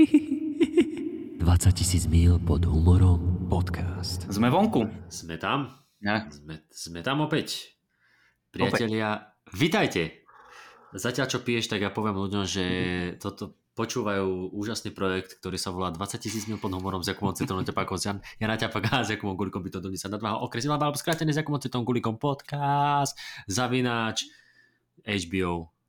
20 tisíc mil pod humorom podcast. Sme vonku. Sme tam? Ja. Sme, sme tam opäť. Priatelia, vitajte. Zatiaľ čo piješ, tak ja poviem ľuďom, že toto počúvajú úžasný projekt, ktorý sa volá 20 tisíc mil pod humorom s Jakubom Citronom Tepákom, ja na Ťapaka s Jakubom Gulikom by to do sa nadváha okresila, alebo skrátený s Jakubom Citronom Gulikom podcast, zavináč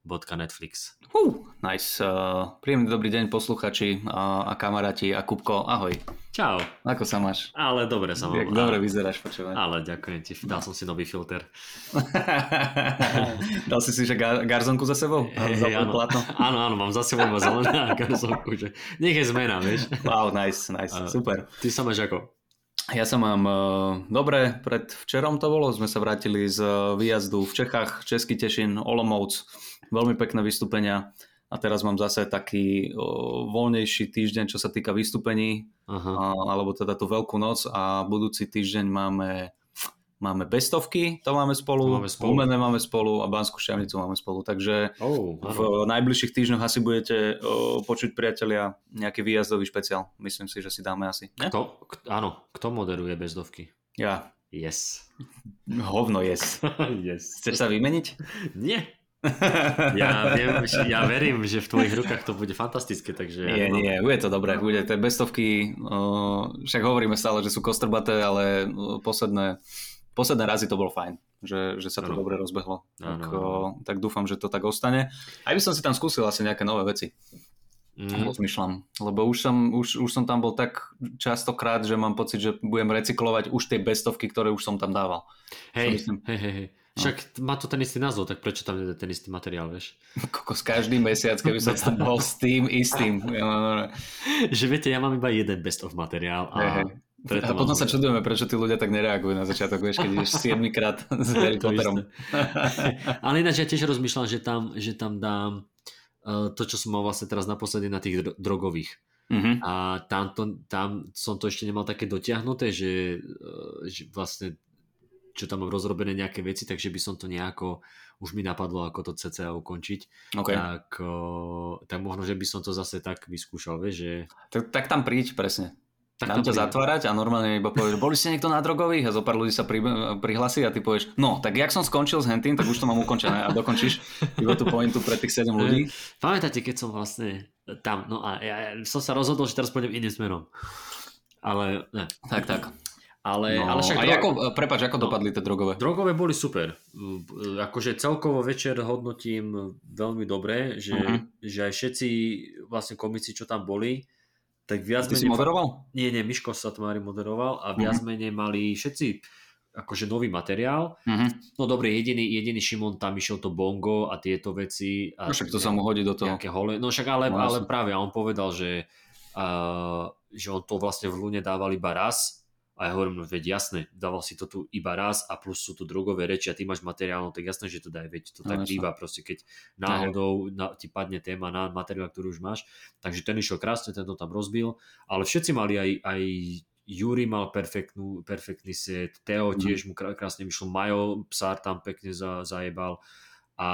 HBO.netflix. Uh, nice. Uh, príjemný dobrý deň posluchači uh, a kamaráti a Kupko, ahoj. Čau. Ako sa máš? Ale dobre sa mám. Dobre vyzeráš, počúvaj. Ale ďakujem ti, dal som si nový filter. dal si si že gar- garzonku za sebou? Hey, hey, áno. áno, áno, mám za sebou iba zelená garzonku, že nech je zmena, vieš. Wow, nice, nice, uh, super. Ty sa máš ako? Ja sa mám dobre, pred včerom to bolo, sme sa vrátili z výjazdu v Čechách, Český Tešin, Olomouc, veľmi pekné vystúpenia a teraz mám zase taký uh, voľnejší týždeň, čo sa týka vystúpení, uh, alebo teda tú veľkú noc a budúci týždeň máme máme bestovky, to máme spolu, máme spolu. Umené máme spolu a Banskú šťavnicu máme spolu, takže oh, v najbližších týždňoch asi budete uh, počuť priatelia nejaký výjazdový špeciál. Myslím si, že si dáme asi. Ne? Kto, k, áno, kto moderuje bezdovky? Ja. Yes. Hovno yes. yes. Chceš sa vymeniť? Nie. Ja, viem, ja verím, že v tvojich rukách to bude fantastické, takže... Nie, ja nie, bude to dobré, bude tie bestovky, uh, však hovoríme stále, že sú kostrbaté, ale uh, posledné posledné razy to bolo fajn, že, že sa to ano. dobre rozbehlo. Tak, o, tak dúfam, že to tak ostane. Aj by som si tam skúsil asi nejaké nové veci. Mm. Rozmýšľam, lebo už som, už, už som tam bol tak častokrát, že mám pocit, že budem recyklovať už tie bestovky, ktoré už som tam dával. Hej, myslím... hej, hej, hej. Však no. má to ten istý názov, tak prečo tam je ten istý materiál, vieš? Kokos, každý mesiac, keby som tam bol s tým istým. že viete, ja mám iba jeden best of materiál a hey. Preto a potom sa čudujeme, prečo tí ľudia tak nereagujú na začiatok, vieš, keď ideš 7 krát s Harry Potterom. Ale ináč ja tiež rozmýšľam, že tam, že tam dám uh, to, čo som mal vlastne teraz naposledy na tých drogových. Uh-huh. A tam, to, tam som to ešte nemal také dotiahnuté, že, uh, že vlastne čo tam mám rozrobené nejaké veci, takže by som to nejako, už mi napadlo, ako to CCA ukončiť, okay. tak, tak možno, že by som to zase tak vyskúšal, vieš, že... Tak, tak tam príď, presne. Tak Dám ťa zatvárať a normálne iba povieš, boli ste niekto na drogových a zo pár ľudí sa pri, prihlasí a ty povieš, no, tak jak som skončil s hentým, tak už to mám ukončené a dokončíš iba tú pointu pre tých 7 ľudí. Pamätáte, keď som vlastne tam, no a ja, ja som sa rozhodol, že teraz pôjdem iným smerom. Ale ne. Tak, tak. Ale, no, ale však... A ako, prepáč, ako no, dopadli tie drogové? Drogové boli super. Akože celkovo večer hodnotím veľmi dobre, že, uh-huh. že aj všetci vlastne komici, čo tam boli, tak viac Ty menej... si moderoval? Nie, nie, Miško Satmári moderoval a viac uh-huh. menej mali všetci akože nový materiál. Uh-huh. No dobre, jediný, jediný Šimon tam išiel to bongo a tieto veci. A no však to sa mu hodí do toho. Hole. No však ale, no, ale práve, a on povedal, že, uh, že on to vlastne v Lune dával iba raz a ja hovorím, no veď jasné, dával si to tu iba raz a plus sú tu drogové reči a ty máš materiál, no tak jasné, že to daj, veď to no, tak býva proste, keď náhodou na, ti padne téma na materiál, ktorý už máš. Takže ten išiel krásne, ten to tam rozbil, ale všetci mali aj, aj Juri mal perfektnú, perfektný set, Teo mm. tiež mu krásne vyšlo, Majo Psár tam pekne za, zajebal a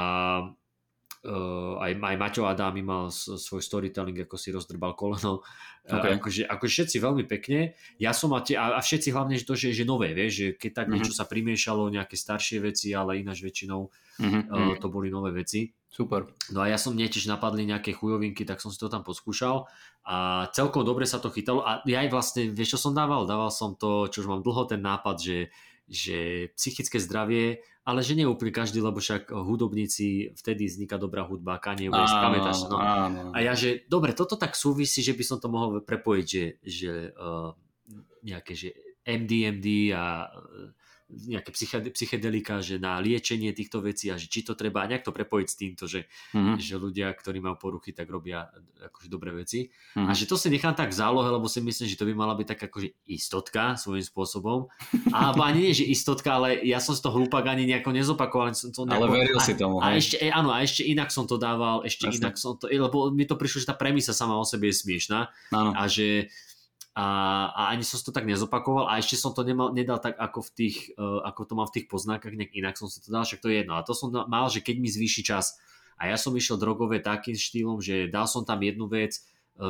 uh, aj, aj Maťo Adámy mal svoj storytelling, ako si rozdrbal koleno. Okay. Uh, akože, akože všetci veľmi pekne. Ja som a, tie, a, všetci hlavne že to, že, že nové, vieš, že keď tak mm-hmm. niečo sa primiešalo, nejaké staršie veci, ale ináč väčšinou mm-hmm. uh, to boli nové veci. Super. No a ja som mne tiež napadli nejaké chujovinky, tak som si to tam poskúšal a celkom dobre sa to chytalo a ja aj vlastne, vieš čo som dával? Dával som to, čo už mám dlho ten nápad, že že psychické zdravie, ale že nie úplne každý, lebo však hudobníci, vtedy vzniká dobrá hudba, Kanye West, áno, pamätáš? No. Áno. A ja, že dobre, toto tak súvisí, že by som to mohol prepojiť, že, že uh, nejaké, že MDMD a uh, nejaké psychedelika, že na liečenie týchto vecí a že či to treba nejak to prepojiť s týmto, že, mm-hmm. že ľudia, ktorí majú poruchy, tak robia akože dobré veci. Mm-hmm. A že to si nechám tak v zálohe, lebo si myslím, že to by mala byť tak akože istotka svojím spôsobom. Alebo ani nie, že istotka, ale ja som z toho hlúpak ani nejako nezopakoval. Som to nejako, ale veril a, si tomu. A, a ešte, e, áno, a ešte inak som to dával, ešte Jasne. inak som to, lebo mi to prišlo, že tá premisa sama o sebe je smiešná. Áno. A že a, a ani som to tak nezopakoval a ešte som to nemal, nedal tak ako, v tých, uh, ako to mám v tých poznákach, nejak inak som si to dal, však to je jedno. A to som mal, že keď mi zvýši čas a ja som išiel drogové takým štýlom, že dal som tam jednu vec,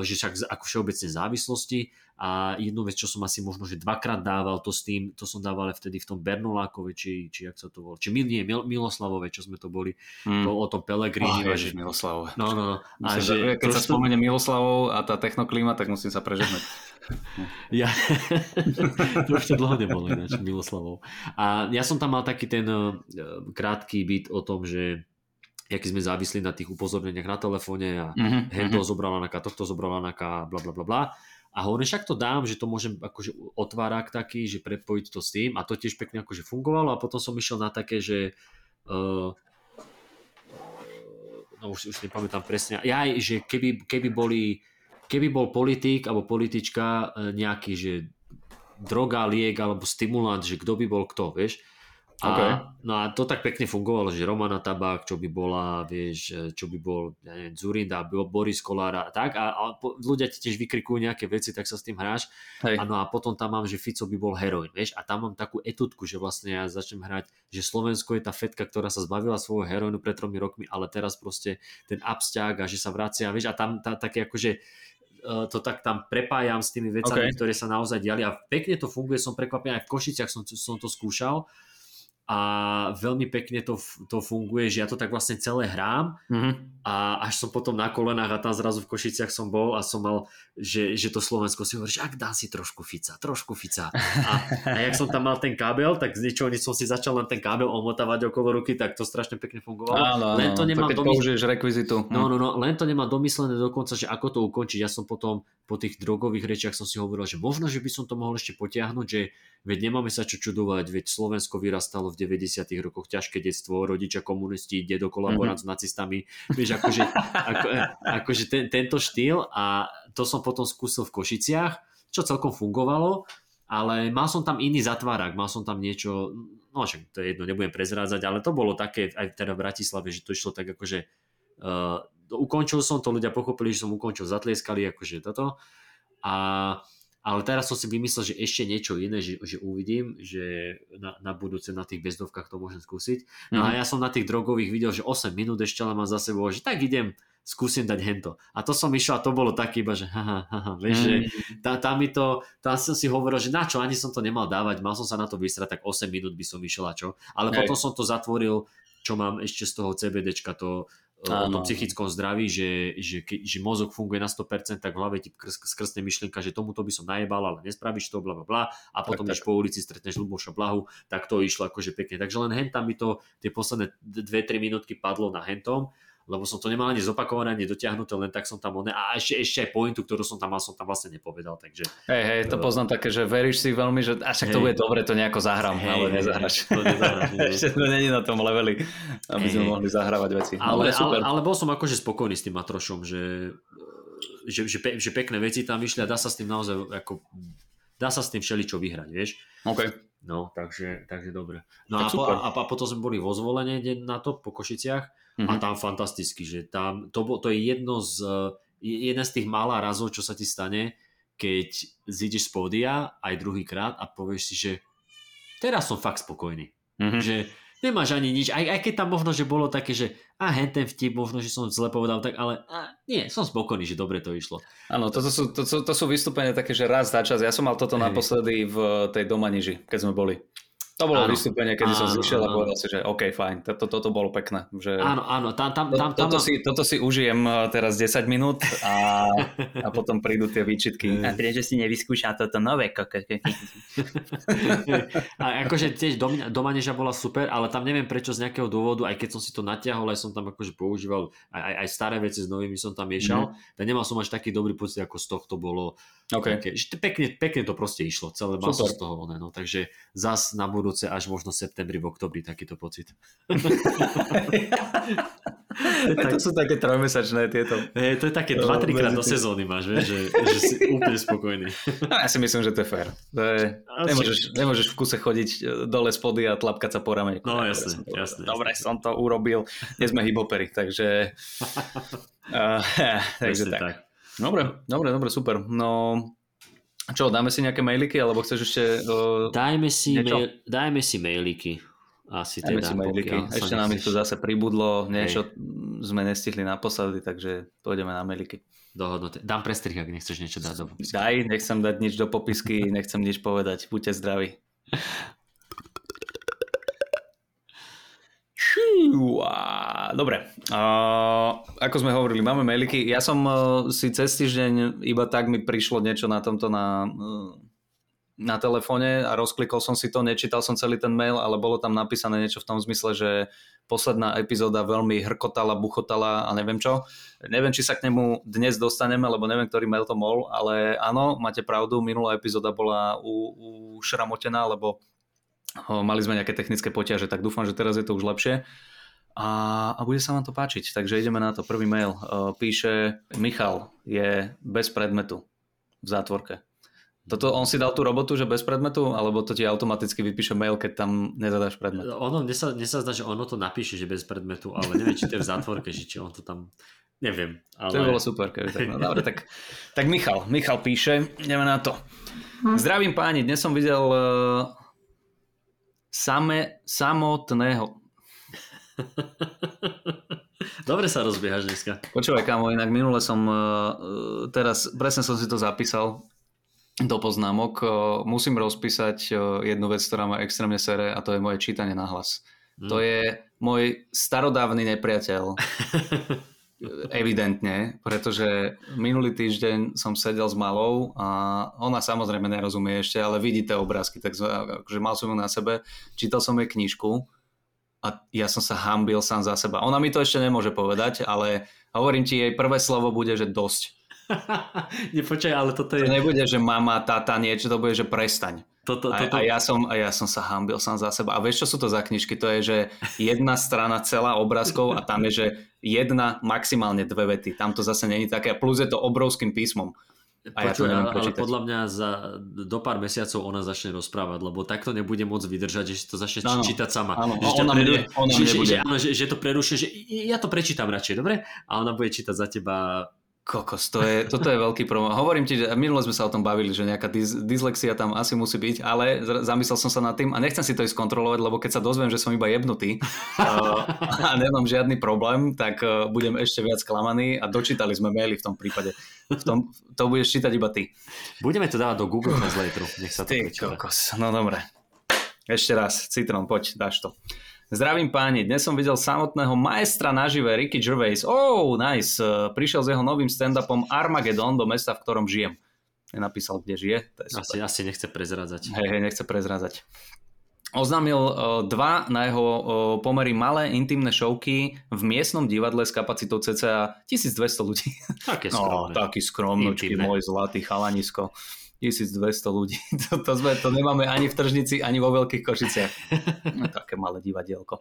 že však ako všeobecne závislosti a jednu vec, čo som asi možno, že dvakrát dával to s tým, to som dával vtedy v tom Bernolákove, či, či jak sa to volá, či nie, Miloslavove, čo sme to boli, hmm. to, o tom Pelegrini. Oh, ježiš, Miloslavove. No, no, no. A že, že, keď sa spomenie Miloslavov a tá technoklíma, tak musím sa prežehnať. ja, to už to dlho nebolo ináč, Miloslavov. A ja som tam mal taký ten uh, krátky byt o tom, že aký sme závisli na tých upozorneniach na telefóne a uh-huh, hento uh-huh. zobrala naká, tohto zobrala naká, bla bla bla bla. A hovorím, však to dám, že to môžem akože otvárak taký, že prepojiť to s tým a to tiež pekne akože fungovalo a potom som išiel na také, že uh, no už, už nepamätám presne, ja že keby, keby boli keby bol politik alebo politička e, nejaký, že droga, liek alebo stimulant, že kto by bol kto, vieš, a, okay. No a to tak pekne fungovalo, že Romana Tabák, čo by bola, vieš, čo by bol, ja neviem, Zurinda, Boris Kolára a tak. A, a ľudia ti tiež vykrikujú nejaké veci, tak sa s tým hráš. Hej. A no a potom tam mám, že Fico by bol heroin, vieš. A tam mám takú etutku, že vlastne ja začnem hrať, že Slovensko je tá fetka, ktorá sa zbavila svojho heroinu pred tromi rokmi, ale teraz proste ten absťák a že sa vracia, vieš. A tam tá, také akože e, to tak tam prepájam s tými vecami, okay. ktoré sa naozaj diali a pekne to funguje, som prekvapený, aj v Košiciach som, som to skúšal a veľmi pekne to, to funguje, že ja to tak vlastne celé hrám mm-hmm. a až som potom na kolenách a tam zrazu v Košiciach som bol a som mal, že, že to Slovensko si hovorí, že ak dá si trošku fica, trošku fica. A, a jak som tam mal ten kábel, tak z ničoho nič som si začal len ten kábel omotávať okolo ruky, tak to strašne pekne fungovalo. Áno, len to nemám to keď domysl... použiješ rekvizitu. No, no, no, len to nemá domyslené dokonca, že ako to ukončiť. Ja som potom po tých drogových rečiach som si hovoril, že možno, že by som to mohol ešte potiahnuť, že veď nemáme sa čo čudovať, veď Slovensko vyrastalo v 90. rokoch ťažké detstvo, rodičia komunisti, dedo kolaborant mm-hmm. s nacistami, vieš, akože, ako, akože ten, tento štýl a to som potom skúsil v Košiciach, čo celkom fungovalo, ale mal som tam iný zatvárak, mal som tam niečo, no však to je jedno, nebudem prezrádzať, ale to bolo také aj teda v Bratislave, že to išlo tak akože uh, ukončil som to, ľudia pochopili, že som ukončil, zatlieskali akože toto a ale teraz som si vymyslel, že ešte niečo iné, že, že uvidím, že na, na budúce na tých bezdovkách to môžem skúsiť. No mm. a mhm. ja som na tých drogových videl, že 8 minút ešte ale mám za sebou, že tak idem, skúsim dať hento. A to som išiel a to bolo také iba, že haha, haha, vieš, mm. že mhm. tá, tá mi to, tam som si hovoril, že na čo, ani som to nemal dávať, mal som sa na to vysrať, tak 8 minút by som išiel a čo. Ale Hej. potom som to zatvoril, čo mám ešte z toho CBDčka, to o tom psychickom zdraví, že, že, že mozog funguje na 100%, tak v hlave ti skrsne myšlienka, že tomuto by som najebal, ale nespravíš to, bla bla bla. A potom, tak, tak. po ulici stretneš Luboša Blahu, tak to išlo akože pekne. Takže len hentam mi to tie posledné 2-3 minútky padlo na hentom lebo som to nemal ani zopakované, ani dotiahnuté, len tak som tam oné. A ešte, ešte aj pointu, ktorú som tam mal, som tam vlastne nepovedal. Takže, hej, hej, to uh, poznám také, že veríš si veľmi, že až to bude dobre, to nejako zahrám, hey, ale nezahraš. To nezahraš. ešte to není na tom leveli, aby hey, sme mohli zahrávať veci. Ale, ale, super. ale, ale bol som akože spokojný s tým Matrošom, že, že, že, pe, že pekné veci tam vyšli a dá sa s tým naozaj ako dá sa s tým všeličo vyhrať, vieš? OK. No, takže, takže dobre. No a, po, a, a potom sme boli vo zvolenie na to po Košiciach mm-hmm. a mhm. tam fantasticky, že tam, to, to je jedno z, jeden z tých malá razov, čo sa ti stane, keď zídeš z pódia aj druhýkrát a povieš si, že teraz som fakt spokojný. Mm-hmm. Že nemáš ani nič, aj, aj keď tam možno, že bolo také, že a hen ten vtip, možno, že som zle povedal, tak ale a, nie, som spokojný, že dobre to išlo. Áno, toto sú, to, to, to sú vystúpenia také, že raz za čas. Ja som mal toto hey. naposledy v tej Domaniži, keď sme boli. To bolo áno, vystúpenie, kedy áno, som zišiel a povedal si, že OK, fajn, toto, toto bolo pekné. Že... Áno, áno, tam, tam, tam, tam toto, si, toto si užijem eh, teraz 10 minút a, a potom prídu tie výčitky. A prečo si nevyskúšal toto nové a akože tiež Domaneža bola super, ale tam neviem prečo z nejakého dôvodu, aj keď som si to natiahol, aj som tam akože používal, aj, aj, aj staré veci s novými som tam miešal, mm. tak nemal som až taký dobrý pocit, ako z tohto bolo. Okay. Také, pekne, pekne to proste išlo, celé mal z toho, ne, no, takže zas na budú budúce až možno septembri, v oktobri takýto pocit. tak... To sú také trojmesačné tieto. Hey, to je také 2-3 no, krát do sezóny máš, vieš, že, že si úplne spokojný. No, ja si myslím, že to je fér. To je, nemôžeš, nemôžeš v kuse chodiť e, dole spody a tlapkať sa po rame. No jasne, dobre, jasne. Dobre, som to urobil. Nie sme hiphopery, takže... uh, takže tak. tak. Dobre, dobre, dobre, super. No, čo, dáme si nejaké mailiky, alebo chceš ešte... Uh, dajme, si mail, dajme si mailiky. Asi Dajme teda, si mailiky. pokiaľ Ešte nám ich tu zase pribudlo, niečo sme nestihli naposledy, takže pôjdeme na mailiky. dohodnuté. Dám prestrih, ak nechceš niečo dať do popisky. Daj, nechcem dať nič do popisky, nechcem nič povedať. Buďte zdraví. Dobre, uh, ako sme hovorili, máme mailiky. Ja som uh, si cez týždeň iba tak mi prišlo niečo na tomto na, uh, na telefóne a rozklikol som si to, nečítal som celý ten mail, ale bolo tam napísané niečo v tom zmysle, že posledná epizóda veľmi hrkotala, buchotala a neviem čo. Neviem, či sa k nemu dnes dostaneme, lebo neviem, ktorý mail to bol, ale áno, máte pravdu, minulá epizóda bola u, ušramotená, lebo mali sme nejaké technické poťaže, tak dúfam, že teraz je to už lepšie. A, a bude sa vám to páčiť, takže ideme na to. Prvý mail uh, píše Michal je bez predmetu v zátvorke. Toto on si dal tú robotu, že bez predmetu, alebo to ti automaticky vypíše mail, keď tam nezadáš predmet? Ono, mne sa, mne sa zdá, že ono to napíše, že bez predmetu, ale neviem, či to je v zátvorke, že či on to tam... Neviem, ale... To by bolo super, keby tak. No, dobre, tak, tak Michal, Michal píše, ideme na to. Zdravím páni, dnes som videl uh, same, samotného, Dobre sa rozbiehaš dneska. Počúvaj, kámo, inak minule som, uh, teraz presne som si to zapísal do poznámok. Uh, musím rozpísať jednu vec, ktorá ma extrémne sere a to je moje čítanie na hlas. Mm. To je môj starodávny nepriateľ. Evidentne, pretože minulý týždeň som sedel s malou a ona samozrejme nerozumie ešte, ale vidí tie obrázky, takže akože mal som ju na sebe, čítal som jej knižku a ja som sa hambil sám za seba. Ona mi to ešte nemôže povedať, ale hovorím ti, jej prvé slovo bude, že dosť. Nepočkaj, ale toto je... To nebude, že mama, tata, niečo, to bude, že prestaň. Toto, A, toto... a, ja som, a ja som sa hambil sám za seba. A vieš, čo sú to za knižky? To je, že jedna strana celá obrázkov a tam je, že jedna, maximálne dve vety. Tam to zase není také. Plus je to obrovským písmom. A ja to neviem ale, podľa mňa za, do pár mesiacov ona začne rozprávať, lebo takto nebude môcť vydržať, že si to začne Áno, čítať sama. áno, že, ťa ona preru- mne- ona že, mne že, bude. že, áno, že, že to prerušuje, že ja to prečítam radšej, dobre? A ona bude čítať za teba. Kokos, to je, toto je veľký problém. Hovorím ti, že minule sme sa o tom bavili, že nejaká dys, dyslexia tam asi musí byť, ale zamyslel som sa nad tým a nechcem si to ísť kontrolovať, lebo keď sa dozviem, že som iba jebnutý uh, a nemám žiadny problém, tak uh, budem ešte viac klamaný a dočítali sme maily v tom prípade. V tom, to budeš čítať iba ty. Budeme to dávať do Google Translatoru, nech sa to Ty kokos, no dobre. Ešte raz, Citron, poď, dáš to. Zdravím páni, dnes som videl samotného maestra nažive Ricky Gervais. Oh, nice. Uh, Prišiel s jeho novým stand-upom Armageddon do mesta, v ktorom žijem. Nenapísal, kde žije. To je super. Asi, asi nechce prezradzať. Hej, hej, nechce prezrazať. Oznámil uh, dva na jeho uh, pomery malé intimné šovky v miestnom divadle s kapacitou cca 1200 ľudí. Také No, skromné. taký skromnočký, Intimné. môj zlatý chalanisko. 1200 ľudí. To, to, sme, to nemáme ani v Tržnici, ani vo Veľkých Košiciach. No, také malé divadielko.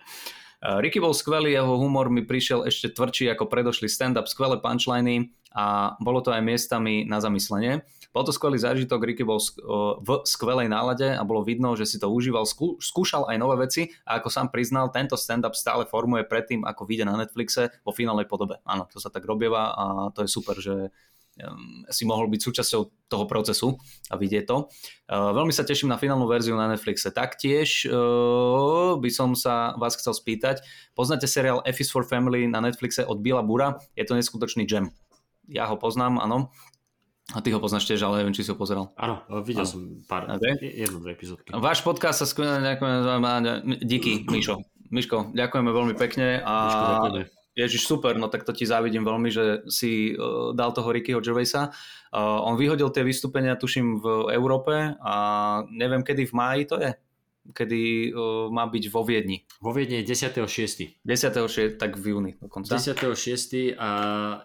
Uh, Ricky bol skvelý, jeho humor mi prišiel ešte tvrdší ako predošlý stand-up, skvelé punchliny a bolo to aj miestami na zamyslenie. Bol to skvelý zážitok, Ricky bol uh, v skvelej nálade a bolo vidno, že si to užíval, skú- skúšal aj nové veci a ako sám priznal, tento stand-up stále formuje predtým, ako vyjde na Netflixe vo finálnej podobe. Áno, to sa tak robieva a to je super, že si mohol byť súčasťou toho procesu a vidieť to. Veľmi sa teším na finálnu verziu na Netflixe. Taktiež uh, by som sa vás chcel spýtať, poznáte seriál F is for Family na Netflixe od Billa Bura? Je to neskutočný gem. Ja ho poznám, áno. A ty ho poznáš tiež, ale neviem, či si ho pozeral. Áno, videl Áno. som pár, Ok. jednu, dve epizódky. Váš podcast sa skvelé, ďakujem, díky, Mišo. Miško, ďakujeme veľmi pekne a Miško, ďakujeme. Ježiš, super, no tak to ti závidím veľmi, že si uh, dal toho Rickyho Gervaisa. Uh, on vyhodil tie vystúpenia, tuším, v Európe a neviem, kedy v máji to je, kedy uh, má byť vo Viedni. Vo Viedne je 10.6. 10. tak v júni dokonca. 10.6. a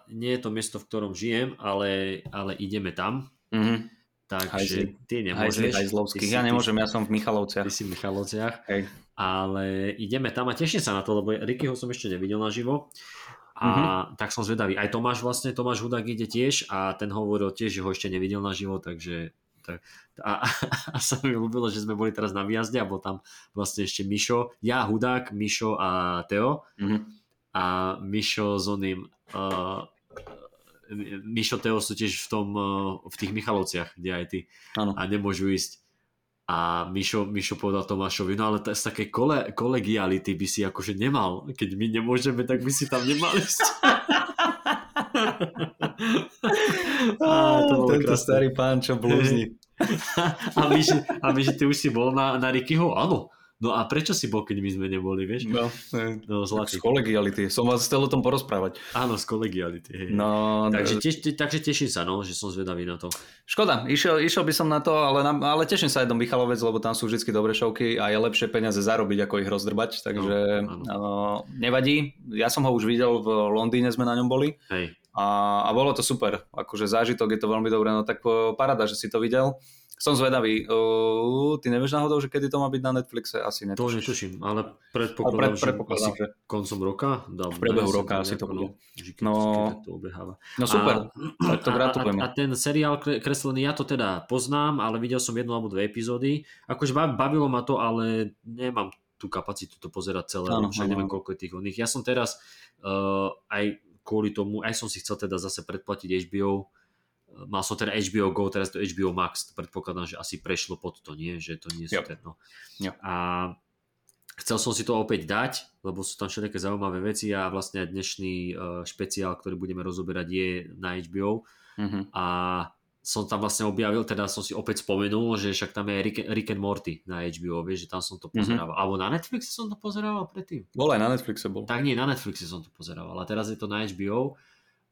nie je to miesto, v ktorom žijem, ale, ale ideme tam. Mhm. Takže ty Hajzli, nemôžeš. hajzlovských. Ty si- Ja ty nemôžem, ja som v Michalovciach. Ty si v Michalovciach. Hej. Ale ideme tam a teším sa na to, lebo Rickyho som ešte nevidel naživo. A Mhm. tak som zvedavý. Aj Tomáš vlastne, Tomáš Hudák ide tiež a ten hovoril tiež, že ho ešte nevidel naživo, takže tak, a, a, a sa mi ľúbilo, že sme boli teraz na výjazde a bol tam vlastne ešte Mišo, ja, Hudák, Mišo a Teo Mhm. a Mišo s oným uh, Mišo Teo sú tiež v tom uh, v tých Michalovciach, kde aj ty Áno. a nemôžu ísť. A Mišo, Mišo povedal Tomášovi, no ale to z také kole, kolegiality by si akože nemal. Keď my nemôžeme, tak by si tam nemal ísť. Á, to Tento krásne. starý pán, čo blúzni. a, že, a že ty už si bol na, na Rickyho? Áno. No a prečo si bol, keď my sme neboli, vieš? No, no zlatý. Z kolegiality. Som vás chcel o tom porozprávať. Áno, z kolegiality. Hej. No, takže, teš, te, takže teším sa, no, že som zvedavý na to. Škoda, išiel, išiel by som na to, ale, na, ale teším sa do Michalovec, lebo tam sú vždy dobré šovky a je lepšie peniaze zarobiť, ako ich rozdrbať, takže no, uh, nevadí. Ja som ho už videl v Londýne, sme na ňom boli. Hej. A, a bolo to super, akože zážitok je to veľmi dobré, no tak parada, že si to videl. Som zvedavý. Uh, ty nevieš náhodou, že kedy to má byť na Netflixe? Asi netuším. To netuším, ale predpokladám, pred, predpokladám že, že koncom roka. Dá, v priebehu roka asi to bude. No, to obeháva. no super, a, tak to gratulujeme. A, a, a ten seriál kreslený, ja to teda poznám, ale videl som jednu alebo dve epizódy. Akože bavilo ma to, ale nemám tú kapacitu to pozerať celé, ano, však neviem koľko je tých oných. Ja som teraz uh, aj kvôli tomu, aj som si chcel teda zase predplatiť HBO, mal som teda HBO Go, teraz to HBO Max, predpokladám, že asi prešlo pod to, nie? Že to nie sú yep. ten, no. Yep. A chcel som si to opäť dať, lebo sú tam všetké zaujímavé veci a vlastne dnešný uh, špeciál, ktorý budeme rozoberať je na HBO mm-hmm. a som tam vlastne objavil, teda som si opäť spomenul, že však tam je Rick, Rick and Morty na HBO, vieš, že tam som to mhm. pozerával. Mm-hmm. Alebo na Netflixe som to pozerával predtým. Bol aj na Netflixe bol. Tak nie, na Netflixe som to pozerával. A teraz je to na HBO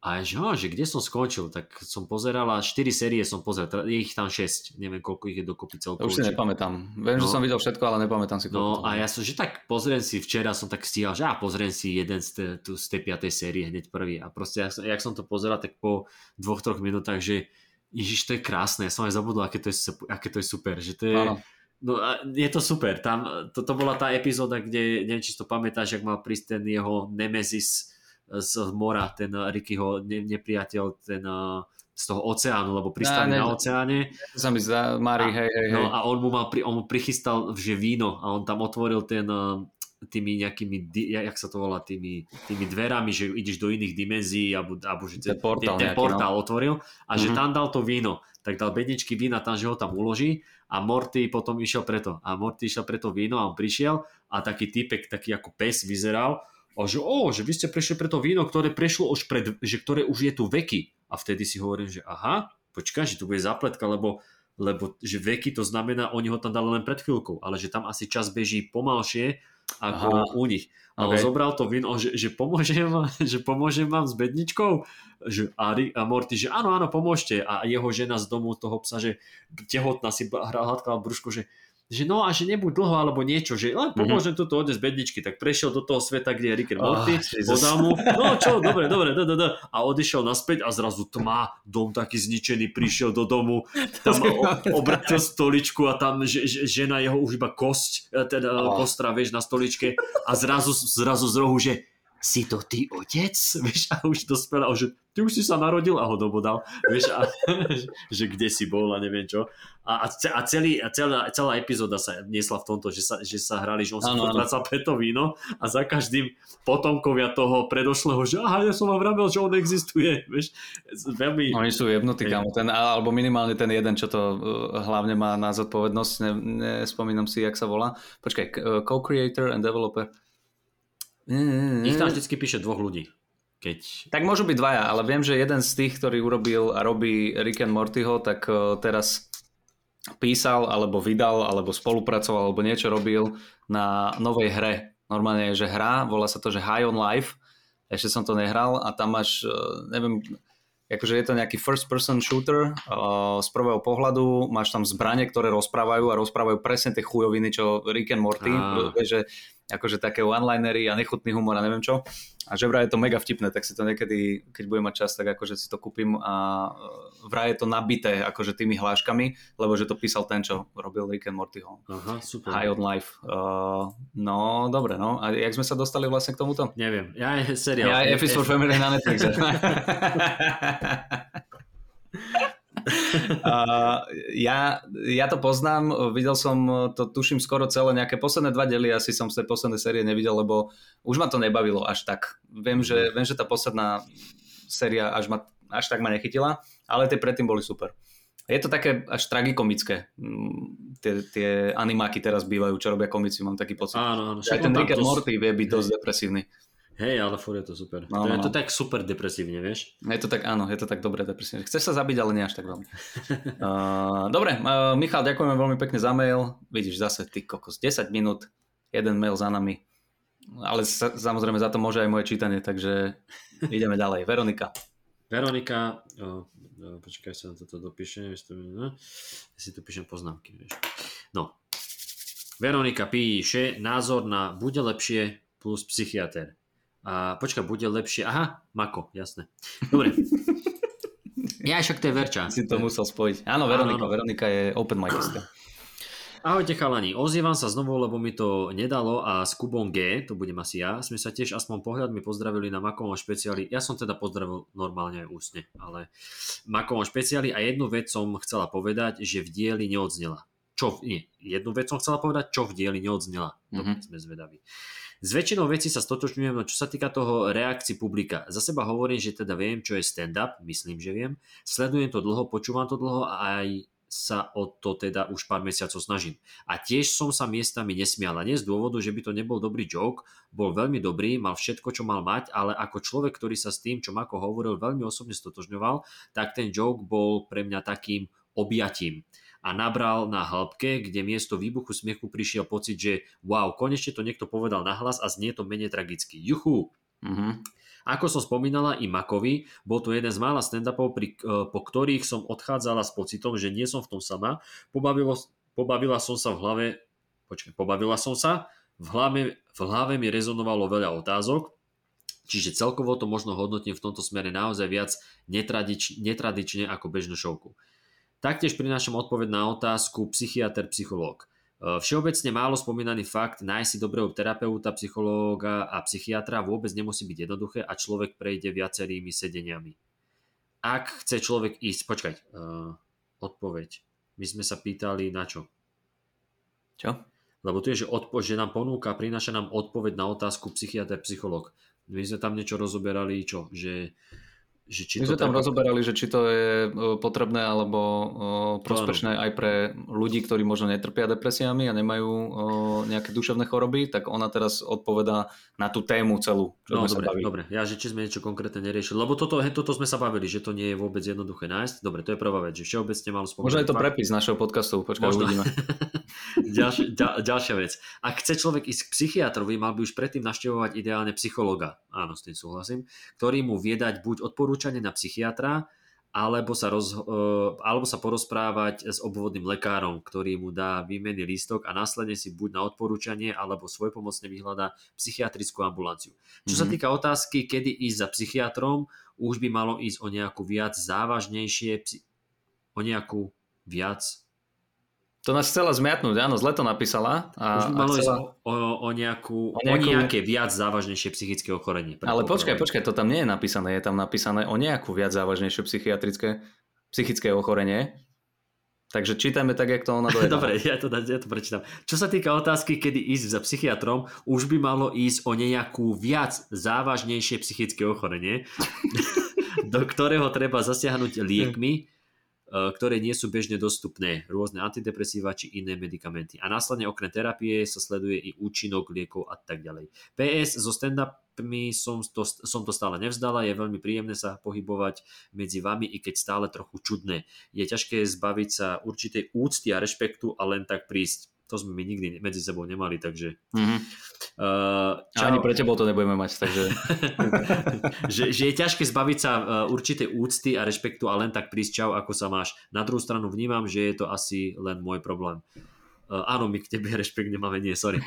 a že, oh, že kde som skončil, tak som pozeral a 4 série som pozeral, je ich tam 6, neviem koľko ich je dokopy celkovo. Už si nepamätám, viem, no. že som videl všetko, ale nepamätám si koľko. No a ja som, že tak pozriem si, včera som tak stíhal, že ja pozriem si jeden z, te, tu, z tej 5. série hneď prvý a proste, jak, jak som to pozeral, tak po dvoch, troch minútach, že Ježiš, to je krásne, ja som aj zabudol, aké to je, aké to je super, že to je... Áno. No a je to super, tam, to, to bola tá epizóda, kde, neviem, či to pamätáš, ak mal prísť ten jeho Nemesis, z mora, ten Rickyho nepriateľ, ten z toho oceánu, lebo pristali na oceáne. Sa mi zdá, Mari, hej, hej, no hej. No a on mu, mal, on mu prichystal, že víno a on tam otvoril ten tými nejakými, jak sa to volá, tými, tými dverami, že ideš do iných dimenzií, alebo, alebo že ten, portál, ten, ten nejaký, portál no. otvoril a mm-hmm. že mhm. tam dal to víno, tak dal bedničky vína tam, že ho tam uloží a Morty potom išiel preto. A Morty išiel preto víno a on prišiel a taký typek, taký ako pes vyzeral a že, o, že vy ste prešli pre to víno, ktoré prešlo už pred, že ktoré už je tu veky. A vtedy si hovorím, že aha, počkaj, že tu bude zapletka, lebo, lebo že veky to znamená, oni ho tam dali len pred chvíľkou, ale že tam asi čas beží pomalšie ako aha. u nich. A okay. on zobral to víno, že, že, pomôžem, že pomôžem vám s bedničkou. Že, a, a Morty, že áno, áno, pomôžte. A jeho žena z domu toho psa, že tehotná si hladkala brúško, že že no a že nebuď dlho alebo niečo, že len mhm. pomôžem mm-hmm. toto odnes bedničky, tak prešiel do toho sveta, kde je Rick and Morty, oh, podal mu, no čo, dobre, dobre, da, da, da, a odišiel naspäť a zrazu tma, dom taký zničený, prišiel do domu, tam obratil stoličku a tam že, že, žena jeho už iba kosť, e, teda oh. kostra, vieš, na stoličke a zrazu, zrazu z rohu, že si to ty otec? Vieš, a už dospela, že ty už si sa narodil a ho dobodal, vieš, a, že kde si bol a neviem čo. A, a, celý, a celá, celá epizóda sa niesla v tomto, že sa, že sa hrali, že on sa potracal pre to víno a za každým potomkovia toho predošlého, že aha, ja som vám vravel, že on existuje, vieš. Veľmi... Oni sú jebnutí, kamo, ten, alebo minimálne ten jeden, čo to uh, hlavne má na zodpovednosť, ne, nespomínam si, jak sa volá. Počkaj, uh, co-creator and developer. Ich tam vždy píše dvoch ľudí. Keď... Tak môžu byť dvaja, ale viem, že jeden z tých, ktorý urobil a robí Rick and Mortyho, tak uh, teraz písal, alebo vydal, alebo spolupracoval, alebo niečo robil na novej hre. Normálne je, že hra, volá sa to, že High on Life. Ešte som to nehral a tam máš, uh, neviem, akože je to nejaký first person shooter uh, z prvého pohľadu, máš tam zbranie, ktoré rozprávajú a rozprávajú presne tie chujoviny, čo Rick and Morty, že akože také one-linery a nechutný humor a neviem čo. A že vraj je to mega vtipné, tak si to niekedy, keď budem mať čas, tak akože si to kúpim a e, vraj je to nabité akože tými hláškami, lebo že to písal ten, čo robil Rick and Mortyho. Aha, super. High on Life. Uh, no, dobre, no. A jak sme sa dostali vlastne k tomuto? Neviem. Ja je seriál. Ja je for Family na Netflixe. uh, ja, ja to poznám, videl som to, tuším, skoro celé nejaké posledné dva dely, asi som z tej poslednej série nevidel, lebo už ma to nebavilo až tak. Viem, že, viem, že tá posledná séria až, ma, až tak ma nechytila, ale tie predtým boli super. Je to také až tragikomické. Mm, Tie, tie animáky teraz bývajú, čo robia komici, mám taký pocit. Áno, áno. Aj ten Rick and Morty vie byť dosť depresívny. Hej, ale furt je to super. No, to je no, to no. tak super depresívne, vieš? Je to tak, áno, je to tak dobre depresívne. Chceš sa zabiť, ale nie až tak veľmi. Uh, dobre, uh, Michal, ďakujeme veľmi pekne za mail. Vidíš, zase ty kokos, 10 minút, jeden mail za nami. Ale sa, samozrejme za to môže aj moje čítanie, takže ideme ďalej. Veronika. Veronika, o, o, počkaj sa toto dopíšem, ne? ja si tu píšem poznámky, vieš. No. Veronika píše názor na bude lepšie plus psychiatr. A počkaj, bude lepšie, aha, Mako, jasné. Dobre. Ja však to je Verča. Si to musel spojiť. Áno, Veronika, Áno, áno. Veronika je open micista. Ahojte chalani, ozývam sa znovu, lebo mi to nedalo a s Kubom G, to budem asi ja, sme sa tiež aspoň pohľadmi pozdravili na Makovom špeciáli. Ja som teda pozdravil normálne aj ústne, ale Makovom špeciáli a jednu vec som chcela povedať, že v dieli neodznela. Čo, nie, jednu vec som chcela povedať, čo v dieli neodznela. To Mhm. sme zvedaví. S väčšinou vecí sa stotočňujem, no čo sa týka toho reakcií publika. Za seba hovorím, že teda viem, čo je stand-up, myslím, že viem. Sledujem to dlho, počúvam to dlho a aj sa o to teda už pár mesiacov snažím. A tiež som sa miestami nesmial. Nie z dôvodu, že by to nebol dobrý joke, bol veľmi dobrý, mal všetko, čo mal mať, ale ako človek, ktorý sa s tým, čo Mako hovoril, veľmi osobne stotožňoval, tak ten joke bol pre mňa takým objatím a nabral na hĺbke, kde miesto výbuchu smiechu prišiel pocit, že wow, konečne to niekto povedal nahlas a znie to menej tragicky. Juchu! Mhm. Ako som spomínala i Makovi, bol to jeden z mála stand-upov, pri, e, po ktorých som odchádzala s pocitom, že nie som v tom sama. Pobavilo, pobavila som sa v hlave, počkaj, pobavila som sa, v hlave, v hlave mi rezonovalo veľa otázok, čiže celkovo to možno hodnotím v tomto smere naozaj viac netradič, netradične ako bežnú šovku. Taktiež prinášam odpoveď na otázku psychiatr, psychológ. E, Všeobecne málo spomínaný fakt, nájsť si dobrého terapeuta, psychológa a psychiatra vôbec nemusí byť jednoduché a človek prejde viacerými sedeniami. Ak chce človek ísť, počkať, uh, odpoveď. My sme sa pýtali na čo? Čo? Lebo tu je, že, odpo- že nám ponúka, prináša nám odpoveď na otázku psychiatr, psychológ. My sme tam niečo rozoberali, čo? Že, že či My to sme tam treba- rozoberali, že či to je e, potrebné alebo e, prospešné aj pre ľudí, ktorí možno netrpia depresiami a nemajú e, nejaké duševné choroby, tak ona teraz odpovedá na tú tému celú, čo No dobre, dobre, ja že či sme niečo konkrétne neriešili, lebo toto, toto sme sa bavili, že to nie je vôbec jednoduché nájsť. Dobre, to je prvá vec, že všeobecne mám spomínať. Možno je to fakt- prepis našeho podcastu, počkaj, Možno. uvidíme. Ďalšia, ďal, ďalšia vec. Ak chce človek ísť k psychiatrovi, mal by už predtým naštevovať ideálne psychologa. Áno, s tým súhlasím. Ktorý mu vie dať buď odporúčanie na psychiatra, alebo sa, roz, e, alebo sa porozprávať s obvodným lekárom, ktorý mu dá výmenný lístok a následne si buď na odporúčanie alebo svojpomocne vyhľadá psychiatrickú ambulanciu. Čo sa Mhm. týka otázky, kedy ísť za psychiatrom, už by malo ísť o nejakú viac závažnejšie, o nejakú viac To nás chcela zmiatnúť, áno, zle to napísala. A, už a malo chcela... o, o, nejakú, O o, nejakú- nejaké viac závažnejšie psychické ochorenie. Ale počkaj, počkaj, to tam nie je napísané. Je tam napísané o nejakú viac závažnejšie psychiatrické, psychické ochorenie. Takže čítajme tak, jak to ona dojednala. Dobre, ja to, ja to prečítam. Čo sa týka otázky, kedy ísť za psychiatrom, už by malo ísť o nejakú viac závažnejšie psychické ochorenie, do ktorého treba zasiahnuť liekmi, ktoré nie sú bežne dostupné, rôzne antidepresíva či iné medikamenty. A následne okrem terapie sa sleduje i účinok liekov a tak ďalej. PS so stand-upmi som to, som to stále nevzdala, je veľmi príjemné sa pohybovať medzi vami, i keď stále trochu čudné. Je ťažké zbaviť sa určitej úcty a rešpektu a len tak prísť. To sme my nikdy medzi sebou nemali, takže... Mhm. Uh, A ani pre tebou to nebudeme mať, takže... že, že je ťažké zbaviť sa uh, určitej úcty a rešpektu a len tak prísť čau, ako sa máš. Na druhú stranu vnímam, že je to asi len môj problém. Uh, áno, my k tebe rešpekt nemáme, nie, sorry.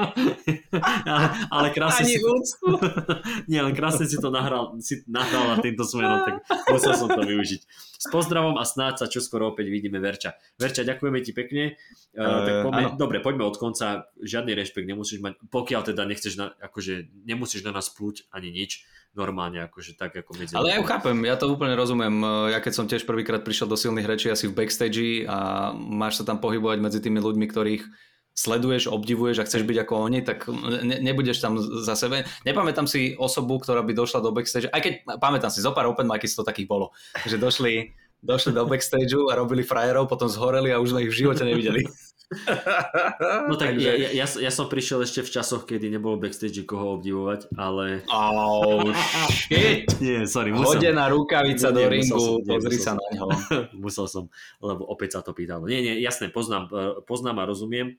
ale, ale krásne si... úctu. nie, len krásne si to nahral, si nahrala týmto smerom, tak musel som to využiť. S pozdravom a snáď sa čoskoro opäť vidíme, Verča. Verča, ďakujeme ti pekne. Uh, tak poďme, áno. dobre, poďme od konca. Žiadny rešpekt nemusíš mať, pokiaľ teda nechceš, na, akože nemusíš na nás plúť ani nič. Normálne, akože tak ako medzi... Ale ja ju chápem, ja to úplne rozumiem. Ja keď som tiež prvýkrát prišiel do silných rečí asi v backstage a máš sa tam pohybovať medzi tými ľuďmi, ktorých sleduješ, obdivuješ a chceš byť ako oni, tak ne, nebudeš tam za sebe. Nepamätám si osobu, ktorá by došla do backstage, aj keď pamätám si, zo pár open micy to takých bolo, že došli došli do backstageu a robili frajerov, potom zhoreli a už sme ich v živote nevideli. No tak ja, ja, ja, ja som prišiel ešte v časoch, kedy nebolo backstage koho obdivovať, ale... Oh, shit! Nie, sorry, musel... Hodená rukavica Nie, do musel ringu, som- nie, pozri musel sa som. na ňo. musel som, lebo opäť sa to pýtalo. Nie, nie, jasné, poznám, e, poznám a rozumiem.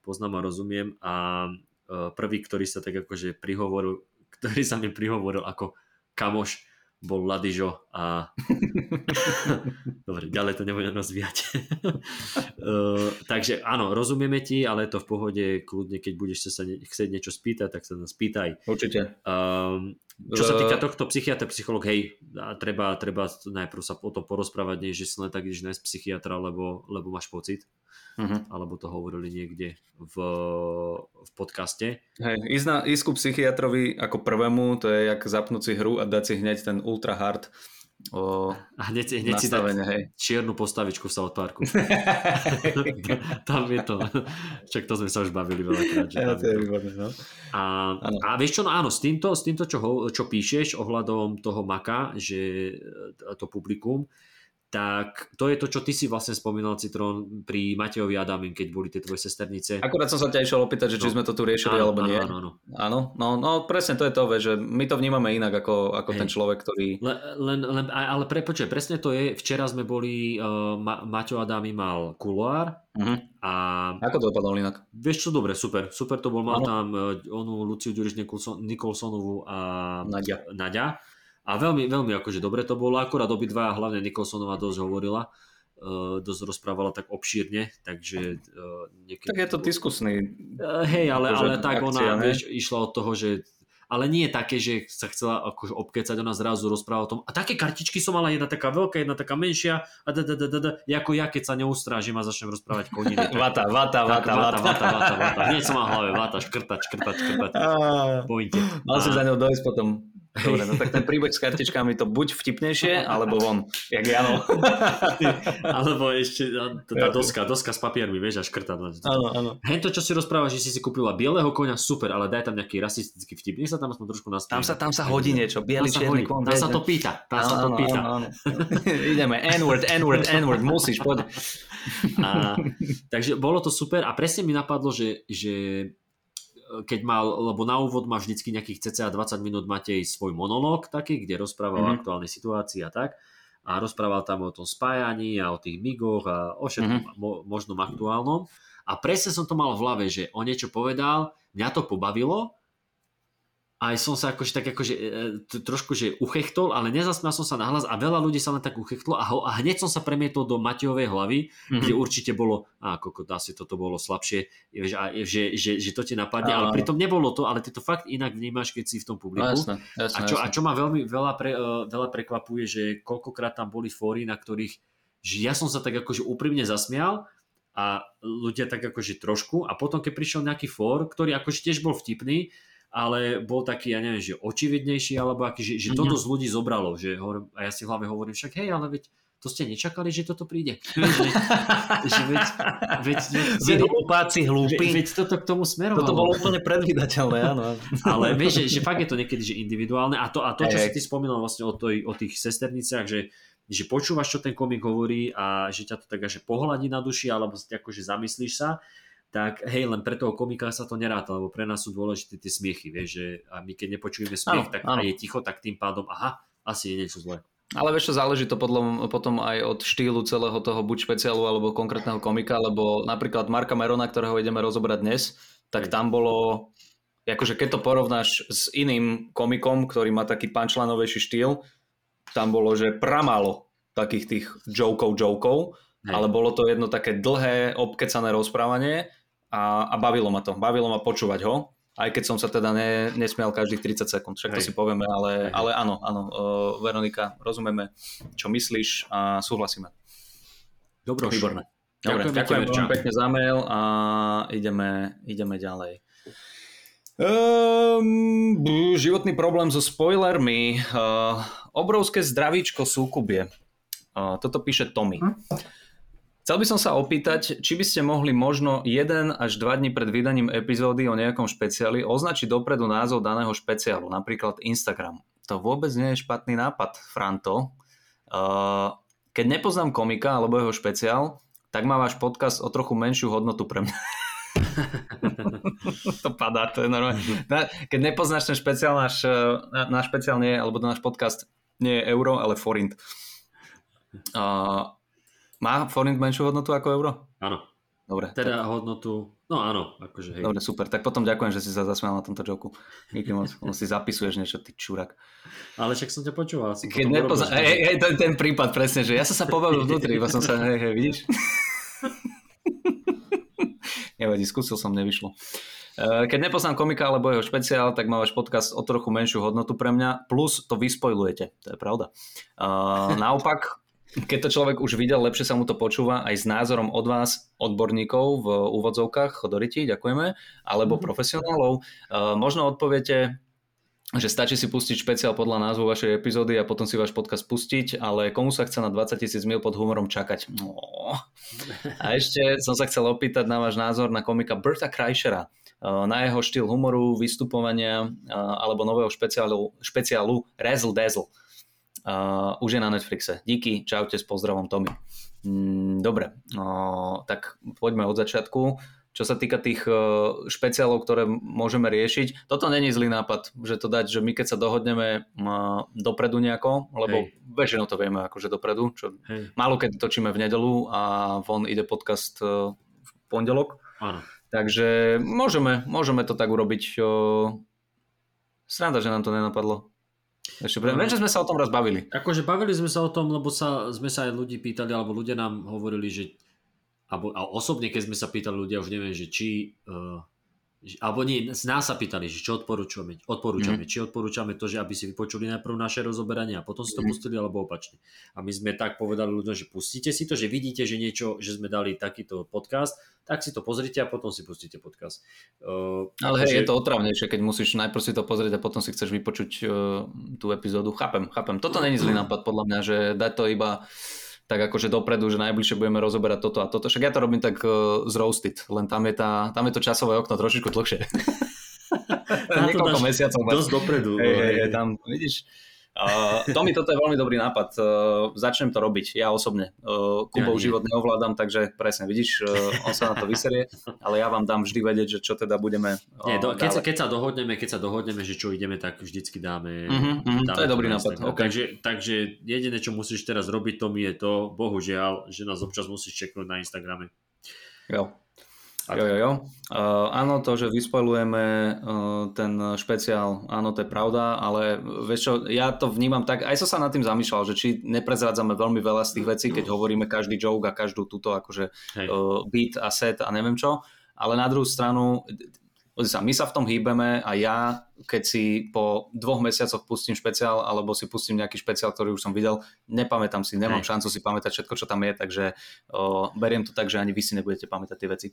Poznám a rozumiem a e, prvý, ktorý sa tak akože prihovoril, ktorý sa mi prihovoril ako kamoš, bol Ladižo a dobre, ďalej to nebudem rozvíjať. uh, takže áno, rozumieme ti, ale je to v pohode, kľudne, keď budeš sa chcieť niečo spýtať, tak sa nás pýtaj. Určite. Um, čo sa týka tohto psychiatra, psycholog, hej, treba, treba najprv sa o tom porozprávať, nie že si len tak ideš nájsť psychiatra, lebo, lebo máš pocit, Mhm. alebo to hovorili niekde v, v podcaste. Hej, ísť, na, ísť ku psychiatrovi ako prvému, to je jak zapnúť si hru a dať si hneď ten ultra hard o, A hneď, hneď si dať nastavenie, hej. čiernu postavičku v South Parku. tam je to. Však to sme sa už bavili veľakrát. Že Ja, to je výborné, no. A, a vieš čo, no áno, s týmto, s týmto čo, ho, čo píšeš ohľadom toho maka, že e, to publikum, tak to je to, čo ty si vlastne spomínal, Citrón, pri Matejovi Adamin, keď boli tie tvoje sesternice. Akurát som sa ťa išiel opýtať, že či No. sme to tu riešili, Áno, alebo áno, nie. Áno, áno. Áno, no, no presne to je to, že my to vnímame inak ako, ako Hej. ten človek, ktorý... Le, len, len, ale pre, počuj, presne to je, včera sme boli, uh, Ma, Maťo Adami mal kuloár Mhm. a Ako to dopadlo inak? vieš čo, dobre, super, super to bol, mal Áno. tam uh, onú Luciu Ďuriš Nikolson, Nikolsonovú a Nadia. Nadia. A veľmi, veľmi akože dobre to bolo, akurát obidva, hlavne Nikolsonová dosť hovorila, uh, dosť rozprávala tak obšírne, takže uh, niekedy... Tak je to diskusný. Uh, hej, ale, akože ale tak akcia, ona, vieš, išla od toho, že ale nie je také, že sa chcela akože obkecať, ona zrazu rozpráva o tom. A také kartičky som mala, jedna taká veľká, jedna taká menšia, a da, da, da, da, da. ako ja, keď sa neustrážim a začnem rozprávať koniny. tak- Vata, vata, vata, vata, vata. vata, vata, vata. Hneď som v hlave, vata, škrtať, škrtať, škrtať. Pointe. Mal A- za ňou dojsť potom. Dobre, no tak ten príbeh s kartičkami to buď vtipnejšie, alebo von. Jak Jano. Alebo ešte tá doska, doska s papiermi, vieš, a škrtať. Áno, áno. Hej, to, čo si rozprávaš, že si si kúpila bieleho konia, super, ale daj tam nejaký rasistický vtip. Nech sa tam aspoň trošku nastaví. Tam sa, tam sa hodí niečo. Bielý, tam sa, čierny hodí. kon. tam sa to pýta. Tam sa to pýta. áno, áno. Ideme. N-word, N-word, N-word. Musíš, poď. A, takže bolo to super a presne mi napadlo, že, že keď mal, lebo na úvod má vždycky nejakých cca 20 minút Matej svoj monológ taký, kde rozprával mm-hmm. o Mhm. aktuálnej situácii a tak. A rozprával tam o tom spájaní a o tých migoch a o všetkom mm-hmm. mo- možnom aktuálnom. A presne som to mal v hlave, že on niečo povedal, mňa to pobavilo, aj som sa akože tak akože e, t- trošku že uchechtol, ale nezasmial som sa nahlas a veľa ľudí sa len tak uchechtlo a, ho, a hneď som sa premietol do Matejovej hlavy, Mhm. kde určite bolo, a koko, asi toto bolo slabšie, a, že, že, že to ti napadne, ale Áno. pritom nebolo to, ale ty to fakt inak vnímaš, keď si v tom No, publiku. jasné, jasné, A čo, a čo ma veľmi veľa, pre, uh, veľa prekvapuje, že koľkokrát tam boli fóry, na ktorých že ja som sa tak akože úprimne zasmial a ľudia tak akože trošku a potom keď prišiel nejaký fór, ktorý akože tiež bol vtipný, ale bol taký, ja neviem, že očividnejší, alebo aký, že, že to Mhm. dosť ľudí zobralo, že a ja si v hlave hovorím, však hej, ale veď to ste nečakali, že toto príde. že, že veď, veď, veď, Vy hlupáci, veď, hlúpi. veď toto k tomu smerovalo. Toto bolo úplne predvídateľné, áno. Ale vieš, že, že fakt je to niekedy že individuálne a to, a to čo Hej. si ty spomínal vlastne o, toj, o tých sesterniciach, že, že počúvaš, čo ten komik hovorí a že ťa to tak že pohľadí na duši alebo akože zamyslíš sa, tak hej, len pre toho komika sa to neráta, lebo pre nás sú dôležité tie smiechy, vieš, že a my keď nepočujeme smiech Áno, tak, áno. a je ticho, tak tým pádom, aha, asi je niečo zlé. Ale vieš čo, záleží to podľa, potom aj od štýlu celého toho buď špeciálu alebo konkrétneho komika, lebo napríklad Marka Merona, ktorého ideme rozobrať dnes, tak Hej. tam bolo, akože keď to porovnáš s iným komikom, ktorý má taký punchlinovejší štýl, tam bolo, že pramálo takých tých jokov, jokov, ale bolo to jedno také dlhé, obkecané rozprávanie a, a bavilo ma to. Bavilo ma počúvať ho, aj keď som sa teda ne, nesmial každých 30 sekúnd, však to Hej. si povieme, ale, Hej. ale áno, áno, uh, Veronika, rozumieme, čo myslíš a súhlasíme. Dobro, Výborné. Dobre, ďakujem veľmi pekne za mail a ideme, ideme ďalej. Um, životný problém so spoilermi. Uh, obrovské zdravíčko súkubie. Uh, toto píše Tommy. Chcel by som sa opýtať, či by ste mohli možno 1 až 2 dní pred vydaním epizódy o nejakom špeciáli označiť dopredu názov daného špeciálu, napríklad Instagram. To vôbec nie je špatný nápad, Franto. Uh, keď nepoznám komika alebo jeho špeciál, tak má váš podcast o trochu menšiu hodnotu pre mňa. to padá, to je normálne. Keď nepoznáš ten špeciál, náš, náš špeciál nie, alebo náš podcast nie je euro, ale forint. Uh, má forint menšiu hodnotu ako euro? Áno. Dobre. Teda tak... hodnotu, no áno, akože hej. Dobre, super. Tak potom ďakujem, že si sa zasmial na tomto joku. Díky moc. On si zapisuješ niečo, ty čurak. Ale však som ťa počúval. Som Keď nepozna... hej, hej, ten, ten prípad presne, že ja som sa pobavil vnútri, iba som sa, hej, hej, vidíš? Nevadí, skúsil som, nevyšlo. Eh, keď nepoznám komika alebo jeho špeciál, tak má váš podcast o trochu menšiu hodnotu pre mňa, plus to vyspojlujete, to je pravda. Uh, naopak, keď to človek už videl, lepšie sa mu to počúva aj s názorom od vás, odborníkov v úvodzovkách, chodoriti, ďakujeme, alebo mm. profesionálov. Uh, možno odpoviete, že stačí si pustiť špeciál podľa názvu vašej epizódy a potom si váš podcast pustiť, ale komu sa chce na 20 tisíc mil pod humorom čakať? No. A ešte som sa chcel opýtať na váš názor na komika Berta Kreishera, na jeho štýl humoru, vystupovania alebo nového špeciálu, špeciálu Razzle Dazzle. Uh, už je na Netflixe. Díky, čaute, s pozdravom Tomy. Mm, dobre, uh, tak poďme od začiatku. Čo sa týka tých uh, špeciálov, ktoré môžeme riešiť, toto není zlý nápad, že to dať, že my keď sa dohodneme uh, dopredu nejako, lebo Hej. väčšinou to vieme akože dopredu, čo Hej. málo keď točíme v nedelu a von ide podcast uh, v pondelok. Áno. Takže môžeme, môžeme to tak urobiť. Uh, sranda, že nám to nenapadlo. Ešte, no. viem, že sme sa o tom raz bavili. Akože bavili sme sa o tom, lebo sa, sme sa aj ľudí pýtali, alebo ľudia nám hovorili, že alebo, a osobne, keď sme sa pýtali ľudia, už neviem, že či uh, alebo nie, z nás sa pýtali, že čo odporúčame, odporúčame mm. či odporúčame to, že aby si vypočuli najprv naše rozoberanie a potom si to mm. pustili, alebo opačne. A my sme tak povedali ľuďom, že pustíte si to, že vidíte, že niečo, že sme dali takýto podcast, tak si to pozrite a potom si pustíte podcast. Uh, Ale hej, že... je to otravnejšie, keď musíš najprv si to pozrieť a potom si chceš vypočuť uh, tú epizódu. Chápem, chápem. Toto není zlý nápad podľa mňa, že dať to iba tak akože dopredu, že najbližšie budeme rozoberať toto a toto. Však ja to robím tak uh, z roasted, len tam je, tá, tam je to časové okno trošičku dlhšie. Niekoľko mesiacov. Dosť dopredu. Hej, hej, hej, tam, vidíš, Uh, Tomi, toto je veľmi dobrý nápad. Uh, začnem to robiť, ja osobne. Uh, Kubov ja život neovládam, takže presne, vidíš, uh, on sa na to vyserie, ale ja vám dám vždy vedieť, že čo teda budeme uh, Nie, do, keď, sa, keď, sa dohodneme, keď sa dohodneme, že čo ideme, tak vždycky dáme. Uh-huh, uh-huh, dáme to je dobrý nápad. Okay. Takže, takže jediné, čo musíš teraz robiť, Tomi, je to, bohužiaľ, že nás občas musíš čeknúť na Instagrame. Jo. Jo, jo, jo. Uh, áno, to, že vyspojujeme uh, ten špeciál, áno, to je pravda, ale vieš čo, ja to vnímam tak, aj som sa nad tým zamýšľal, že či neprezrádzame veľmi veľa z tých vecí, keď hovoríme každý joke a každú túto akože uh, beat a set a neviem čo, ale na druhú stranu sa, my sa v tom hýbeme a ja, keď si po dvoch mesiacoch pustím špeciál alebo si pustím nejaký špeciál, ktorý už som videl, nepamätám si, nemám Hej. šancu si pamätať všetko, čo tam je, takže o, beriem to tak, že ani vy si nebudete pamätať tie veci.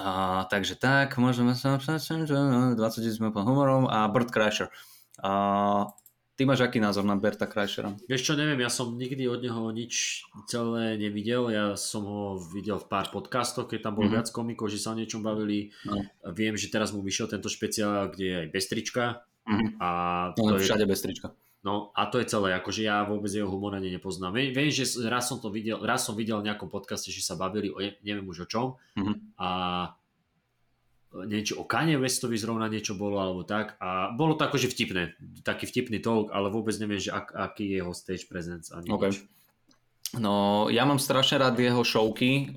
A, takže tak, môžeme sa 20 sme po humorom a Bird Crasher. A, Ty máš aký názor na Berta Krajšera? Vieš čo, neviem, ja som nikdy od neho nič celé nevidel. Ja som ho videl v pár podcastoch, keď tam bol mm-hmm. viac komikov, že sa o niečom bavili. No. Viem, že teraz mu vyšiel tento špeciál, kde je aj bestrička. Mm-hmm. A to no, je... všade bestrička. No a to je celé, akože ja vôbec jeho humor ani nepoznám. Viem, že raz som to videl, raz som videl v nejakom podcaste, že sa bavili o neviem už o čom mm-hmm. a niečo o Kanye Westovi zrovna niečo bolo alebo tak a bolo to akože vtipné, taký vtipný talk, ale vôbec neviem, že ak, aký je jeho stage presence ani okay. nič. No, ja mám strašne rád jeho showky,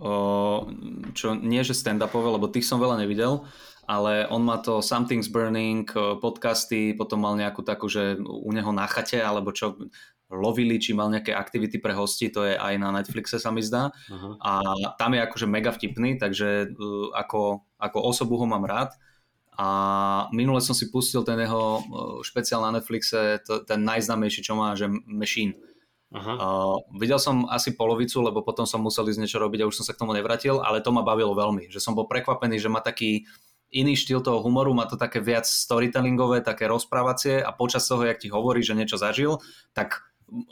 čo nie že stand-upové, lebo tých som veľa nevidel, ale on má to Something's Burning, podcasty, potom mal nejakú takú, že u neho na chate, alebo čo, lovili, či mal nejaké aktivity pre hosti, to je aj na Netflixe sa mi zdá. Uh-huh. A tam je akože mega vtipný, takže ako, ako osobu ho mám rád. A minule som si pustil ten jeho uh, špeciál na Netflixe, to, ten najznámejší, čo má, že Machine. Uh-huh. Uh, videl som asi polovicu, lebo potom som musel ísť niečo robiť a už som sa k tomu nevratil, ale to ma bavilo veľmi, že som bol prekvapený, že má taký iný štýl toho humoru, má to také viac storytellingové, také rozprávacie a počas toho, jak ti hovorí, že niečo zažil, tak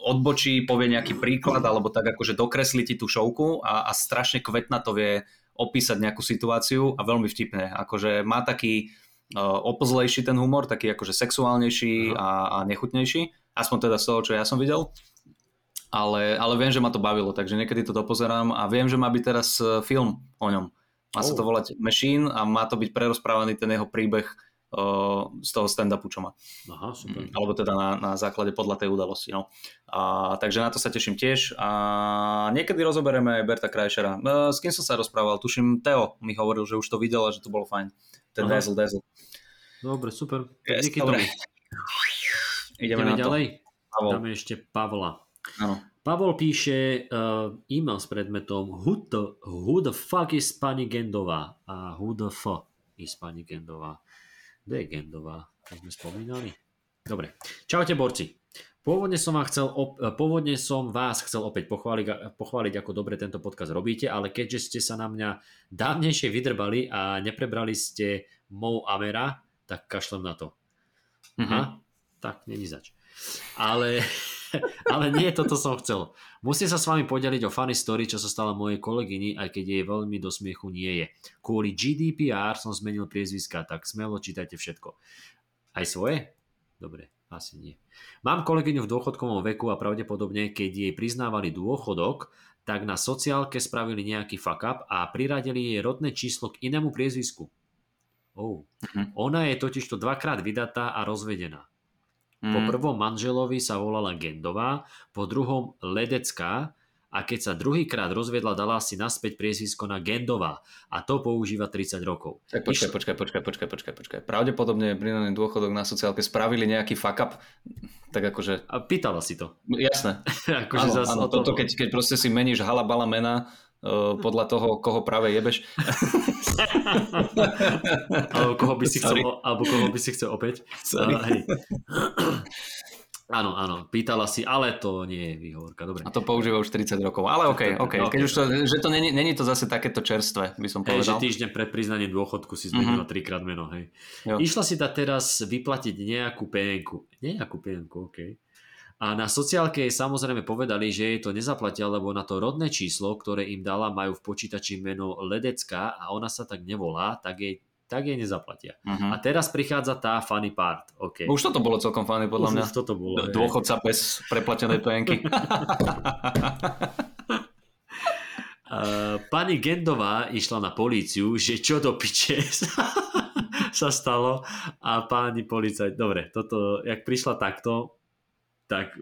odbočí, povie nejaký príklad, alebo tak akože dokreslí ti tú šovku a, a strašne kvetna to vie opísať nejakú situáciu a veľmi vtipne. Akože má taký uh, opozlejší ten humor, taký akože sexuálnejší a, a nechutnejší, aspoň teda z toho, čo ja som videl. ale, ale viem, že ma to bavilo, takže niekedy to dopozerám a viem, že má byť teraz e, film o ňom. Má oh. sa to volať Machine a má to byť prerozprávaný ten jeho príbeh z toho stand-upu, čo má. Aha, super. Mm, alebo teda na, na základe podľa tej udalosti. No. A, takže na to sa teším tiež. A niekedy rozoberieme aj Berta Krajšera. Uh, s kým som sa rozprával? Tuším, Teo mi hovoril, že už to videl a že to bolo fajn. Ten Aha. Dazzle Dazzle. Dobre, super. Yes, Díky dobre. Ideme, Ideme ďalej. Pavol. Dáme ešte Pavla. Áno. Pavol píše uh, e-mail s predmetom who the, who the fuck is pani Gendová a who the fuck is pani Gendová. Kde je Gendová? To sme spomínali. Dobre. Čaute borci. Pôvodne som, vám chcel, op- e, pôvodne som vás chcel opäť pochváliť, pochváliť, ako dobre tento podcast robíte, ale keďže ste sa na mňa dávnejšie vydrbali a neprebrali ste mou Amera, tak kašlem na to. Mhm. Aha, tak není zač. Ale Ale nie, toto som chcel. Musím sa s vami podeliť o funny story, čo sa stala mojej kolegyni, aj keď jej veľmi do smiechu nie je. Kvôli GDPR som zmenil priezviska, tak smelo čítajte všetko. Aj svoje? Dobre, asi nie. Mám kolegyňu v dôchodkovom veku a pravdepodobne, keď jej priznávali dôchodok, tak na sociálke spravili nejaký fuck up a priradili jej rodné číslo k inému priezvisku. Oh. Mhm. Ona je totižto dvakrát vydatá a rozvedená. Po mm. prvom manželovi sa volala Gendová, po druhom Ledecká a keď sa druhýkrát rozvedla, dala si naspäť priezvisko na Gendová a to používa 30 rokov. Tak počkaj, Išla... počkaj, počkaj, počkaj, počkaj, počkaj. Pravdepodobne pri dôchodok na sociálke spravili nejaký fuck up, tak akože... A pýtala si to. Jasné. akože áno, áno, toto, keď, keď proste si meníš halabala mena, podľa toho, koho práve jebeš. alebo, koho by si chcel, alebo koho by si chcel opäť. Uh, hej. Áno, áno, pýtala si, ale to nie je výhovorka, dobre. A to používa už 30 rokov, ale OK, OK, okay. keď už to, že to není, není to zase takéto čerstvé, by som povedal. Hej, že týždeň pred priznaním dôchodku si zmenila mm-hmm. trikrát meno, hej. Jo. Išla si ta teraz vyplatiť nejakú penku, nejakú penku, OK. A na sociálke samozrejme povedali, že jej to nezaplatia, lebo na to rodné číslo, ktoré im dala, majú v počítači meno Ledecka a ona sa tak nevolá, tak jej tak jej nezaplatia. Uh-huh. A teraz prichádza tá funny part. Okay. Už toto bolo celkom funny podľa už, mňa. Už toto bolo. Dôchodca bez preplatenej penky. Uh, pani Gendová išla na políciu, že čo do piče sa stalo a páni policajt, dobre, toto, jak prišla takto, tak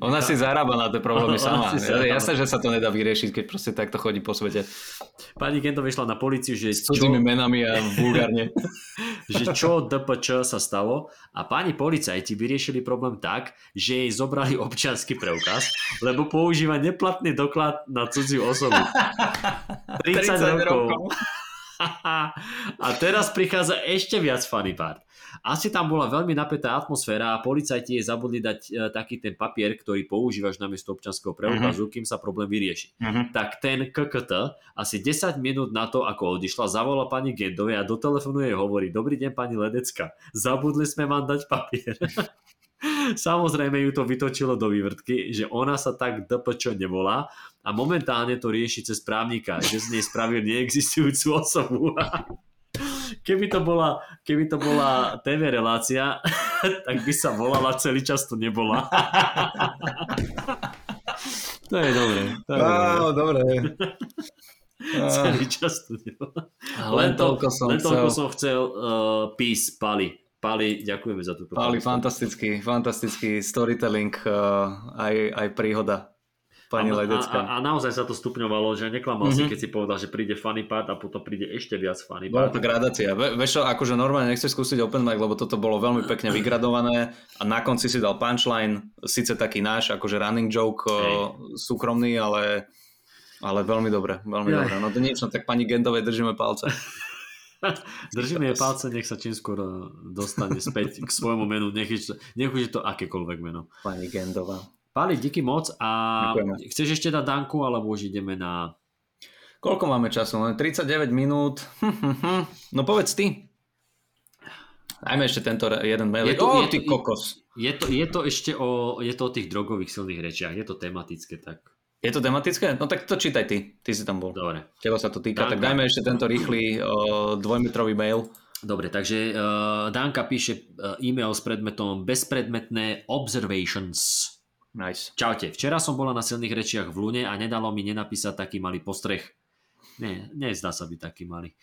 ona si zarába na tie problémy sama. Jasné, že sa to nedá vyriešiť, keď proste takto chodí po svete. Pani Gento vyšla na policiu, že... S cudzými menami a vulgárne. že čo DPČ sa stalo a páni policajti vyriešili problém tak, že jej zobrali občiansky preukaz, lebo používa neplatný doklad na cudziu osobu. 30, 30 rokov. rokov. a teraz prichádza ešte viac funny part. Asi tam bola veľmi napätá atmosféra a policajti jej zabudli dať e, taký ten papier, ktorý používaš na miesto občanského preukazu, uh-huh. kým sa problém vyrieši. Uh-huh. Tak ten KKT asi 10 minút na to, ako odišla, zavolala pani Gendovej a do telefónu jej hovorí Dobrý deň pani Ledecka, zabudli sme vám dať papier. Samozrejme ju to vytočilo do vývrtky, že ona sa tak DPČ nevolá a momentálne to rieši cez právnika, že z nej spravil neexistujúcu osobu. keby to bola, keby to bola TV relácia, tak by sa volala, celý čas to nebola. to je dobré. To je Á, dobré. celý čas to nebola. Len, toľko som len toľko chcel. som chcel uh, peace, Pali. Pali, ďakujeme za túto. Pali, fantastický, fantastický storytelling, uh, aj, aj príhoda pani a, Ledecka. A, a, naozaj sa to stupňovalo, že neklamal mm-hmm. si, keď si povedal, že príde funny part a potom príde ešte viac funny part. Bola to gradácia. Ve, vieš akože normálne nechceš skúsiť open mic, lebo toto bolo veľmi pekne vygradované a na konci si dal punchline, síce taký náš, akože running joke, Hej. súkromný, ale, ale veľmi dobre, veľmi ja. dobre. No to niečo, no tak pani Gendovej držíme palce. Držíme jej palce, nech sa čím skôr e, dostane späť k svojmu menu, nech je, nech je to akékoľvek meno. Pani Gendová. Pali, díky moc a Ďakujeme. chceš ešte dať Danku, alebo už ideme na... Koľko máme času? 39 minút. no povedz ty. Dajme ešte tento jeden mail. Je to, oh, je, ty kokos. Je to, je to ešte o, je to o tých drogových silných rečiach. Je to tematické, tak... Je to tematické? No tak to čítaj ty. Ty si tam bol. Dobre. Teba sa to týka. Danka. Tak dajme ešte tento rýchly uh, dvojmetrový mail. Dobre, takže uh, Danka píše uh, e-mail s predmetom bezpredmetné observations Nice. Čaute, včera som bola na silných rečiach v Lune a nedalo mi nenapísať taký malý postreh. Nie, nezdá sa byť taký malý.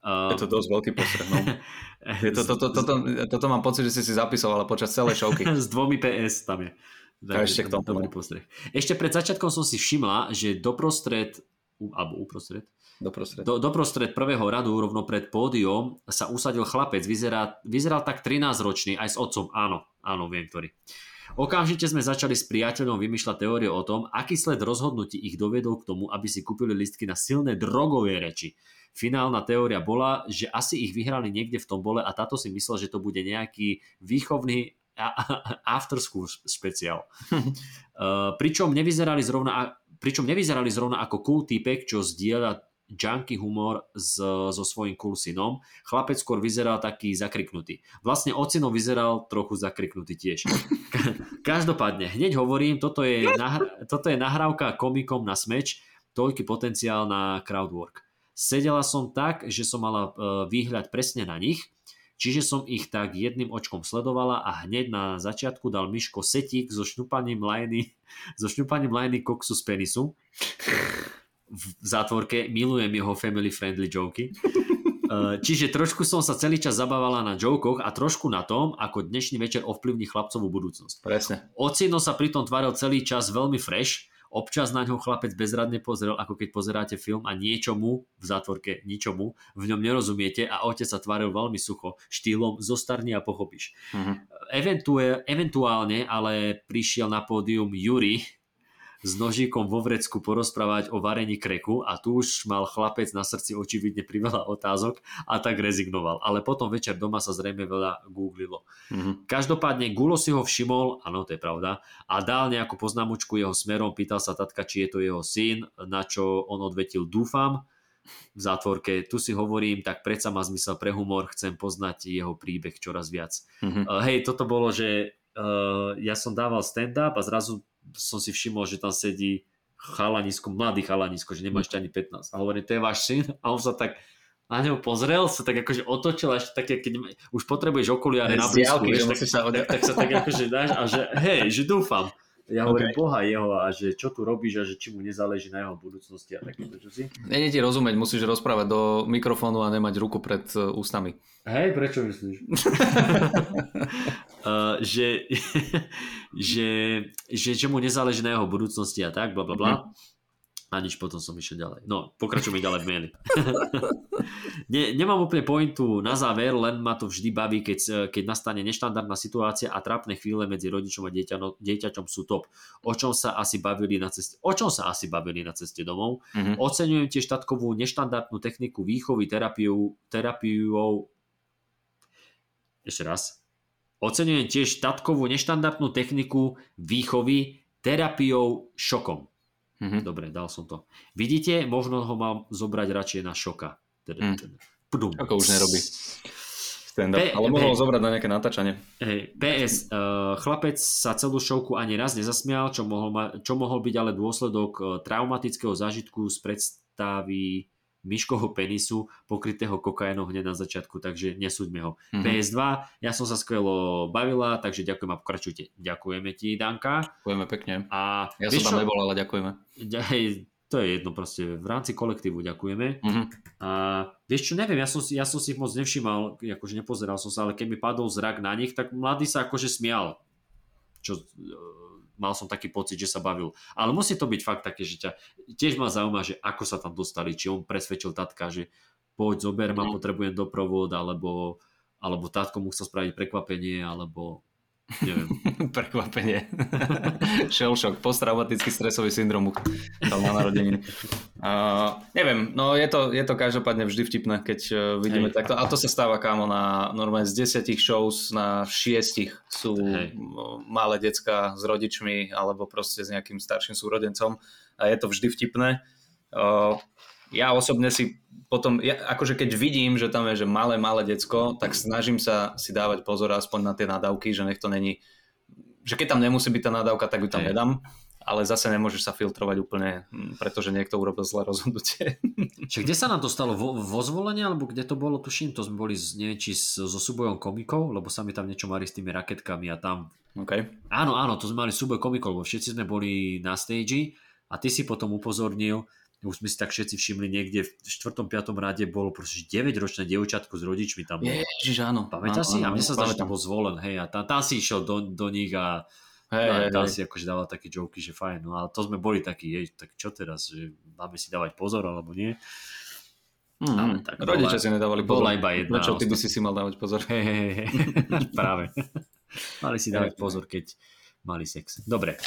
Uh, je to dosť veľký postreh, no. je to, to, to, to, to, toto mám pocit, že si si zapisoval počas celej šovky. S dvomi PS tam je. Tak, ešte k tomu. Dobrý postreh. Ešte pred začiatkom som si všimla, že doprostred, alebo uprostred, Doprostred. Do, doprostred prvého radu, rovno pred pódium, sa usadil chlapec. Vyzerá, vyzeral tak 13-ročný, aj s otcom. Áno, áno, viem, ktorý. Okamžite sme začali s priateľom vymýšľať teórie o tom, aký sled rozhodnutí ich dovedol k tomu, aby si kúpili listky na silné drogové reči. Finálna teória bola, že asi ich vyhrali niekde v tom bole a táto si myslel, že to bude nejaký výchovný after school špeciál. uh, pričom, nevyzerali zrovna, pričom nevyzerali zrovna ako cool typek, čo zdieľa junky humor s, so svojím cool synom. Chlapec skôr vyzeral taký zakriknutý. Vlastne ocino vyzeral trochu zakriknutý tiež. Každopádne, hneď hovorím, toto je, nahr- toto je nahrávka komikom na smeč, toľký potenciál na crowdwork. Sedela som tak, že som mala e, výhľad presne na nich, čiže som ich tak jedným očkom sledovala a hneď na začiatku dal Miško setík so šňupaním lajny, so šňupaním lajny koksu z penisu v zátvorke, milujem jeho family friendly joky. Čiže trošku som sa celý čas zabávala na jokoch a trošku na tom, ako dnešný večer ovplyvní chlapcovú budúcnosť. Presne. Ocino sa pritom tváril celý čas veľmi fresh, občas na ňo chlapec bezradne pozrel, ako keď pozeráte film a niečomu, v zátvorke ničomu, v ňom nerozumiete a otec sa tváril veľmi sucho, štýlom zostarni a pochopíš. Uh-huh. eventuálne ale prišiel na pódium Yuri, s nožíkom vo vrecku porozprávať o varení kreku a tu už mal chlapec na srdci očividne priveľa otázok a tak rezignoval. Ale potom večer doma sa zrejme veľa googlilo. Mm-hmm. Každopádne Gulo si ho všimol, áno, to je pravda, a dal nejakú poznámočku jeho smerom, pýtal sa tatka, či je to jeho syn, na čo on odvetil dúfam, v zátvorke. Tu si hovorím, tak predsa má zmysel pre humor, chcem poznať jeho príbeh čoraz viac. Mm-hmm. Uh, hej, toto bolo, že uh, ja som dával stand-up a zrazu som si všimol, že tam sedí chalanisko, mladý chalanisko, že nemá ešte ani 15. A hovorím, to je váš syn? A on sa tak na neho pozrel, sa tak akože otočil a ešte také, keď už potrebuješ okuliare na blízku, tak, tak, tak, sa tak akože dáš a že hej, že dúfam. Ja hovorím okay. Boha jeho a že čo tu robíš a že či mu nezáleží na jeho budúcnosti a takéto čosi. Nie ti rozumieť, musíš rozprávať do mikrofónu a nemať ruku pred uh, ústami. Hej, prečo myslíš? uh, že, že, že, že mu nezáleží na jeho budúcnosti a tak, bla bla bla. Mm-hmm a nič, potom som išiel ďalej. No, pokračujeme ďalej v maili. ne, nemám úplne pointu na záver, len ma to vždy baví, keď, keď nastane neštandardná situácia a trápne chvíle medzi rodičom a dieťa, dieťaťom sú top. O čom sa asi bavili na ceste, o čom sa asi bavili na ceste domov. Mm-hmm. Oceňujem tiež tatkovú neštandardnú techniku výchovy, terapiu, terapiou ešte raz. Oceňujem tiež tatkovú neštandardnú techniku výchovy terapiou šokom. Mm-hmm. Dobre, dal som to. Vidíte, možno ho mám zobrať radšej na šoka. Teda, mm. teda. Ako už nerobí. P- ale mohol P- zobrať na nejaké natáčanie. Hey, PS, uh, chlapec sa celú šovku ani raz nezasmial, čo mohol, ma- čo mohol byť ale dôsledok uh, traumatického zážitku z predstavy myškoho penisu pokrytého kokainom hneď na začiatku, takže nesúďme ho. Mm-hmm. PS2, ja som sa skvelo bavila, takže ďakujem a pokračujte. Ďakujeme ti, Danka. Ďakujeme pekne. A ja som tam čo? nebol, ale ďakujeme. Hej, to je jedno proste, v rámci kolektívu ďakujeme. Mm-hmm. A vieš čo, neviem, ja som, si, ja som si moc nevšímal, akože nepozeral som sa, ale keď mi padol zrak na nich, tak mladý sa akože smial. Čo mal som taký pocit, že sa bavil. Ale musí to byť fakt také, že ťa tiež ma zaujíma, že ako sa tam dostali, či on presvedčil tatka, že poď, zober ma, mm. potrebujem doprovod, alebo, alebo tatko mu chcel spraviť prekvapenie, alebo neviem. Prekvapenie. Shell shock, posttraumatický stresový syndrom tam na narodeniny. Uh, neviem, no je to, je to každopádne vždy vtipné, keď uh, vidíme Hej. takto. A to sa stáva kámo na normálne z desiatich shows na šiestich sú Hej. malé decka s rodičmi alebo proste s nejakým starším súrodencom a je to vždy vtipné. Uh, ja osobne si potom, ja, akože keď vidím, že tam je že malé, malé decko, tak snažím sa si dávať pozor aspoň na tie nadávky, že nech to není, že keď tam nemusí byť tá nadávka, tak ju tam nedám. ale zase nemôžeš sa filtrovať úplne, hm, pretože niekto urobil zlé rozhodnutie. Čiže kde sa nám to stalo? Vo, vo zvolenie, alebo kde to bolo, tuším, to sme boli, neviem, či so súbojom komikov, lebo sa mi tam niečo mali s tými raketkami a tam... Okay. Áno, áno, to sme mali súboj komikov, lebo všetci sme boli na stage a ty si potom upozornil, už sme si tak všetci všimli niekde v 4. 5. rade bolo proste 9-ročné dievčatko s rodičmi tam. Ježiš, áno. Pamätáš si? A mne sa zdá, že tam bol zvolen, hej, a tam, tam si išiel do, do nich a Hey, no, hey, tam hey. si akože dával také joky, že fajn, no ale to sme boli takí, jej, tak čo teraz, že máme si dávať pozor, alebo nie? Mm, ale tak Rodičia si nedávali pozor. Bola iba jedna. Prečo ty by si si mal dávať pozor? Hey, hey, hey. Práve. mali si dávať pozor, keď mali sex. Dobre.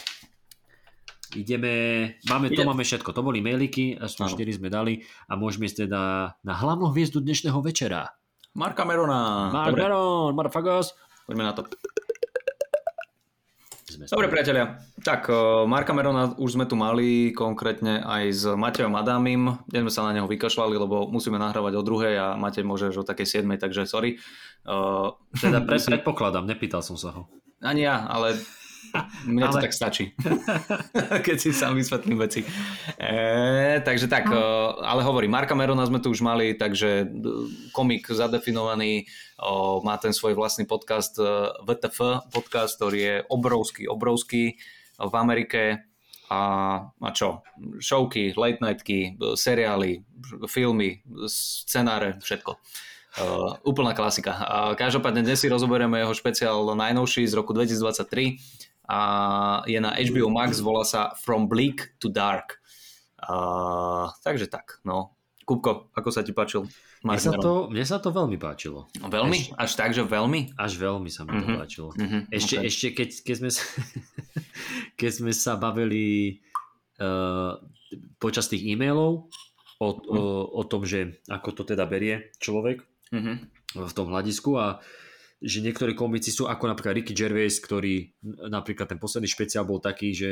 Ideme, máme, to máme všetko, to boli mailiky, aspoň 4 sme dali a môžeme ísť teda na hlavnú hviezdu dnešného večera. Marka Merona. Mark Meron, motherfuckers. Poďme na to. Dobre priatelia, tak Marka Merona už sme tu mali konkrétne aj s Matejom Adámim. Dnes sme sa na neho vykašľali, lebo musíme nahrávať o druhej a Matej môže o takej siedmej, takže sorry. Uh, teda predpokladám, nepýtal som sa ho. Ani ja, ale mne ale... to tak stačí. Keď si sám vysvetlím veci. E, takže tak, no. ale hovorím, Marka Merona sme tu už mali, takže komik zadefinovaný, o, má ten svoj vlastný podcast VTF, podcast, ktorý je obrovský, obrovský v Amerike a, a čo? Showky, late nightky, seriály, filmy, scenáre, všetko. Uh, úplná klasika. Uh, každopádne dnes si rozoberieme jeho špeciál najnovší z roku 2023 a je na HBO Max, volá sa From Bleak to Dark. Uh, takže tak, no. Kupko, ako sa ti páčil? Mne sa, to, mne sa to veľmi páčilo. Veľmi? Až, Až tak, že veľmi? Až veľmi sa mi to mm-hmm. páčilo. Mm-hmm. Ešte, okay. ešte keď, keď, sme sa, keď sme sa bavili uh, počas tých e-mailov o, mm. o, o tom, že ako to teda berie človek mm-hmm. v tom hľadisku a že niektorí komici sú ako napríklad Ricky Gervais, ktorý napríklad ten posledný špeciál bol taký, že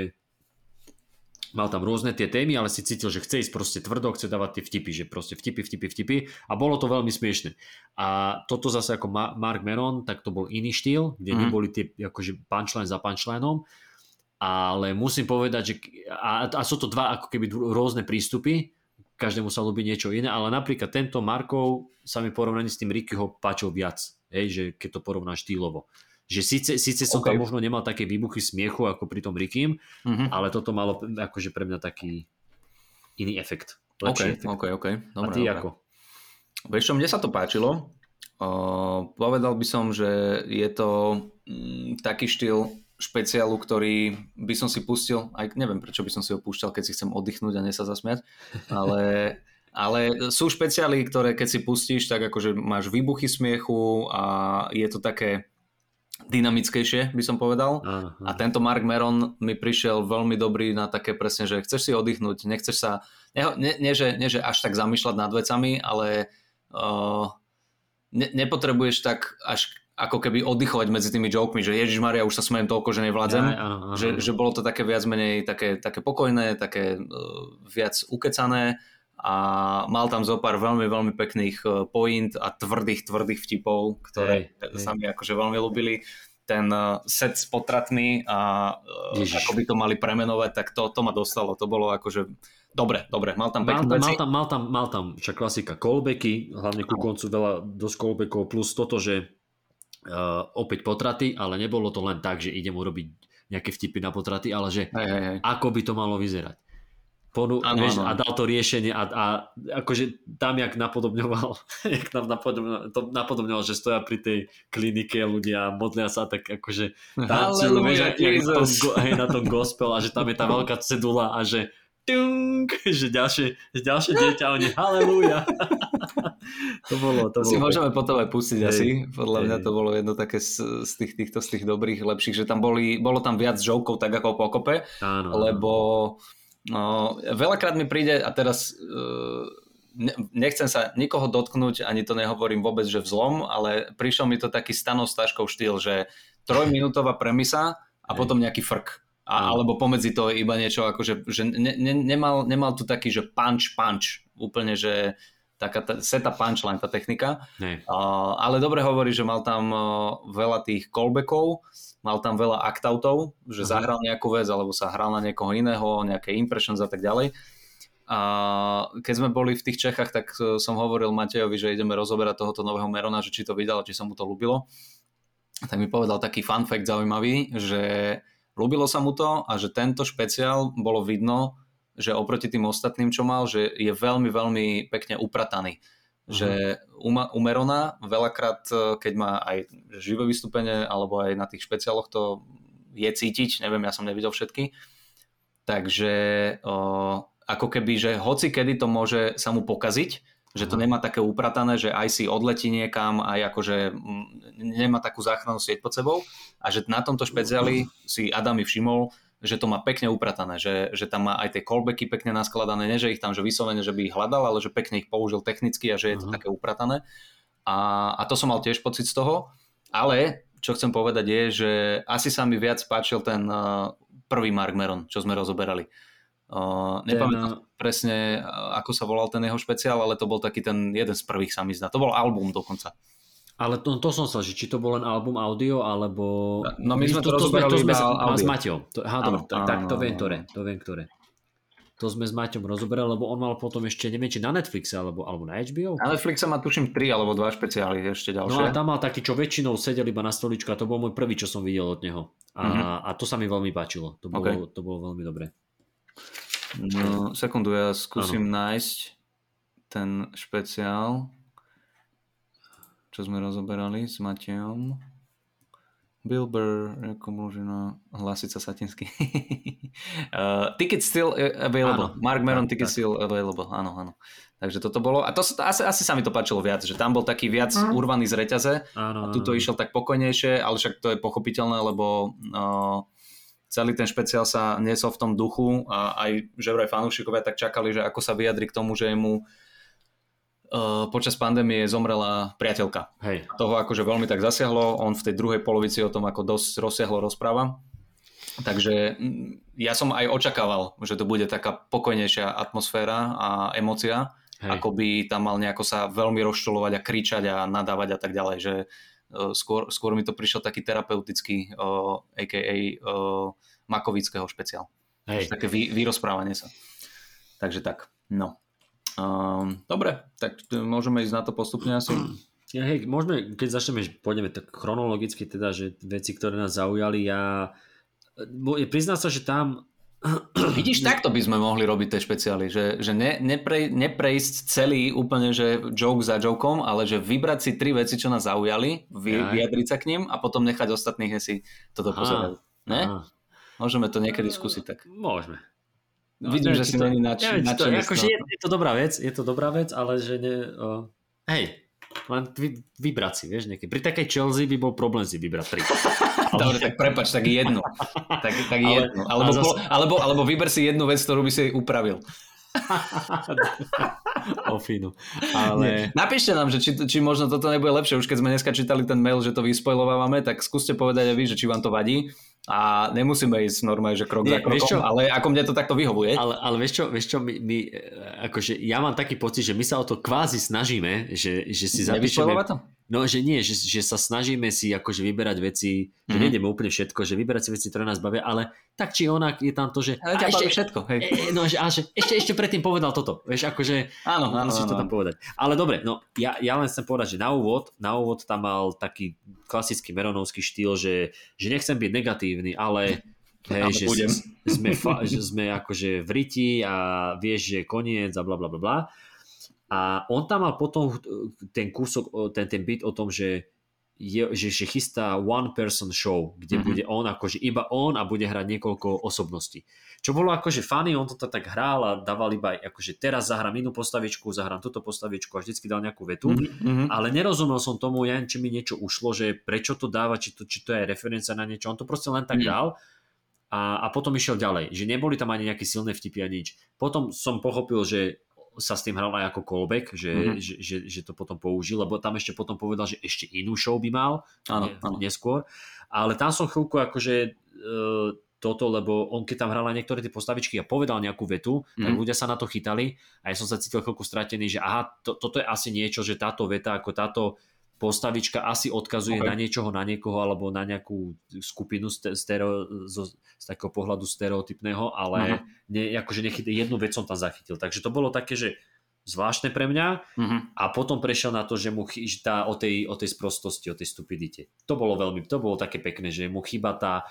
mal tam rôzne tie témy, ale si cítil, že chce ísť proste tvrdo, chce dávať tie vtipy, že proste vtipy, vtipy, vtipy a bolo to veľmi smiešne. A toto zase ako Mark Meron, tak to bol iný štýl, kde mm. neboli tie akože punchline za punchlineom, ale musím povedať, že a, a sú to dva ako keby rôzne prístupy, každému sa ľúbi niečo iné, ale napríklad tento Markov sa mi porovnaní s tým Rickyho páčil viac hej, že keď to porovnáš štýlovo. Že síce, síce som okay. tam možno nemal také výbuchy smiechu ako pri tom Rikým, mm-hmm. ale toto malo akože pre mňa taký iný efekt. Lepší okay, efekt. OK, OK. Dobre, A ty dobre. ako? Vieš čo, mne sa to páčilo. Uh, povedal by som, že je to mm, taký štýl špeciálu, ktorý by som si pustil, aj neviem prečo by som si ho púšťal, keď si chcem oddychnúť a ne sa zasmiať, ale ale sú špeciály, ktoré keď si pustíš, tak akože máš výbuchy smiechu a je to také dynamickejšie, by som povedal. Aha. A tento Mark Meron mi prišiel veľmi dobrý na také presne, že chceš si oddychnúť, nechceš sa, nie, nie, nie, že, nie že až tak zamýšľať nad vecami, ale uh, ne, nepotrebuješ tak až ako keby oddychovať medzi tými jokmi, že Ježiš Maria, už sa smejem toľko, že nevládzem. Ja, aha, aha. Že, že bolo to také viac menej také, také pokojné, také uh, viac ukecané a mal tam zo pár veľmi, veľmi pekných e, point a tvrdých, tvrdých vtipov, ktoré hey, sa mi akože veľmi ľúbili. Ten e, set s potratmi a e, Ježiš. ako by to mali premenovať, tak to, to ma dostalo. To bolo akože dobre, dobre. Mal tam pekné mal, Mal tam, mal tam, mal tam však klasika callbacky, hlavne ku koncu veľa dosť callbackov, plus toto, že uh, opäť potraty, ale nebolo to len tak, že idem urobiť nejaké vtipy na potraty, ale že hej, hej, hej. ako by to malo vyzerať ponu- ano, vieš, ano. a dal to riešenie a, a akože tam jak napodobňoval, jak tam napodobňoval, to napodobňoval, že stoja pri tej klinike ľudia modlia sa tak akože tancujú, vieš, jak, jak na, tom, hej, na tom gospel a že tam je tá veľká cedula a že tung, že ďalšie, ďalšie dieťa oni halleluja. to bolo, to, to si môžeme potom aj pustiť hej, asi. Podľa hej. mňa to bolo jedno také z, z tých, týchto z tých dobrých, lepších, že tam boli, bolo tam viac žovkov tak ako pokope, áno, lebo áno No, veľakrát mi príde, a teraz uh, nechcem sa nikoho dotknúť, ani to nehovorím vôbec, že vzlom, ale prišiel mi to taký stanov štýl, že trojminútová premisa a Hej. potom nejaký frk. A, alebo pomedzi to iba niečo, akože, že ne, ne, nemal, nemal tu taký, že punch, punch. Úplne, že taká tá, seta punchline, tá technika. Uh, ale dobre hovorí, že mal tam uh, veľa tých callbackov, mal tam veľa actoutov, že Aha. zahral nejakú vec, alebo sa hral na niekoho iného, nejaké impressions a tak ďalej. A keď sme boli v tých Čechách, tak uh, som hovoril Matejovi, že ideme rozoberať tohoto nového Merona, že či to videl, či sa mu to ľúbilo. Tak mi povedal taký fun fact zaujímavý, že ľúbilo sa mu to a že tento špeciál bolo vidno, že oproti tým ostatným, čo mal, že je veľmi, veľmi pekne uprataný. Že u, Ma- u Merona veľakrát, e, keď má aj živé vystúpenie, alebo aj na tých špeciáloch to je cítiť, neviem, ja som nevidel všetky, takže o, ako keby, že hoci kedy to môže sa mu pokaziť, že to Aha. nemá také upratané, že aj si odletí niekam, aj akože nemá takú záchrannú sieť pod sebou a že na tomto špeciáli si Adami všimol, že to má pekne upratané, že, že tam má aj tie callbacky pekne naskladané, nie že ich tam že vyslovene, že by ich hľadal, ale že pekne ich použil technicky a že je to Aha. také upratané. A, a to som mal tiež pocit z toho, ale čo chcem povedať je, že asi sa mi viac páčil ten uh, prvý Mark Meron, čo sme rozoberali. Uh, nepamätám Ten, presne, uh, ako sa volal ten jeho špeciál, ale to bol taký ten jeden z prvých sa mi zdá. To bol album dokonca. Ale to, to som sa, že či to bol len album audio, alebo... No, my sme to to, sme, to sme iba s, audio. s Maťom. To, aha, Áno, tak, tak áno, to viem, áno, ktoré. To viem, ktoré. To sme s Maťom rozoberali, lebo on mal potom ešte, neviem, či na Netflixe, alebo, alebo na HBO. Na Netflixe má tuším 3 alebo 2 špeciály ešte No ďalšie. a tam mal taký, čo väčšinou sedel iba na stoličku a to bol môj prvý, čo som videl od neho. A, Mhm. a to sa mi veľmi páčilo. To bolo, OK. to bolo veľmi dobré. No, sekundu, ja skúsim nájsť ten špeciál, čo sme rozoberali s Matejom. Bill Burr, ako Mlužina, Hlasica Satinsky. uh, ticket still available. Áno, Mark Meron, tak, ticket tak. still available. Áno, áno. Takže toto bolo. A to, sa- asi, asi sa mi to páčilo viac, že tam bol taký viac urvaný z reťaze Áno, a tuto áno. išiel tak pokojnejšie, ale však to je pochopiteľné, lebo uh, celý ten špeciál sa niesol v tom duchu a aj že vraj fanúšikovia tak čakali, že ako sa vyjadri k tomu, že mu uh, počas pandémie zomrela priateľka. Hej, Toho akože veľmi tak zasiahlo, on v tej druhej polovici o tom ako dosť rozsiahlo rozpráva. Takže mm, ja som aj očakával, že to bude taká pokojnejšia atmosféra a emócia, hej. ako by tam mal nejako sa veľmi rozčulovať a kričať a nadávať a tak ďalej, že uh, skôr, skôr mi to prišiel taký terapeutický, uh, a.k.a. Uh, Makovického špeciál. hej. Také vy, vyrozprávanie sa. Takže tak, no. Um, dobre, tak t- môžeme ísť na to postupne asi. Ja, hej, môžeme, keď začneme, pôjdeme tak chronologicky, teda, že veci, ktoré nás zaujali, ja priznám sa, že tam Vidíš, takto by sme mohli robiť tie špeciály, že, že ne, nepre, neprejsť celý úplne, že joke za jokom, ale že vybrať si tri veci, čo nás zaujali, vy, vyjadriť sa k ním a potom nechať ostatných si toto pozerať. Ne? Aha. Môžeme to niekedy skúsiť tak. Môžeme. Vidím, neviem, že si to- není nač- neviem, či to, akože je, je to dobrá vec, je to dobrá vec, ale že ne... O, hej, len vy, vybrať si, vieš, nejaké. Pri takej Chelsea by bol problém si vybrať tri. Dobre, tak prepač, tak jednu. Tak, tak Ale- jednu. Alebo, ale zas- po, alebo, alebo vyber si jednu vec, ktorú by si upravil. o fínu. Ale... Napíšte nám, že či, či možno toto nebude lepšie. Už keď sme dneska čítali ten mail, že to vyspojlovávame, tak skúste povedať aj vy, že či vám to vadí. A nemusíme ísť normálne, že krok Nie, za vieš čo? krokom, ale ako mne to takto vyhovuje. Ale, ale vieš čo, vieš čo my, my, e, akože ja mám taký pocit, že my sa o to kvázi snažíme, že, že si zapíšeme... To? No, že nie, že, že sa snažíme si akože vyberať veci, že Mhm. nejdeme úplne všetko, že vyberať si veci, ktoré nás bavia, ale tak či onak je tam to, že... Ale ťa baví všetko, hej. E, e, no, že, a že ešte, ešte predtým povedal toto, vieš, akože Áno, áno, musíš to áno. tam povedať. Ale dobre, no ja, ja len chcem povedať, že na úvod, na úvod tam mal taký klasický meronovský štýl, že, že nechcem byť negatívny, ale hej, že budem. sme, fa, že sme akože v riti a vieš, že je koniec a bla bla bla bla. A on tam mal potom ten kúsok, ten, ten byt o tom, že je, že, že chystá one person show, kde Mhm. mm-hmm. bude on akože iba on a bude hrať niekoľko osobností. Čo bolo akože funny, on to tak hral a dával iba akože teraz zahrám inú postavičku, zahrám túto postavičku a vždycky dal nejakú vetu. Mm-hmm. Mhm. Ale nerozumel som tomu, ja či mi niečo ušlo, že prečo to dáva, či to, či to je referencia na niečo. On to proste len tak Mhm. dal a, a potom išiel ďalej. Že neboli tam ani nejaké silné vtipy a nič. Potom som pochopil, že sa s tým hral aj ako callback, že, Mhm. mm-hmm. že, že, že to potom použil, lebo tam ešte potom povedal, že ešte inú show by mal Áno, ne- áno. neskôr. Ale tam som chvíľku akože e, to toto, lebo on keď tam hral na niektoré tie postavičky a povedal nejakú vetu, mm. tak Mhm. ľudia sa na to chytali a ja som sa cítil chvíľku stratený, že aha, to, toto je asi niečo, že táto veta ako táto postavička asi odkazuje Ok. na niečoho, na niekoho alebo na nejakú skupinu ste- stereo, zo, z takého pohľadu stereotypného, ale ne, akože nechyt, jednu vec som tam zachytil. Takže to bolo také, že zvláštne pre mňa Mhm. a potom prešiel na to, že mu že tá, o, tej, o tej sprostosti, o tej stupidite. To bolo veľmi, to bolo také pekné, že mu chyba tá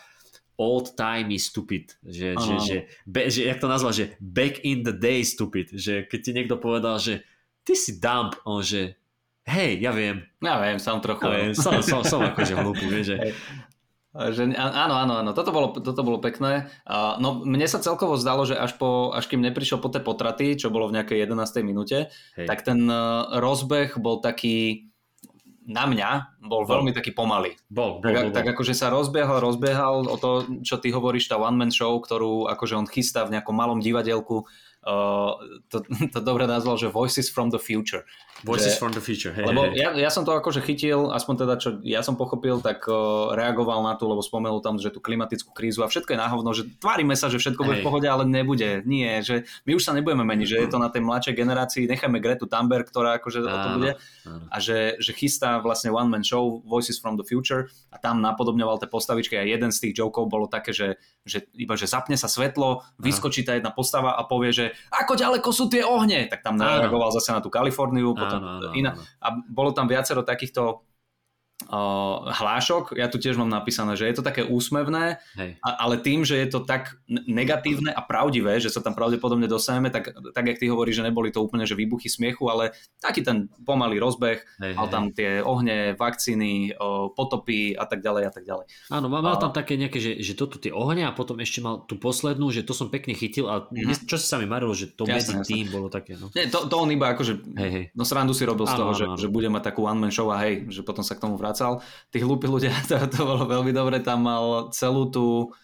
old timey stupid, že, že, Áno. že, be, že, jak to nazval, že back in the day stupid, že keď ti niekto povedal, že ty si dump, on že hej, ja viem, Ja viem, sám trochu. ja viem som, som, som akože hlúpu, vieš, že Že, áno, áno, áno, toto bolo, toto bolo pekné. A, no, mne sa celkovo zdalo, že až, po, až kým neprišiel po tej potraty, čo bolo v nejakej 11. minúte, hej, tak ten uh, rozbeh bol taký, na mňa, bol veľmi taký pomalý. bol, bol, Tak, bol, bol. tak akože sa rozbiehal, rozbiehal o to, čo ty hovoríš, tá one-man show, ktorú akože on chystá v nejakom malom divadelku. Uh, to, to dobre nazval, že Voices from the Future. Voices že- from the future, hej, Lebo hej. ja, ja som to akože chytil, aspoň teda čo ja som pochopil, tak uh, reagoval na tú, lebo spomenul tam, že tú klimatickú krízu a všetko je na hovno, že tvárime sa, že všetko bude v Hej. pohode, ale nebude. Nie, že my už sa nebudeme meniť, že je to na tej mladšej generácii, nechajme Gretu Thunberg, ktorá akože o to Áno, bude áno. a že, že chystá vlastne one man show Voices from the Future a tam napodobňoval tie postavičky a jeden z tých jokov bolo také, že, že iba že zapne sa svetlo, vyskočí tá jedna postava a povie, že ako ďaleko sú tie ohne, tak tam Áno. reagoval zase na tú Kaliforniu, potom Áno, áno, iná. áno. A bolo tam viacero takýchto hlášok, ja tu tiež mám napísané, že je to také úsmevné, Hej. a, ale tým, že je to tak negatívne a pravdivé, že sa tam pravdepodobne dostaneme, tak, tak jak ty hovoríš, že neboli to úplne že výbuchy smiechu, ale taký ten pomalý rozbeh, Hej, mal hej, tam tie ohne, vakcíny, o, potopy a tak ďalej a tak ďalej. Áno, mal, mal tam také nejaké, že, že toto tie ohne a potom ešte mal tú poslednú, že to som pekne chytil a Mhm. čo si sa mi marilo, že to medzi jasné. tým bolo také, no. Nie, to, to on iba akože Hej, hej. No srandu si robil z Áno, toho, áno, že, áno. že bude mať takú one man show a hej, že potom sa k tomu vracal. Tí hlúpi ľudia, to, to bolo veľmi dobre, tam mal celú tú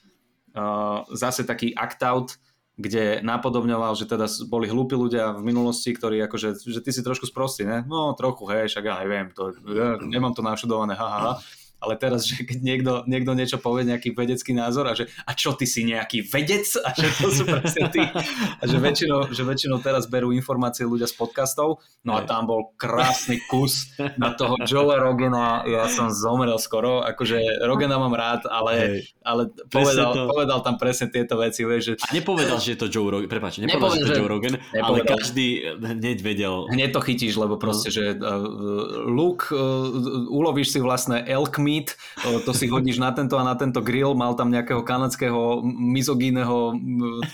uh, zase taký act-out, kde napodobňoval, že teda boli hlúpi ľudia v minulosti, ktorí akože, že ty si trošku sprostý, ne? No trochu, hej, však ja neviem, to, ja nemám to našudované, ha, ha, ha. Ale teraz, že keď niekto, niekto niečo povie, nejaký vedecký názor a že a čo, ty si nejaký vedec? A že to sú presne tí. A že väčšinou, že väčšinou teraz berú informácie ľudia z podcastov. No a tam bol krásny kus na toho Joea Rogena. Ja som zomrel skoro. Akože Rogena mám rád, ale, Hej. Ale povedal, to. povedal tam presne tieto veci. Vieš, že A nepovedal, že je to Joe Rogan, prepáč, nepovedal, Nepovedal, že to Joe Rogan, ale nepovedal. každý hneď vedel. hneď to chytíš, lebo proste, že uh, luk, uh, ulovíš si vlastne elk meat, uh, to si hodíš na tento a na tento grill, mal tam nejakého kanadského mizogíneho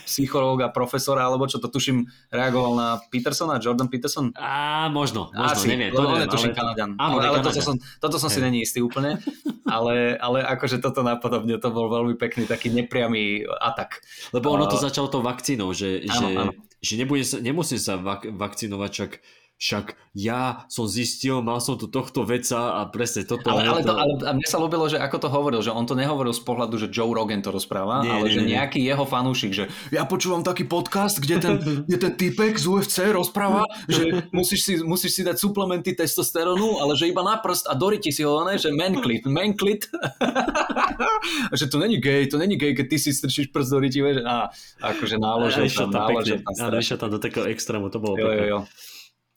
psychológa, profesora, alebo čo to tuším, reagoval na Petersona, Jordan Peterson? Á, možno, možno, Asi, neviem. To neviem, tuším ale- Kanaďan. Áno, ale, ale toto som, toto som si není istý úplne, ale, ale akože toto napodobne, to bol veľmi pekný taký nepriamy atak. Lebo ono to začalo tou vakcínou, že, Áno, že, áno. že nebude sa, nemusím sa vak, vakcinovať, však, však ja som zistil, mal som tu tohto veca a presne toto. Ale, ale, to, ale a mne sa ľúbilo, že ako to hovoril, že on to nehovoril z pohľadu, že Joe Rogan to rozpráva, Nie, ale nie, že nie. nejaký jeho fanúšik, že ja počúvam taký podcast, kde ten, kde ten typek z UFC rozpráva, že musíš si, musíš si dať suplementy testosterónu, ale že iba na prst a doriti si ho, ne, že manklit. a že to není gay, to není gay, keď ty si strčíš prst do riti, vieš, a akože náložil tam, tam náložil pekne, tam áno, išiel tam do takého extrému, to bolo Jo, jo, pekné. jo.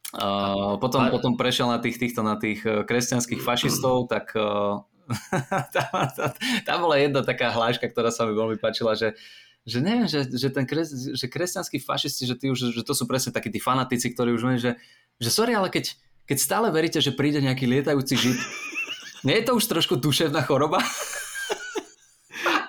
Uh, potom, A- potom prešiel na tých, týchto, na tých eh, kresťanských fašistov, tak uh, tam, tam, tam bola jedna taká hláška, ktorá sa mi veľmi páčila, že že neviem, že, že, ten kres, že kresťanskí fašisti, že, tí už, že to sú presne takí tí fanatici, ktorí už že, že sorry, ale keď, keď stále veríte, že príde nejaký lietajúci žid, nie je to už trošku duševná choroba?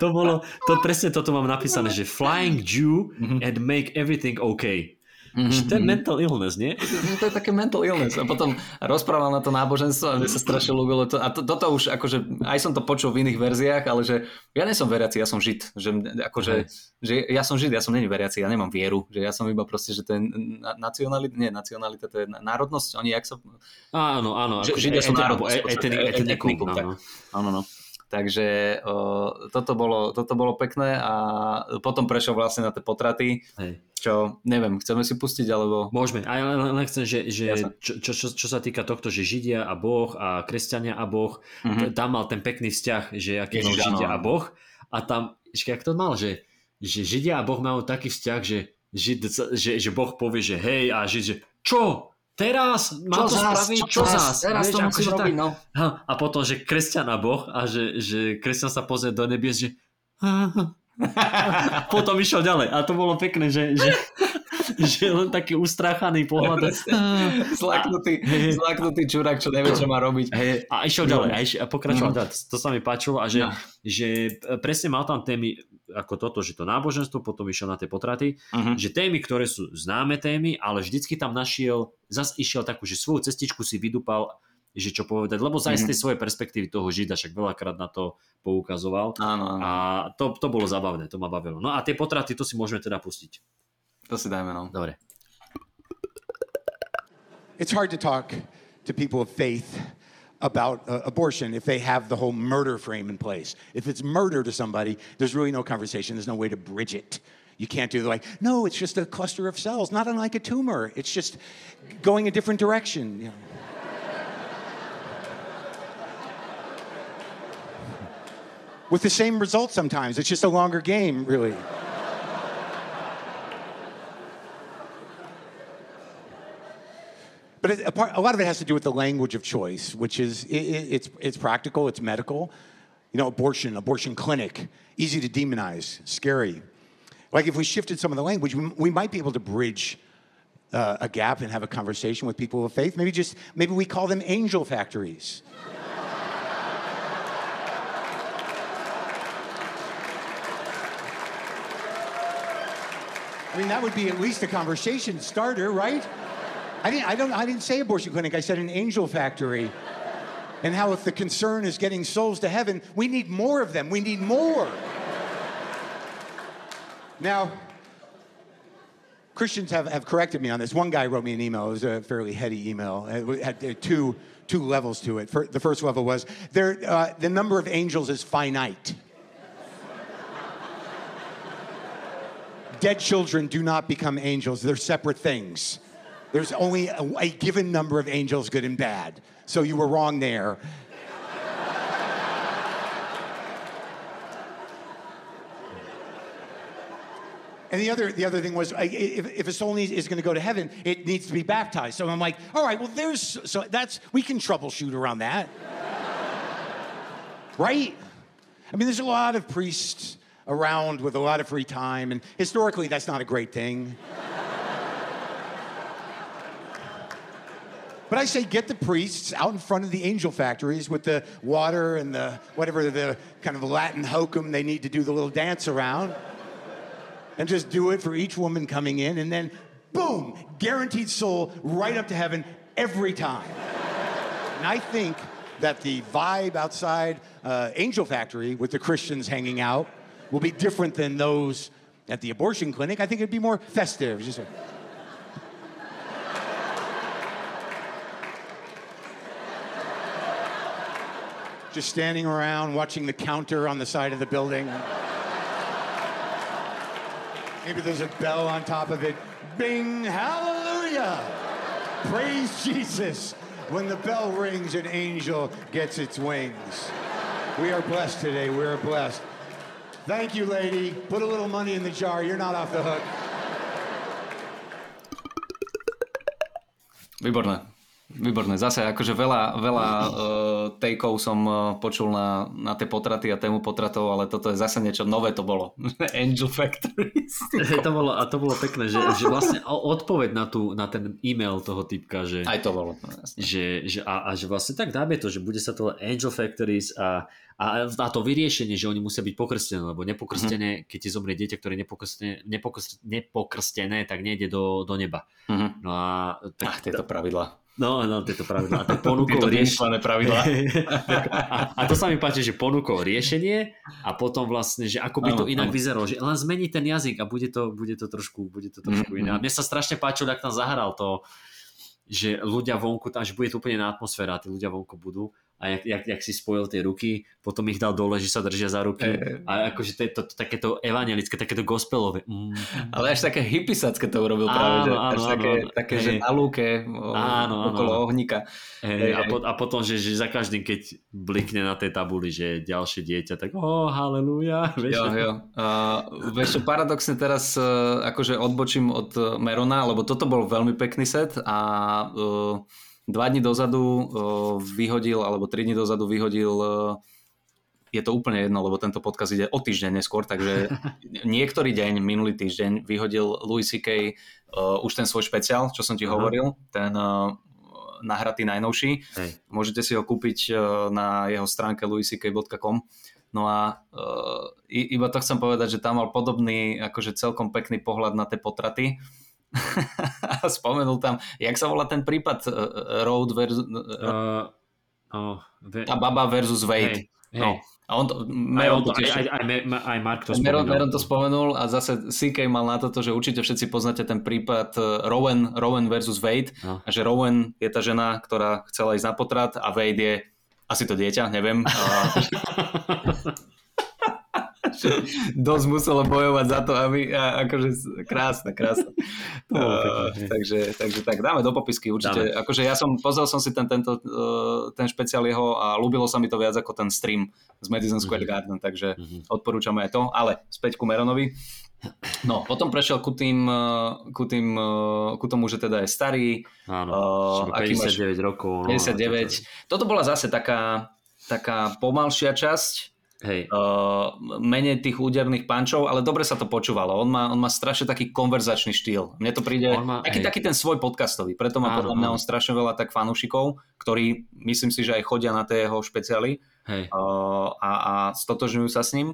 To bolo, to presne toto mám napísané, že flying Jew Mhm. and make everything okay. Že to je mental illness, nie? že to je také mental illness. A potom rozprával na to náboženstvo a mne sa strašne ľúbilo. To, a to, toto už, akože, aj som to počul v iných verziách, ale že ja nie som veriaci, ja som žid. Že, akože, že ja som žid, ja som není veriaci, ja nemám vieru. Že ja som iba proste, že to je na- nacionalita, nie nacionalita, to je národnosť. Oni, jak sa... Áno, áno. Že akože Židia sú národnosť. e- etnikum, áno. Áno, no. Takže o, toto, bolo, toto bolo pekné a potom prešiel vlastne na tie potraty, Hej. čo neviem, chceme si pustiť, alebo... Môžeme, a ja len, len chcem, že, že čo, čo, čo, čo sa týka tohto, že Židia a Boh a kresťania a Boh, Mhm. mm-hmm. tam mal ten pekný vzťah, že aký mal Ježiš, áno, Židia áno. a Boh a tam jak to mal, že, že Židia a Boh majú taký vzťah, že, Žid, že, že Boh povie, že hej a Žid, že čo? Teraz? Má čo to zás, spraviť? čo, Čo zás? zás? Teraz Vieš, to akože robiť, tak. no. A potom, že kresťan a Boh a že, že kresťan sa pozrie do nebies, že a potom išiel ďalej a to bolo pekné, že, že, že len taký ustráchaný pohľad. Zlaknutý, Hej. zlaknutý čurák, čo nevie, čo má robiť. Hej, a išiel ďalej a, išiel, a pokračoval No. To sa mi páčilo a že, No. že presne mal tam témy ako toto, že to náboženstvo, potom išiel na tie potraty, Mhm. že témy, ktoré sú známe témy, ale vždycky tam našiel, zas išiel takú, že svoju cestičku si vydupal, že čo povedať, lebo zaj z Mhm. tej svojej perspektívy toho žida, však veľakrát na to poukazoval. Áno, áno. A to, to bolo zabavné, to ma bavilo. No a tie potraty, to si môžeme teda pustiť. To si dajme, no. Dobre. It's hard to talk to people of faith about uh, abortion if they have the whole murder frame in place. If it's murder to somebody, there's really no conversation. There's no way to bridge it. You can't do the like, no, it's just a cluster of cells, not unlike a tumor. It's just going a different direction. You know. With the same result sometimes. It's just a longer game, really. But it, a, part, a lot of it has to do with the language of choice, which is i i it's it's practical, it's medical. You know, abortion, abortion clinic, easy to demonize, scary. Like if we shifted some of the language, we, we might be able to bridge uh, a gap and have a conversation with people of faith. Maybe just maybe we call them angel factories. I mean, that would be at least a conversation starter, right? I didn't, I, don't, I didn't say abortion clinic, I said an angel factory. And how, if the concern is getting souls to heaven, we need more of them. We need more. Now, Christians have, have corrected me on this. One guy wrote me an email. It was a fairly heady email. It had uh, two, two levels to it. The first level was there, uh, the number of angels is finite. Dead children do not become angels, they're separate things. There's only a, a given number of angels, good and bad. So you were wrong there. And the other, the other thing was, if, if a soul needs, is going to go to heaven, it needs to be baptized. So I'm like, all right, well, there's, so that's, we can troubleshoot around that. right? I mean, there's a lot of priests around with a lot of free time, and historically, that's not a great thing. But I say get the priests out in front of the angel factories with the water and the whatever the kind of Latin hokum they need to do the little dance around. And just do it for each woman coming in, and then boom, guaranteed soul right up to heaven every time. And I think that the vibe outside uh, Angel Factory with the Christians hanging out will be different than those at the abortion clinic. I think it'd be more festive. Just like, just standing around watching the counter on the side of the building. Maybe there's a bell on top of it. Bing, hallelujah! Praise Jesus. When the bell rings, an angel gets its wings. We are blessed today. We are blessed. Thank you, lady. Put a little money in the jar. You're not off the hook. Výborné. Výborné. Zase akože veľa, veľa uh, takeov som uh, počul na, na tie potraty a tému potratov, ale toto je zase niečo nové to bolo. Angel Factories. To bolo, a to bolo pekné, že, že vlastne odpoveď na, tú, na ten e-mail toho typka, že, Aj to bolo. jasne. že, že a, a že vlastne tak dáme to, že bude sa to Angel Factories a, a, a to vyriešenie, že oni musia byť pokrstené, lebo nepokrstené, keď ti zomrie dieťa, ktoré nepokrstené, nepokrst, nepokrstené tak nejde do, do neba. Mhm. No a tak, Ach, tieto pravidlá. No, no, tieto pravidlá. A tak ponúkol Tieto rieš... vymyslené pravidlá. a, a to sa mi páči, že ponúkol riešenie a potom vlastne, že ako by to inak áno. vyzeralo, že len zmení ten jazyk a bude to, bude to trošku, bude to trošku Mhm, iné. A mne sa strašne páčilo, ak tam zahral to, že ľudia vonku, tam, že bude to úplne iná atmosféra, tí ľudia vonku budú a jak, jak, jak si spojil tie ruky, potom ich dal dole, že sa držia za ruky E. a akože to je to, to, takéto evangelické, takéto gospelové. Mm. Ale až také hippisacké to urobil práve, Áno, že áno, až áno, také, áno. také že na lúke Áno, okolo áno. ohníka. Hej, Hej, a, po, a potom, že, že za každým, keď blikne na tej tabuli, že ďalšie dieťa, tak oh, halleluja. Jo, jo. Uh, vieš čo, paradoxne teraz uh, akože odbočím od Merona, lebo toto bol veľmi pekný set a uh, dva dní dozadu uh, vyhodil, alebo tri dní dozadu vyhodil uh, je to úplne jedno, lebo tento podcast ide o týždeň neskôr, takže niektorý deň, minulý týždeň, vyhodil Louis C.K. Uh, už ten svoj špeciál, čo som ti Aha. hovoril, ten uh, nahratý najnovší. Hej. Môžete si ho kúpiť uh, na jeho stránke louisck.com. No a uh, iba to chcem povedať, že tam mal podobný, akože celkom pekný pohľad na tie potraty. a spomenul tam, jak sa volá ten prípad uh, Road versus, uh, Uh, oh, ve, tá baba versus Wade. hej, hej. No. A on to, Meron aj, aj, aj, aj Mark to Meron, spomínal. Meron to spomenul a zase CK mal na toto, že určite všetci poznáte ten prípad Rowan, Rowan versus Wade No. že Rowan je tá žena, ktorá chcela ísť na potrat a Wade je asi to dieťa, neviem. Dosť muselo bojovať za to, aby a, akože krásne, krásne. Uh, takže, takže tak, dáme do popisky určite. Akože ja som, pozrel som si ten, tento, uh, ten špeciál jeho a ľúbilo sa mi to viac ako ten stream z Madison Square Mhm. Garden, takže Mhm. odporúčame aj to, ale späť ku Meronovi. No, potom prešiel ku tým, uh, ku tým, uh, ku tomu, že teda je starý, Áno, Uh, uh, aký máš- 59 rokov. No, 59. Toto bola zase taká, taká pomalšia časť, Hej, uh, menej tých úderných pančov, ale dobre sa to počúvalo. On má, on má strašne taký konverzačný štýl. Mne to príde On má- taký, hej. taký ten svoj podcastový, preto má Áno, podľa mňa áno. on strašne veľa tak fanúšikov, ktorí myslím si, že aj chodia na tie jeho špeciály hej. uh, a, a stotožňujú sa s ním.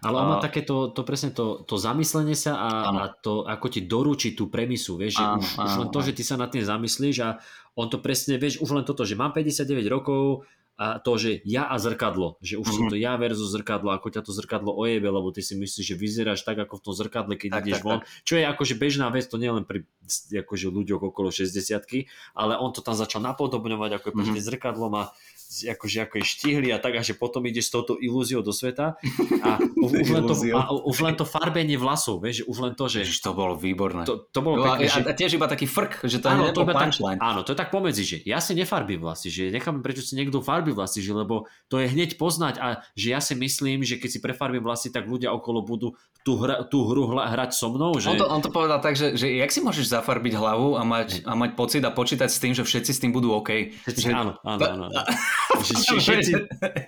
Ale on má A- takéto, to presne to, to zamyslenie sa a, Áno. a to, ako ti doručí tú premisu, vieš, že Áno, už, už áno, len to, že ty sa nad tým zamyslíš a on to presne, vieš, už len toto, že mám 59 rokov a to, že ja a zrkadlo, že už som Mhm. to ja versus zrkadlo, ako ťa to zrkadlo ojebe, lebo ty si myslíš, že vyzeráš tak, ako v tom zrkadle, keď Tak, ideš tak, von, čo je akože bežná vec, to nie len pri akože ľuďoch okolo 60 ale on to tam začal napodobňovať, ako je mm-hmm. Mhm. zrkadlo má akože ako je štihlý a tak, a že potom ide s touto ilúziou do sveta a už, len to, a už len to farbenie vlasov, vieš, už len to, že Ježiš, to bolo výborné. to, to bolo a, pekné, a, že... a tiež iba taký frk, že to Áno, nie to iba tak, áno, to je tak pomedzi, že ja si nefarbím vlasy, že nechápem, prečo si niekto farbí vlasy, že lebo to je hneď poznať a že ja si myslím, že keď si prefarbím vlasy, tak ľudia okolo budú tú, hra, tú hru hla, hrať so mnou, že... On to, on to povedal tak, že, že jak si môžeš zafarbiť hlavu a mať, a mať pocit a počítať s tým, že všetci s tým budú OK. Všetci, že, áno, áno, áno. áno. že, že, všetci,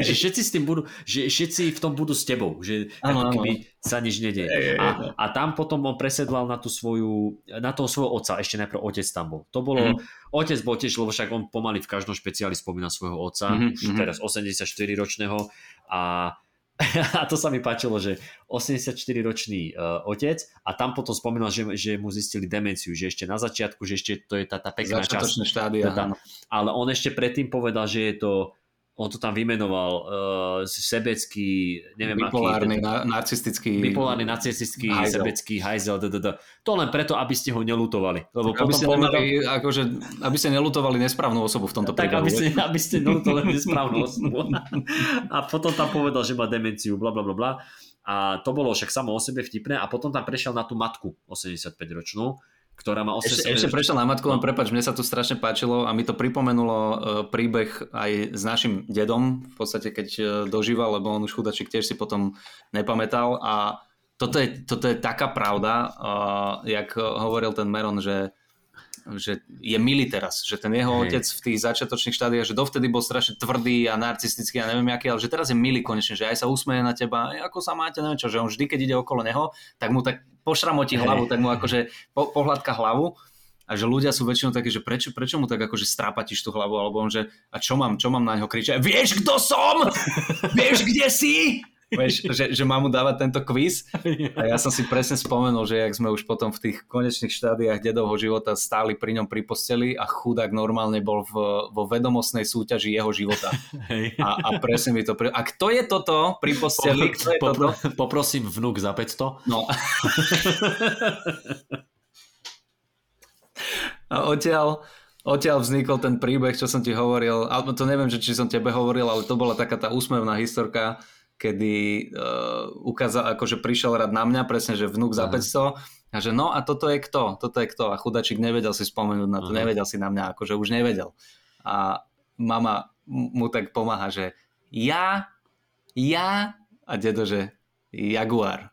že všetci s tým budú, že všetci v tom budú s tebou, že Áno, ako keby sa nič nedieje. A, a tam potom on presedlal na tú svoju, na toho svojho otca, ešte najprv otec tam bol. To bolo, Mhm. otec bol tiež, lebo však on pomaly v každom špeciáli spomína svojho otca, Mhm, už teraz 84 ročného a a to sa mi páčilo, že 84-ročný uh, otec a tam potom spomínal, že, že mu zistili demenciu, že ešte na začiatku, že ešte to je tá, tá pekná časť. Štádia. Teda, ale on ešte predtým povedal, že je to on to tam vymenoval uh, sebecký, neviem Bipolárny, aký, na, narcistický. bipolárny, narcistický, Hajzel. sebecký, hajzel, d, d, d. to len preto, aby ste ho nelutovali. Lebo Aby potom ste, nemali, akože, aby ste nelutovali nesprávnu osobu v tomto tak prípade. aby ste, aby ste nelutovali nesprávnu osobu. A potom tam povedal, že má demenciu, bla bla bla bla. A to bolo však samo o sebe vtipné a potom tam prešiel na tú matku 85-ročnú, ktorá má 85 Ešte, ešte prešiel na matku, len No. prepač, mne sa tu strašne páčilo a mi to pripomenulo uh, príbeh aj s našim dedom, v podstate keď uh, dožíval, lebo on už chudačík tiež si potom nepamätal a toto je, toto je taká pravda, uh, jak hovoril ten Meron, že že je milý teraz, že ten jeho Hej. otec v tých začiatočných štádiách, že dovtedy bol strašne tvrdý a narcistický a neviem aký, ale že teraz je milý konečne, že aj sa usmeje na teba, aj ako sa máte, neviem čo, že on vždy, keď ide okolo neho, tak mu tak pošramotí hlavu, tak mu akože po, pohľadka hlavu a že ľudia sú väčšinou takí, že prečo, prečo mu tak akože strápatíš tú hlavu, alebo on, že a čo mám, čo mám na ňo kričať, vieš kto som? vieš kde si? Vieš, že, že mám mu dávať tento quiz a ja som si presne spomenul, že jak sme už potom v tých konečných štádiách dedovho života stáli pri ňom pri posteli a chudák normálne bol v, vo vedomostnej súťaži jeho života. A, a presne mi to... Pre... A kto je toto pri posteli? Kto je toto? Popro, poprosím vnúk za 500. No. A odtiaľ, odtiaľ vznikol ten príbeh, čo som ti hovoril, ale to neviem, že či som tebe hovoril, ale to bola taká tá úsmevná historka, kedy uh, ukázal, akože prišiel rád na mňa, presne, že vnúk za 500 a že no a toto je kto, toto je kto a chudačík nevedel si spomenúť na to, Aha. nevedel si na mňa, akože už nevedel. A mama mu tak pomáha, že ja, ja a dedo, že Jaguar.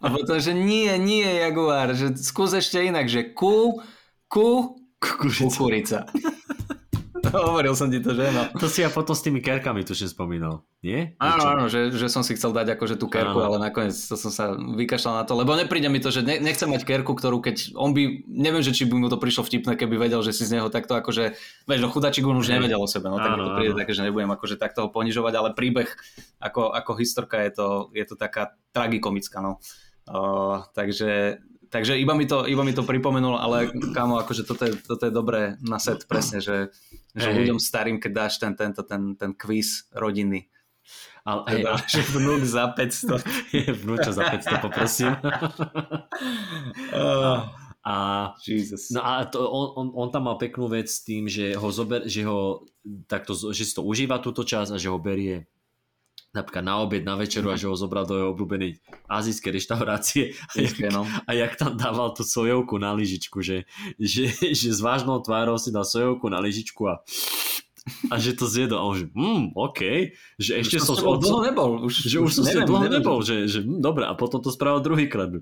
A potom, že nie, nie Jaguar, že skús ešte inak, že ku, ku, kukurica. Hovoril som ti to, že no. To si ja potom s tými kerkami tuším spomínal, nie? Áno, áno, že, že som si chcel dať akože tú kerku, áno. ale nakoniec to som sa vykašľal na to, lebo nepríde mi to, že ne, nechcem mať kerku, ktorú keď on by, neviem, že či by mu to prišlo vtipné, keby vedel, že si z neho takto akože, vieš, no chudačík on už nevedel o sebe, no tak áno, to príde také, že nebudem akože takto ho ponižovať, ale príbeh ako, ako historka je to, je to taká tragikomická, no. Uh, takže takže iba mi to, iba mi to pripomenul, ale kámo, akože toto je, toto je dobré na set presne, že, že hey. ľuďom starým, keď dáš ten, tento, ten, ten quiz rodiny, ale, hej, teda, že vnúk za 500. Je vnúča za 500, poprosím. uh, a, Jesus. No a to, on, on, on, tam mal peknú vec s tým, že ho, zober, že ho takto, že si to užíva túto čas a že ho berie napríklad na obed, na večeru a že ho zobral do jeho obľúbenej azijskej reštaurácie a, jak, no. a jak tam dával tú sojovku na lyžičku, že, že, že s vážnou tvárou si dal sojovku na lyžičku a a že to zjedol. A on že, mm, OK, že ešte som... Som dlho nebol. Už, že už, už som neviem, dlho nebol, že, že hm, dobre, a potom to spravil druhýkrát.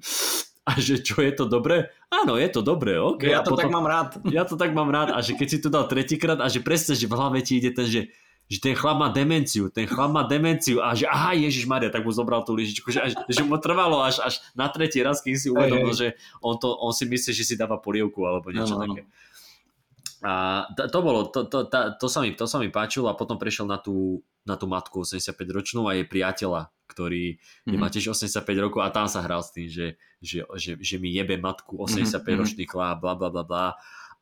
A že čo je to dobré? Áno, je to dobré, OK. Ja to potom, tak mám rád. Ja to tak mám rád a že keď si to dal tretíkrát a že presne, že v hlave ti ide ten, že že ten chlap má demenciu, ten chlap má demenciu a že aha, Ježiš Maria, tak mu zobral tú lyžičku, že, až, že mu trvalo až, až na tretí raz, keď si uvedomil, že on, to, on si myslí, že si dáva polievku alebo niečo no, no, také. A to, to bolo, to, to, to, to, sa mi, to sa mi páčilo a potom prešiel na tú, na tú matku 85 ročnú a jej priateľa, ktorý mm-hmm. má tiež 85 rokov a tam sa hral s tým, že, že, že, že mi jebe matku 85 mm-hmm. ročný chlap, bla bla bla bla.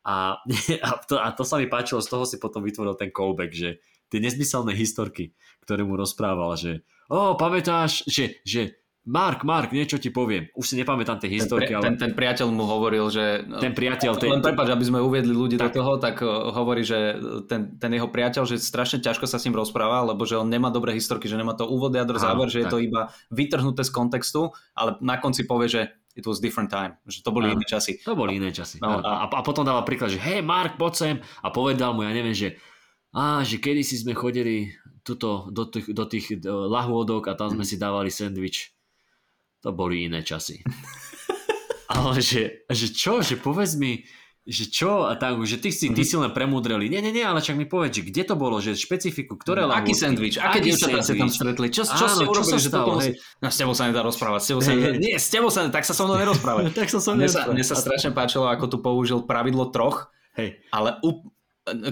A, a, to, a to sa mi páčilo, z toho si potom vytvoril ten callback, že, tie nezmyselné historky, ktoré mu rozprával, že o, pamätáš, že, že Mark, Mark, niečo ti poviem. Už si nepamätám tie historky, ten, ale... Ten, ten priateľ mu hovoril, že... Ten priateľ... Ten... Len prepáč, aby sme uviedli ľudí tak. do toho, tak eh, hovorí, že ten, ten jeho priateľ, že strašne ťažko sa s ním rozpráva, lebo že on nemá dobré historky, že nemá to úvod, jadro, záver, že tak. je to iba vytrhnuté z kontextu, ale na konci povie, že it was different time, že to boli iné časy. To boli iné časy. No, a, a, a potom dáva príklad, že hej Mark, poď sem a povedal mu, ja neviem, že a že kedysi sme chodili tuto, do tých, do tých lahôdok a tam sme si dávali sendvič. To boli iné časy. Ale že, že čo, že povedz mi, že čo? A tak, že ty si, ty si len premudreli. Nie, nie, nie, ale čak mi povedz, že kde to bolo, že špecifiku, ktoré no, Aký sendvič, aké dievčatá ste tam stretli, čo, čo Áno, ste urobili, že stalo, hej. No, s tebou sa nedá rozprávať, s tebou sa nedá, nie, s tebou sa nedá, tak sa so mnou nerozprávať. tak sa so mnou mne, sa, mne sa strašne páčilo, ako tu použil pravidlo troch, Hej. ale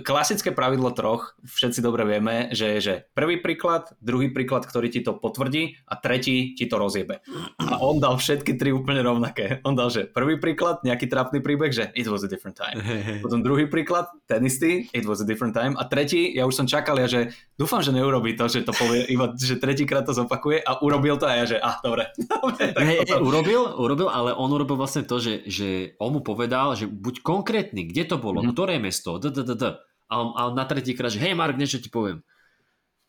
klasické pravidlo troch, všetci dobre vieme, že je, že prvý príklad, druhý príklad, ktorý ti to potvrdí a tretí ti to rozjebe. A on dal všetky tri úplne rovnaké. On dal, že prvý príklad, nejaký trápny príbeh, že it was a different time. Potom druhý príklad, ten istý, it was a different time. A tretí, ja už som čakal, ja, že dúfam, že neurobí to, že to povie iba, že tretíkrát to zopakuje a urobil to a ja, že ah, dobre. dobre hey, hey, urobil, urobil, ale on urobil vlastne to, že, že on mu povedal, že buď konkrétny, kde to bolo, mm-hmm. ktoré mesto, d, d, d, d, a, a na tretíkrát, že hej Mark, niečo ti poviem.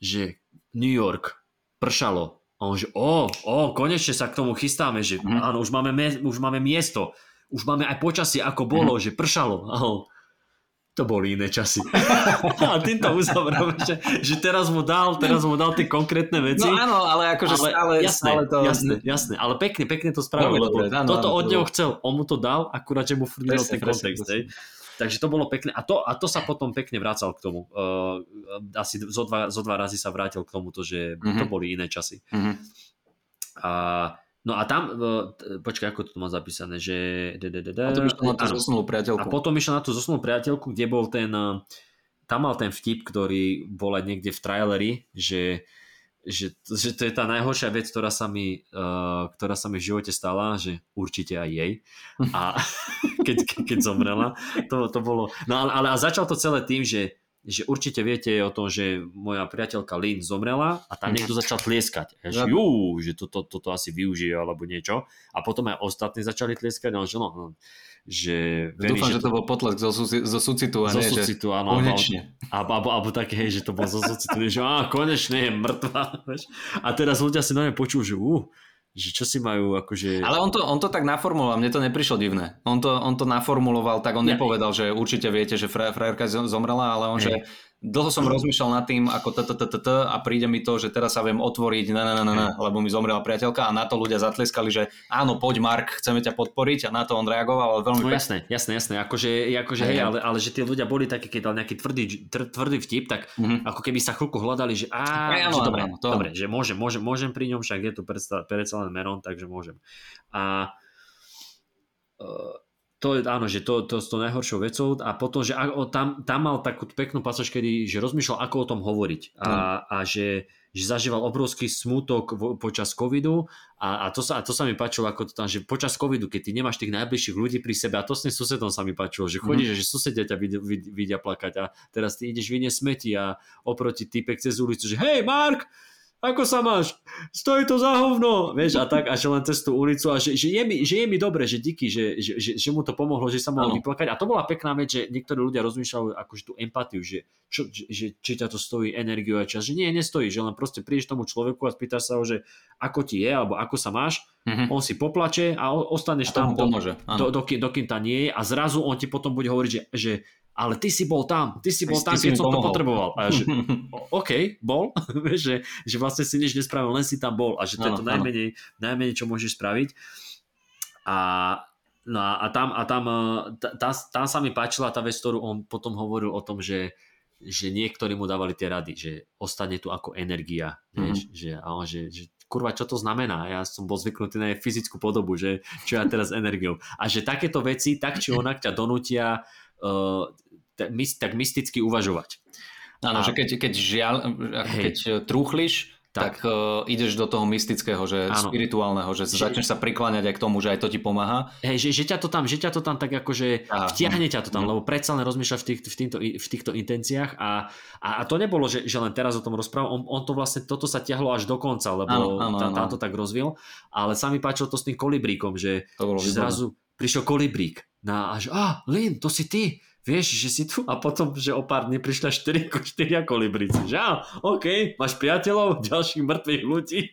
Že New York, pršalo. A on že, o, o, konečne sa k tomu chystáme, že mm. áno, už máme, už máme miesto, už máme aj počasie, ako bolo, mm. že pršalo. A on, to boli iné časy. a tým to uzavrel, že, že teraz mu dal, teraz mu dal tie konkrétne veci. No áno, ale akože ale stále, jasné, stále to... Jasné, jasné, ale pekne, pekne to spravil, lebo toto od neho chcel, on mu to dal, akurát, že mu furt ten kontext. Presne. Takže to bolo pekné. A to, a to sa potom pekne vracal k tomu. Uh, asi zo dva, zo dva razy sa vrátil k tomuto, že mm-hmm. to boli iné časy. Mm-hmm. A, no a tam, uh, počkaj, ako to tu mám zapísané, že... A potom išiel na tú zosnulú priateľku. A potom išiel na tú zosnulú priateľku, kde bol ten... Tam mal ten vtip, ktorý bol aj niekde v traileri, že že, že to je tá najhoršia vec, ktorá sa, mi, uh, ktorá sa mi v živote stala, že určite aj jej. A keď, keď, keď zomrela, to, to bolo... No ale, ale a začal to celé tým, že že určite viete o tom, že moja priateľka Lynn zomrela a tam niekto začal tlieskať. Ja, že, jú, že toto to, to, to asi využije alebo niečo. A potom aj ostatní začali tlieskať, no, že no, no že... Verí, Dúfam, že, to, to bol potlesk zo, zo sucitu a zo nie, sucitu, že áno, konečne. Alebo, alebo, alebo také, hej, že to bol zo sucitu, že á, konečne je mŕtva. A teraz ľudia si na počul, že uh, že čo si majú akože... Ale on to, on to tak naformuloval, mne to neprišlo divné. On to, on to naformuloval, tak on ja. nepovedal, že určite viete, že frajerka zomrela, ale on, hey. že dlho som rozmýšľal nad tým, ako t a príde mi to, že teraz sa viem otvoriť, na, na, na, na, lebo mi zomrela priateľka a na to ľudia zatlieskali, že áno, poď Mark, chceme ťa podporiť a na to on reagoval, ale veľmi No jasné, jasné, jasné, akože, akože hej, ale, ale že tí ľudia boli takí, keď dal nejaký tvrdý, tvrdý vtip, tak mm-hmm. ako keby sa chvíľku hľadali, že á, áno, že dobre, áno, to... dobre, že môžem, môžem, môžem pri ňom, však je tu predsa len Meron, takže môžem. A uh, to je áno, že to, to s to najhoršou vecou a potom, že tam, tam mal takú peknú pasáž, kedy že rozmýšľal, ako o tom hovoriť a, mm. a že, že zažíval obrovský smútok vo, počas covidu a, a, to sa, a to sa mi páčilo, ako to tam, že počas covidu, keď ty nemáš tých najbližších ľudí pri sebe a to s tým susedom sa mi páčilo, že chodíš, mm. že susedia ťa vidia, vidia plakať a teraz ty ideš vyniesť smeti a oproti typek cez ulicu, že hej Mark, ako sa máš? Stojí to za hovno, vieš, a tak, a že len cez tú ulicu a že, že, je, mi, že je mi dobre, že díky, že, že, že, že mu to pomohlo, že sa mohol vyplakať. A to bola pekná vec, že niektorí ľudia rozmýšľajú akože tú empatiu, že, čo, že, či ťa to stojí energiu a čas, že nie, nestojí, že len proste prídeš tomu človeku a spýtaš sa ho, že ako ti je, alebo ako sa máš, mm-hmm. on si poplače a ostaneš a tam, do, do, do, dokým tam nie je a zrazu on ti potom bude hovoriť, že, že ale ty si bol tam, ty si bol ty, tam, ty keď som pomohol. to potreboval. A že, OK, bol, že, že vlastne si nič nespravil, len si tam bol a že to je to najmenej, najmenej, čo môžeš spraviť. A, no a, tam, a tam, e, tá, tam sa mi páčila tá vec, ktorú on potom hovoril o tom, že, že niektorí mu dávali tie rady, že ostane tu ako energia, mm-hmm. že, a on, že, že kurva, čo to znamená? Ja som bol zvyknutý na fyzickú podobu, že čo ja teraz energiou. A že takéto veci, tak či onak ťa donútia uh, tak mysticky uvažovať. Áno, že keď, keď žiaľ, ako keď e, trúchliš, tak, tak uh, ideš do toho mystického, že áno. spirituálneho, že, že začneš sa prikláňať aj k tomu, že aj to ti pomáha. Hej, že, že, ťa to tam, že ťa to tam tak akože Aha. vtiahne ťa to tam, no. lebo predsa len rozmýšľaš v, tých, v, týmto, v týchto intenciách a, a, a to nebolo, že, že len teraz o tom rozprávam, on, on to vlastne, toto sa ťahlo až do konca, lebo áno, áno, tam, tam to tak rozvil, ale sa mi páčilo to s tým kolibríkom, že, že zrazu prišiel kolibrík na, a že, ah, Lin, to si ty, vieš, že si tu a potom, že o pár dní prišla 4, 4 kolibrici. Že á, OK, máš priateľov, ďalších mŕtvych ľudí.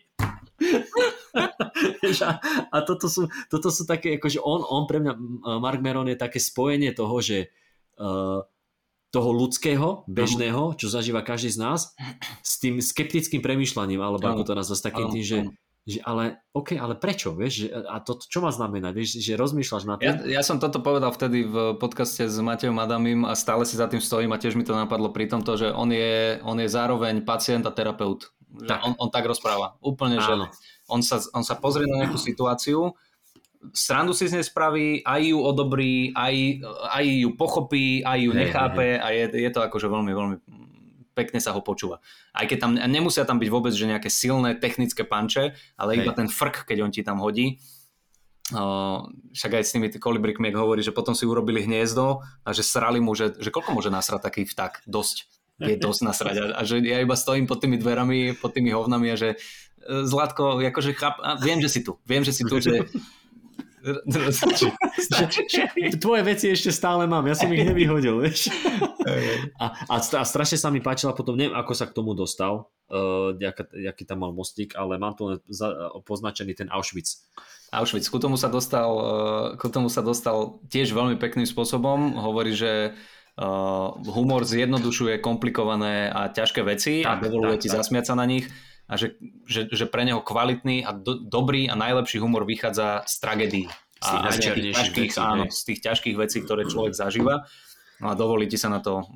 a, toto, sú, toto sú také, akože on, on pre mňa, Mark Meron je také spojenie toho, že uh, toho ľudského, bežného, čo zažíva každý z nás, s tým skeptickým premyšľaním, alebo ako to nazvať, s takým tým, že že ale, OK, ale prečo, vieš, a to, čo má znamenať, vieš, že rozmýšľaš na tým? Ja, ja som toto povedal vtedy v podcaste s Matejom Adamim a stále si za tým stojím a tiež mi to napadlo pri tomto, že on je, on je zároveň pacient a terapeut. Tak. On, on tak rozpráva. Úplne, Áno. že on sa, on sa pozrie na nejakú situáciu, srandu si z nej spraví, aj ju odobrí, aj, aj ju pochopí, aj ju nechápe a je, je to akože veľmi, veľmi pekne sa ho počúva. Aj keď tam nemusia tam byť vôbec že nejaké silné technické panče, ale Hej. iba ten frk, keď on ti tam hodí. Uh, však aj s tými kolibrikmi, ak hovorí, že potom si urobili hniezdo a že srali mu, že, že koľko môže nasrať taký vtak? Dosť. Je dosť nasrať. A, a že ja iba stojím pod tými dverami, pod tými hovnami a že e, Zlatko, akože cháp, a viem, že si tu. Viem, že si tu, že Tvoje veci ešte stále mám, ja som ich nevyhodil, vieš. A, a, a strašne sa mi páčila potom, neviem, ako sa k tomu dostal, uh, jaký tam mal mostík, ale mám tu za, poznačený ten Auschwitz. Auschwitz, ku tomu sa dostal, uh, ku tomu sa dostal tiež veľmi pekným spôsobom. Hovorí, že uh, humor zjednodušuje komplikované a ťažké veci tak, a dovoluje tak, ti tak. zasmiať sa na nich a že, že, že pre neho kvalitný a do, dobrý a najlepší humor vychádza z tragédií. A, z, tých ťažkých, vecí, áno, z tých ťažkých vecí, ktoré človek zažíva no a dovolí ti sa na, to,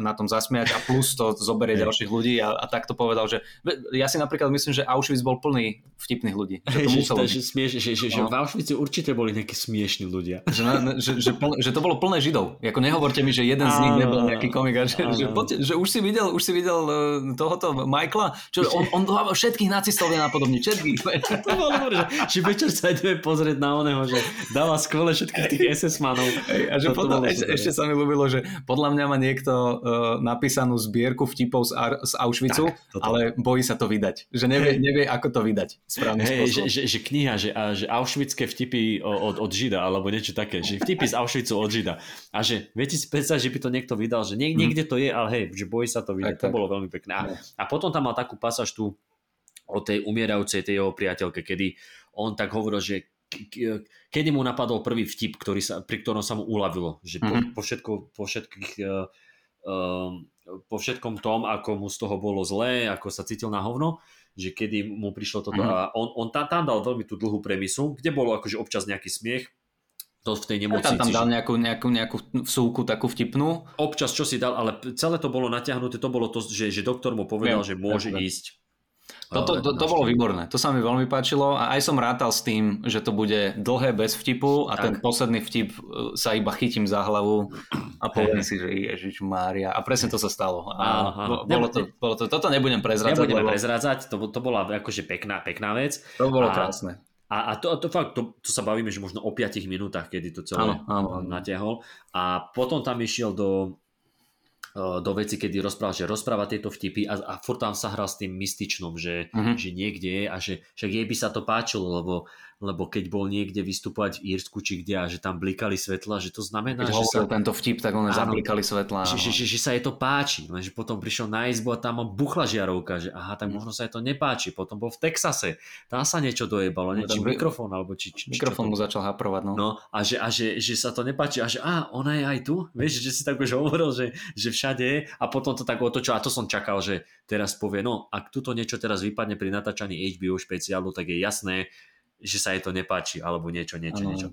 na tom zasmiať a plus to zoberie ďalších ľudí a, a tak to povedal, že ja si napríklad myslím, že Auschwitz bol plný vtipných ľudí. Že, to muselo že, smieš, že, že, že no. v Auschwitze určite boli nejakí smiešní ľudia. Že, na, že, že, plne, že to bolo plné Židov. Jako nehovorte mi, že jeden z nich nebol nejaký komik. A že, že, poďte, že už si videl, už si videl e, tohoto Michaela, čo on, on všetkých nacistov vie napodobniť. Všetkých. to bolo dobré, že, že večer sa ideme pozrieť na oného, že dáva skvelé všetkých tých SS-manov. a že potom, ešte, ešte sa mi ľúbil bavilo, že podľa mňa má niekto uh, napísanú zbierku vtipov z, Ar- z Auschwitzu, Tak, toto. ale bojí sa to vydať. Že nevie, nevie ako to vydať správnym Hej, že, spôsobom. že, že kniha, že, a, že Auschwitzke vtipy od, od Žida, alebo niečo také, že vtipy z Auschwitzu od Žida. A že viete si predstaviť, že by to niekto vydal, že nie, niekde to je, ale hej, že bojí sa to vydať. Tak, To tak. bolo veľmi pekné. A, a potom tam mal takú pasáž tu o tej umierajúcej tej jeho priateľke, kedy on tak hovoril, že kedy mu napadol prvý vtip, ktorý sa, pri ktorom sa mu uľavilo. Že po, Mhm. po, všetko, po všetkých uh, um, po všetkom tom, ako mu z toho bolo zlé, ako sa cítil na hovno, že kedy mu prišlo toto Mhm. a on, on tam, tam dal veľmi tú dlhú premisu, kde bolo akože občas nejaký smiech, to v tej Tam, nemocnici. tam dal že nejakú, nejakú, nejakú vsúku takú vtipnú. Občas čo si dal, ale celé to bolo natiahnuté, to bolo to, že, že doktor mu povedal, Viem, že môže viem, viem. ísť. Toto, to, to bolo výborné, to sa mi veľmi páčilo a aj som rátal s tým, že to bude dlhé bez vtipu a Tak. ten posledný vtip e, sa iba chytím za hlavu a poviem si, že Ježiš Mária a presne to sa stalo. A Bolo, to, bolo to, toto nebudem prezradzať, Nebudeme lebo prezrádzať, to, to bola akože pekná, pekná vec. to bolo A- krásne. A, a to, to fakt, to, to sa bavíme, že možno o 5 minútach, kedy to celé Áno, áno, áno. natiahol. A potom tam išiel do, do veci, kedy rozprával, že rozpráva tieto vtipy a, a furt tam sa hral s tým mystičnom, že, Mhm. že niekde je a že však jej by sa to páčilo, lebo, lebo keď bol niekde vystupovať v Írsku či kde a že tam blikali svetla, že to znamená, Keď že sa, tento vtip, tak Áno. zablikali svetla. že, že, že, že sa jej to páči, lenže potom prišiel na izbu a tam buchla žiarovka, že aha, tak možno sa jej to nepáči. Potom bol v Texase, tam sa niečo dojebalo, ne? No, či mikrofón, alebo či, či, Mikrofón mu začal haprovať, no. No a, že, a že, že, sa to nepáči a že a ona je aj tu, vieš, že si tak už hovoril, že, že všade je a potom to tak otočil a to som čakal, že teraz povie, no ak tuto niečo teraz vypadne pri natáčaní HBO špeciálu, tak je jasné, že sa jej to nepáči alebo niečo, niečo, Áno. niečo.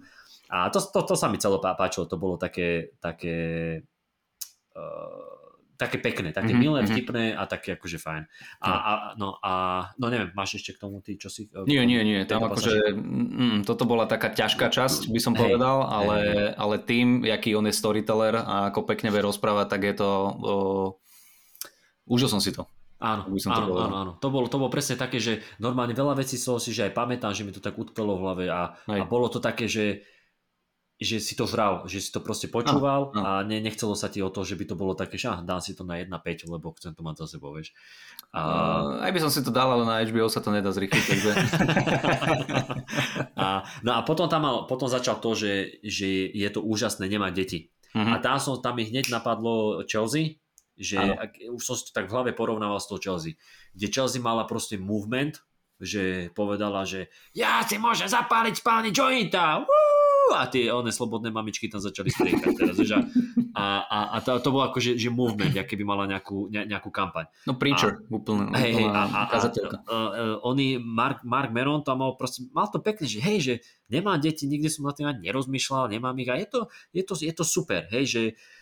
A to, to, to sa mi celo pá- páčilo, to bolo také, také uh, také pekné, také Mhm, milé, mhm. vtipné a také akože fajn. A, a, no, a no neviem, máš ešte k tomu ty, čo si... eh, Nie, nie, nie, tam akože mm, toto bola taká ťažká časť, by som Hej, povedal, ale, hej. ale tým, jaký on je storyteller a ako pekne vie rozprávať, tak je to... O, užil som si to. Áno, by som to áno, povedal. áno, áno. To bolo, to bolo presne také, že normálne veľa vecí toho si že aj pamätám, že mi to tak utkvelo v hlave a, a bolo to také, že že si to žral, že si to proste počúval Áno, áno. a ne, nechcelo sa ti o to, že by to bolo také, že ah, dám si to na 1.5, lebo chcem to mať za sebou, vieš. A, Uh, aj by som si to dal, ale na HBO sa to nedá zrýchliť, takže... a, no a potom tam mal, potom začal to, že, že je to úžasné nemať deti. Mhm. A tam, som, tam mi hneď napadlo Chelsea, že ak, už som si to tak v hlave porovnával s tou Chelsea, kde Chelsea mala proste movement, že povedala, že ja si môžem zapáliť spálni jointa, Woo! a tie one slobodné mamičky tam začali striekať teraz, vieš, a, a, a, to, to bolo ako, že, že movement, aké by mala nejakú, ne, nejakú kampaň. No Preacher, úplne, Hej, hej, a, a, a, a, a, oni, Mark, Mark Meron tam mal proste, mal to pekne, že hej, že nemám deti, nikdy som na tým ani nerozmýšľal, nemám ich a je to, je to, je to super, hej, že, uh,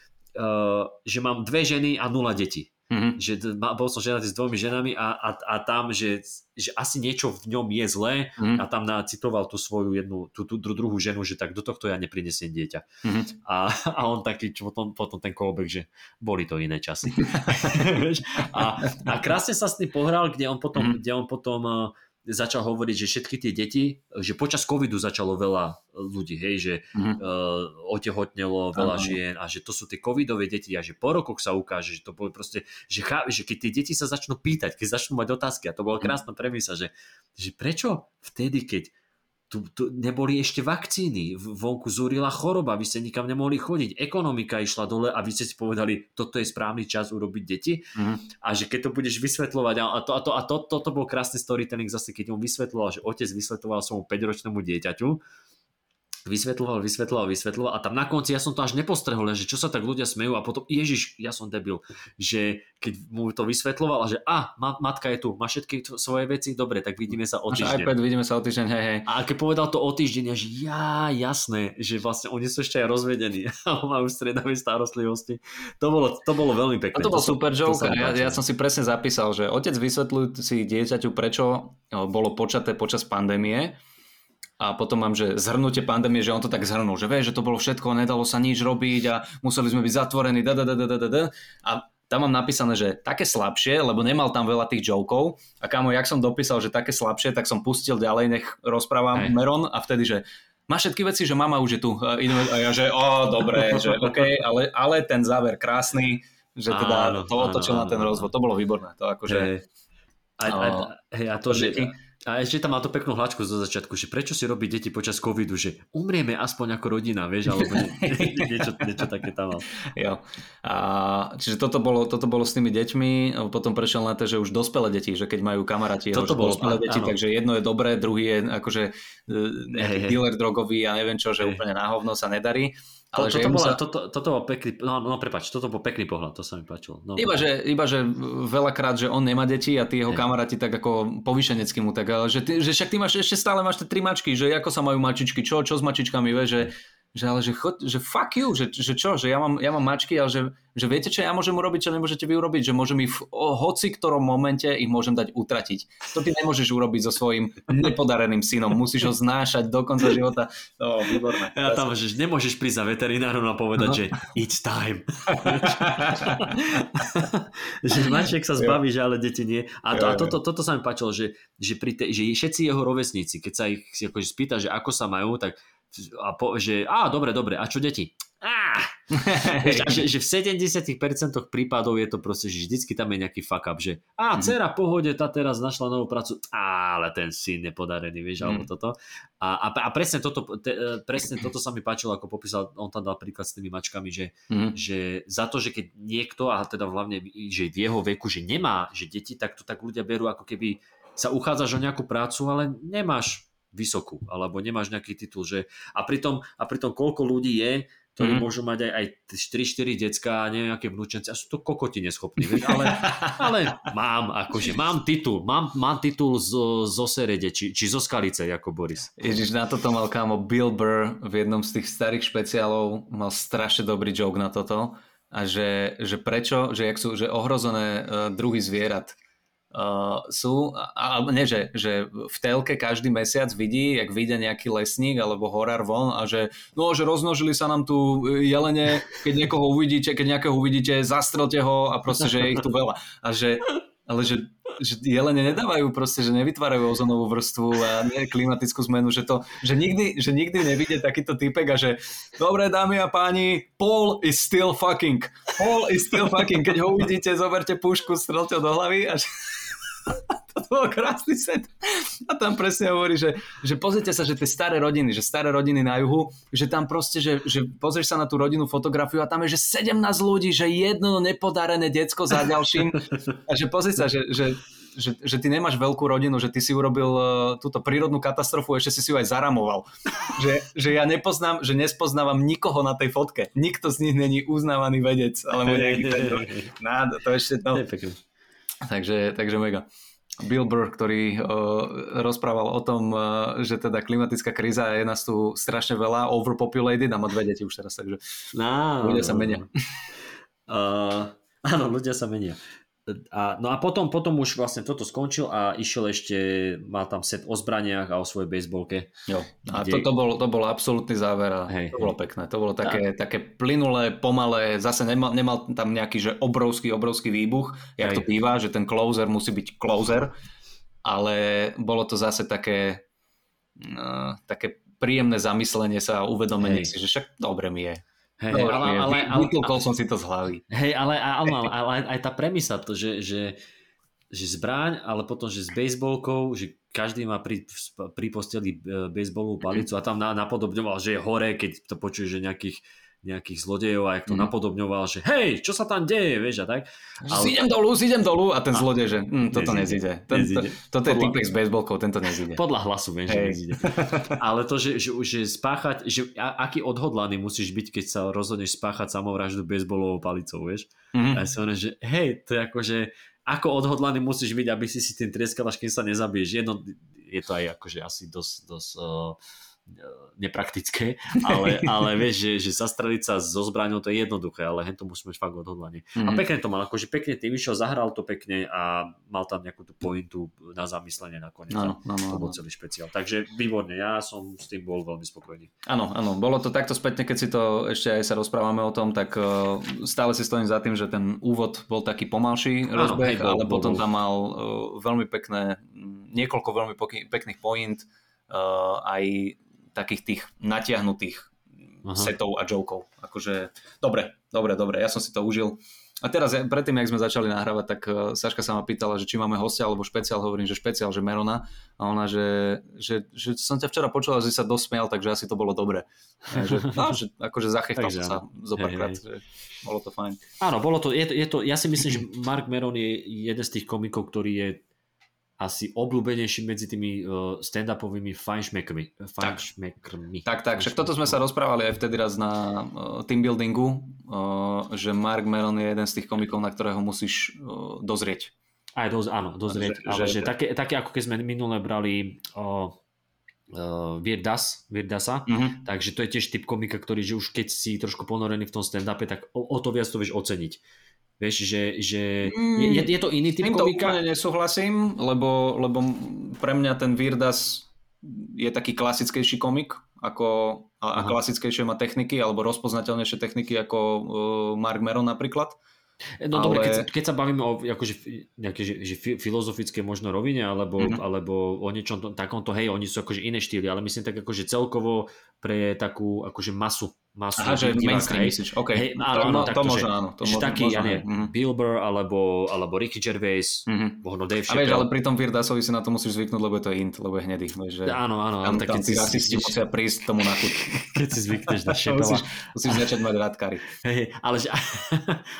že mám dve ženy a nula detí. Mhm. Že bol som ženatý s dvomi ženami a, a, a tam, že, že asi niečo v ňom je zlé Mhm. a tam nacitoval tú svoju jednu, tú, tú dru- druhú ženu, že tak do tohto ja neprinesiem dieťa. Mhm. A, a on taký, čo potom, potom ten callback, že boli to iné časy. A, a krásne sa s tým pohral, kde on potom, Mhm. kde on potom uh, začal hovoriť, že všetky tie deti, že počas covidu začalo veľa ľudí, hej, že Mhm. uh, otehotnelo veľa Áno. žien a že to sú tie covidové deti a že po rokoch sa ukáže, že to boli proste, že, chá, že keď tie deti sa začnú pýtať, keď začnú mať otázky a to bola krásna premisa, že, že prečo vtedy, keď tu, tu neboli ešte vakcíny, vonku zúrila choroba, vy ste nikam nemohli chodiť, ekonomika išla dole a vy ste si povedali, toto je správny čas urobiť deti? Mhm. a že keď to budeš vysvetľovať a, a, to, a, to, a to, toto bol krásny storytelling zase, keď on vysvetľoval, že otec vysvetľoval svojmu 5-ročnému dieťaťu, vysvetľoval, vysvetľoval, vysvetľoval a tam na konci ja som to až nepostrehol, že čo sa tak ľudia smejú a potom, ježiš, ja som debil, že keď mu to vysvetľoval a že a, ma, matka je tu, má všetky svoje veci, dobre, tak vidíme sa o týždeň. iPad, vidíme sa o týždeň, hej, hej. A keď povedal to o týždeň, ja, že ja, jasné, že vlastne oni sú ešte aj rozvedení a majú stredavej starostlivosti. To bolo, to bolo veľmi pekné. A to bol super joke ja, ja som si presne zapísal, že otec vysvetľujúci dieťaťu, prečo bolo počaté počas pandémie a potom mám, že zhrnutie pandémie, že on to tak zhrnul, že vie, že to bolo všetko, nedalo sa nič robiť a museli sme byť zatvorení, da, da, da, da, da, da, a tam mám napísané, že také slabšie, lebo nemal tam veľa tých jokov a kámo, jak som dopísal, že také slabšie, tak som pustil ďalej, nech rozprávam Hej. Meron a vtedy, že má všetky veci, že mama už je tu. A ja, že o, dobre, že OK, ale, ale ten záver krásny, že teda áno, to otočil áno, na ten rozvod, to bolo výborné. To akože... Hej. A, a, a, hej, a to, že... A ešte tam má to peknú hlačku zo začiatku, že prečo si robí deti počas covidu, že umrieme aspoň ako rodina, vieš, alebo nie, niečo, niečo také tam mal. Jo. A, čiže toto bolo, toto bolo s tými deťmi, potom prešiel na to, že už dospelé deti, že keď majú kamaráti, toto bolo, dospelé deti, áno. takže jedno je dobré, druhý je akože e, hey, dealer drogový a neviem čo, že hey. úplne náhovno sa nedarí. Ale to, toto, bola, sa... toto, toto bol pekný, no, no prepač, toto bol pekný pohľad, to sa mi páčilo. No, iba, že, iba, že veľakrát, že on nemá deti a tí jeho hey. kamaráti tak ako povyšenecky mu tak, ale že, ty, že však ty máš, ešte stále máš tie tri mačky, že ako sa majú mačičky, čo, čo s mačičkami, vie, že, že ale že, chod, že fuck you, že, že čo, že ja mám, ja mám mačky, ale že, že viete, čo ja môžem urobiť, čo nemôžete vy urobiť, že môžem ich v hoci ktorom momente ich môžem dať utratiť. To ty nemôžeš urobiť so svojím nepodareným synom, musíš ho znášať do konca života. No, výborné. Ja tam, že nemôžeš prísť za veterinárom a povedať, no. že it's time. že mačiek sa zbaví, že ale deti nie. A, to, a toto, toto sa mi páčilo, že, že, pri te, že všetci jeho rovesníci, keď sa ich akože spýta, že ako sa majú, tak a po, že á, dobre, dobre, a čo deti? Á! že, že v 70% prípadov je to proste, že vždycky tam je nejaký fuck up, že á, mm. dcera pohode, tá teraz našla novú prácu, á, ale ten syn nepodarený, vieš, mm. alebo mhm. toto. A, a, a presne, toto, te, e, presne toto sa mi páčilo, ako popísal, on tam dal príklad s tými mačkami, že, mm. že za to, že keď niekto, a teda hlavne, že v jeho veku, že nemá, že deti, tak to tak ľudia berú, ako keby sa uchádzaš o nejakú prácu, ale nemáš vysokú, alebo nemáš nejaký titul, že a pritom, a pritom koľko ľudí je, ktorí mm. môžu mať aj, aj 4-4 decka a nejaké vnúčence a sú to kokoti neschopní, vieš? Ale, ale mám, akože, mám titul, mám, mám titul zo, zo Serede, či, či zo Skalice, ako Boris. Ježiš, na toto mal kámo Bill Burr v jednom z tých starých špeciálov, mal strašne dobrý joke na toto a že, že prečo, že jak sú že ohrozené uh, druhy zvierat Uh, sú, alebo nie, že, že v telke každý mesiac vidí, jak vyjde nejaký lesník alebo horár von a že no, že roznožili sa nám tu jelene, keď niekoho uvidíte, keď nejakého uvidíte, zastrelte ho a proste, že je ich tu veľa. A že, ale že, že jelene nedávajú proste, že nevytvárajú ozonovú vrstvu a nie klimatickú zmenu, že to, že nikdy, že nikdy nevidie takýto typek a že dobre dámy a páni, Paul is still fucking. Paul is still fucking. Keď ho uvidíte, zoberte pušku, strelte do hlavy a že to bol krásny set. A tam presne hovorí, že, že pozrite sa, že tie staré rodiny, že staré rodiny na juhu, že tam proste, že, že pozrieš sa na tú rodinnú fotografiu a tam je, že 17 ľudí, že jedno nepodarené decko za ďalším. A že pozri sa, že, že že, že ty nemáš veľkú rodinu, že ty si urobil uh, túto prírodnú katastrofu, ešte si si ju aj zaramoval. že, že ja nepoznám, že nespoznávam nikoho na tej fotke. Nikto z nich není uznávaný vedec, alebo nejaký ten... to ešte to... Takže, takže mega. Bill Burr, ktorý uh, rozprával o tom, uh, že teda klimatická kríza je nás tu strašne veľa, overpopulated a má dve deti už teraz, takže no, ľudia sa menia. Uh, áno, ľudia sa menia. A, no a potom, potom už vlastne toto skončil a išiel ešte, mal tam set o zbraniach a o svojej bejsbolke. Jo. A kde... to, to, bol, to bol absolútny záver a hej, to hej. bolo pekné. To bolo také, tak. také plynulé, pomalé, zase nemal, nemal tam nejaký že obrovský, obrovský výbuch, jak hej. to býva, že ten closer musí byť closer, ale bolo to zase také, uh, také príjemné zamyslenie sa a uvedomenie hej. si, že však dobre mi je. Hej, no, ale, ale, ale, ale, som si to z hlavy. Hej, ale, ale, ale, ale aj tá premisa, to, že, že, že zbraň, ale potom, že s bejsbolkou, že každý má pri, pri posteli e, bejsbolovú palicu a tam napodobňoval, že je hore, keď to počuje, že nejakých nejakých zlodejov a jak to mm. napodobňoval, že hej, čo sa tam deje, vieš a tak. Ale... Zidem dolu, zidem dolu a ten a... zlodej, že hm, toto. To, toto je typek s baseballkou, tento nezíde. Podľa hlasu viem, že nezíde. Ale to, že, že, že spáchať, že aký odhodlaný musíš byť, keď sa rozhodneš spáchať samovraždu baseballovou palicou, vieš. Mm-hmm. A ja si hovorím, že hej, to je ako, že ako odhodlaný musíš byť, aby si si tým trieskal, až kým sa nezabiješ. Jedno, je to aj akože asi dosť, dosť uh, nepraktické, ale, ale vieš, že, že zastreliť sa so zbraňou to je jednoduché, ale hen to musí mať fakt odhodlanie. Mm-hmm. A mhm. pekne to mal, akože pekne tým išiel, zahral to pekne a mal tam nejakú tú pointu na zamyslenie nakoniec. Áno, áno, to bol celý špeciál. Takže výborne, ja som s tým bol veľmi spokojný. Áno, áno, bolo to takto spätne, keď si to ešte aj sa rozprávame o tom, tak uh, stále si stojím za tým, že ten úvod bol taký pomalší rozbeh, ale bol, potom bol. tam mal uh, veľmi pekné, niekoľko veľmi pekných point, uh, aj takých tých natiahnutých Aha. setov a jokov. Akože, dobre, dobre, dobre, ja som si to užil. A teraz, predtým, jak sme začali nahrávať, tak uh, Saška sa ma pýtala, že či máme hostia alebo špeciál, hovorím, že špeciál, že Merona. A ona, že, že, že som ťa včera počula, že si sa dosmial, takže asi to bolo dobre. A že, no, že akože zachechtal Takže som sa zo párkrát, že bolo to fajn. Áno, bolo to, je, je to, ja si myslím, že Mark Meron je jeden z tých komikov, ktorý je asi obľúbenejší medzi tými uh, stand-upovými fajnšmekrmi. fajnšmekrmi. Tak, tak, však toto sme sa rozprávali aj vtedy raz na uh, team buildingu, uh, že Mark Meron je jeden z tých komikov, na ktorého musíš uh, dozrieť. Aj dosť, áno, dozrieť. Že- ale že- že, také, také, ako keď sme minule brali uh, uh, Virdas, Virdasa, Mhm. takže to je tiež typ komika, ktorý, že už keď si trošku ponorený v tom stand-upe, tak o, o to viac to vieš oceniť. Vieš, že, že je, je, je to iný typ komika. úplne nesúhlasím, lebo, lebo pre mňa ten Virdas je taký klasickejší komik, ako, a, a klasickejšie má techniky, alebo rozpoznateľnejšie techniky ako uh, Mark Meron napríklad. No dobre, Ale- keď, sa- keď sa bavíme o akože, nejaké, že, že fi- filozofické možno rovine, alebo, Mhm. mm-hmm. alebo o niečom to- takomto, hej, oni sú akože iné štýly, ale myslím tak akože celkovo pre takú akože masu. Že diváka, mainstream hej. myslíš, OK. Hej, to, áno, áno, no, to takto, že- možno áno. To že taký, možno, ja neviem, Mhm. Bill Burr, alebo, alebo Ricky Gervais, Mhm. možno Dave A vieš, ale Chappelle. pri tom Virdasovi si na to musíš zvyknúť, lebo je to int, lebo je hnedý. Vieš, že Áno, áno, tam, tak tam tí si, rasisti si, musia prísť tomu na kut. keď si zvykneš na Chappella. musíš, musíš začať mať rád kary. Hej, ale, že,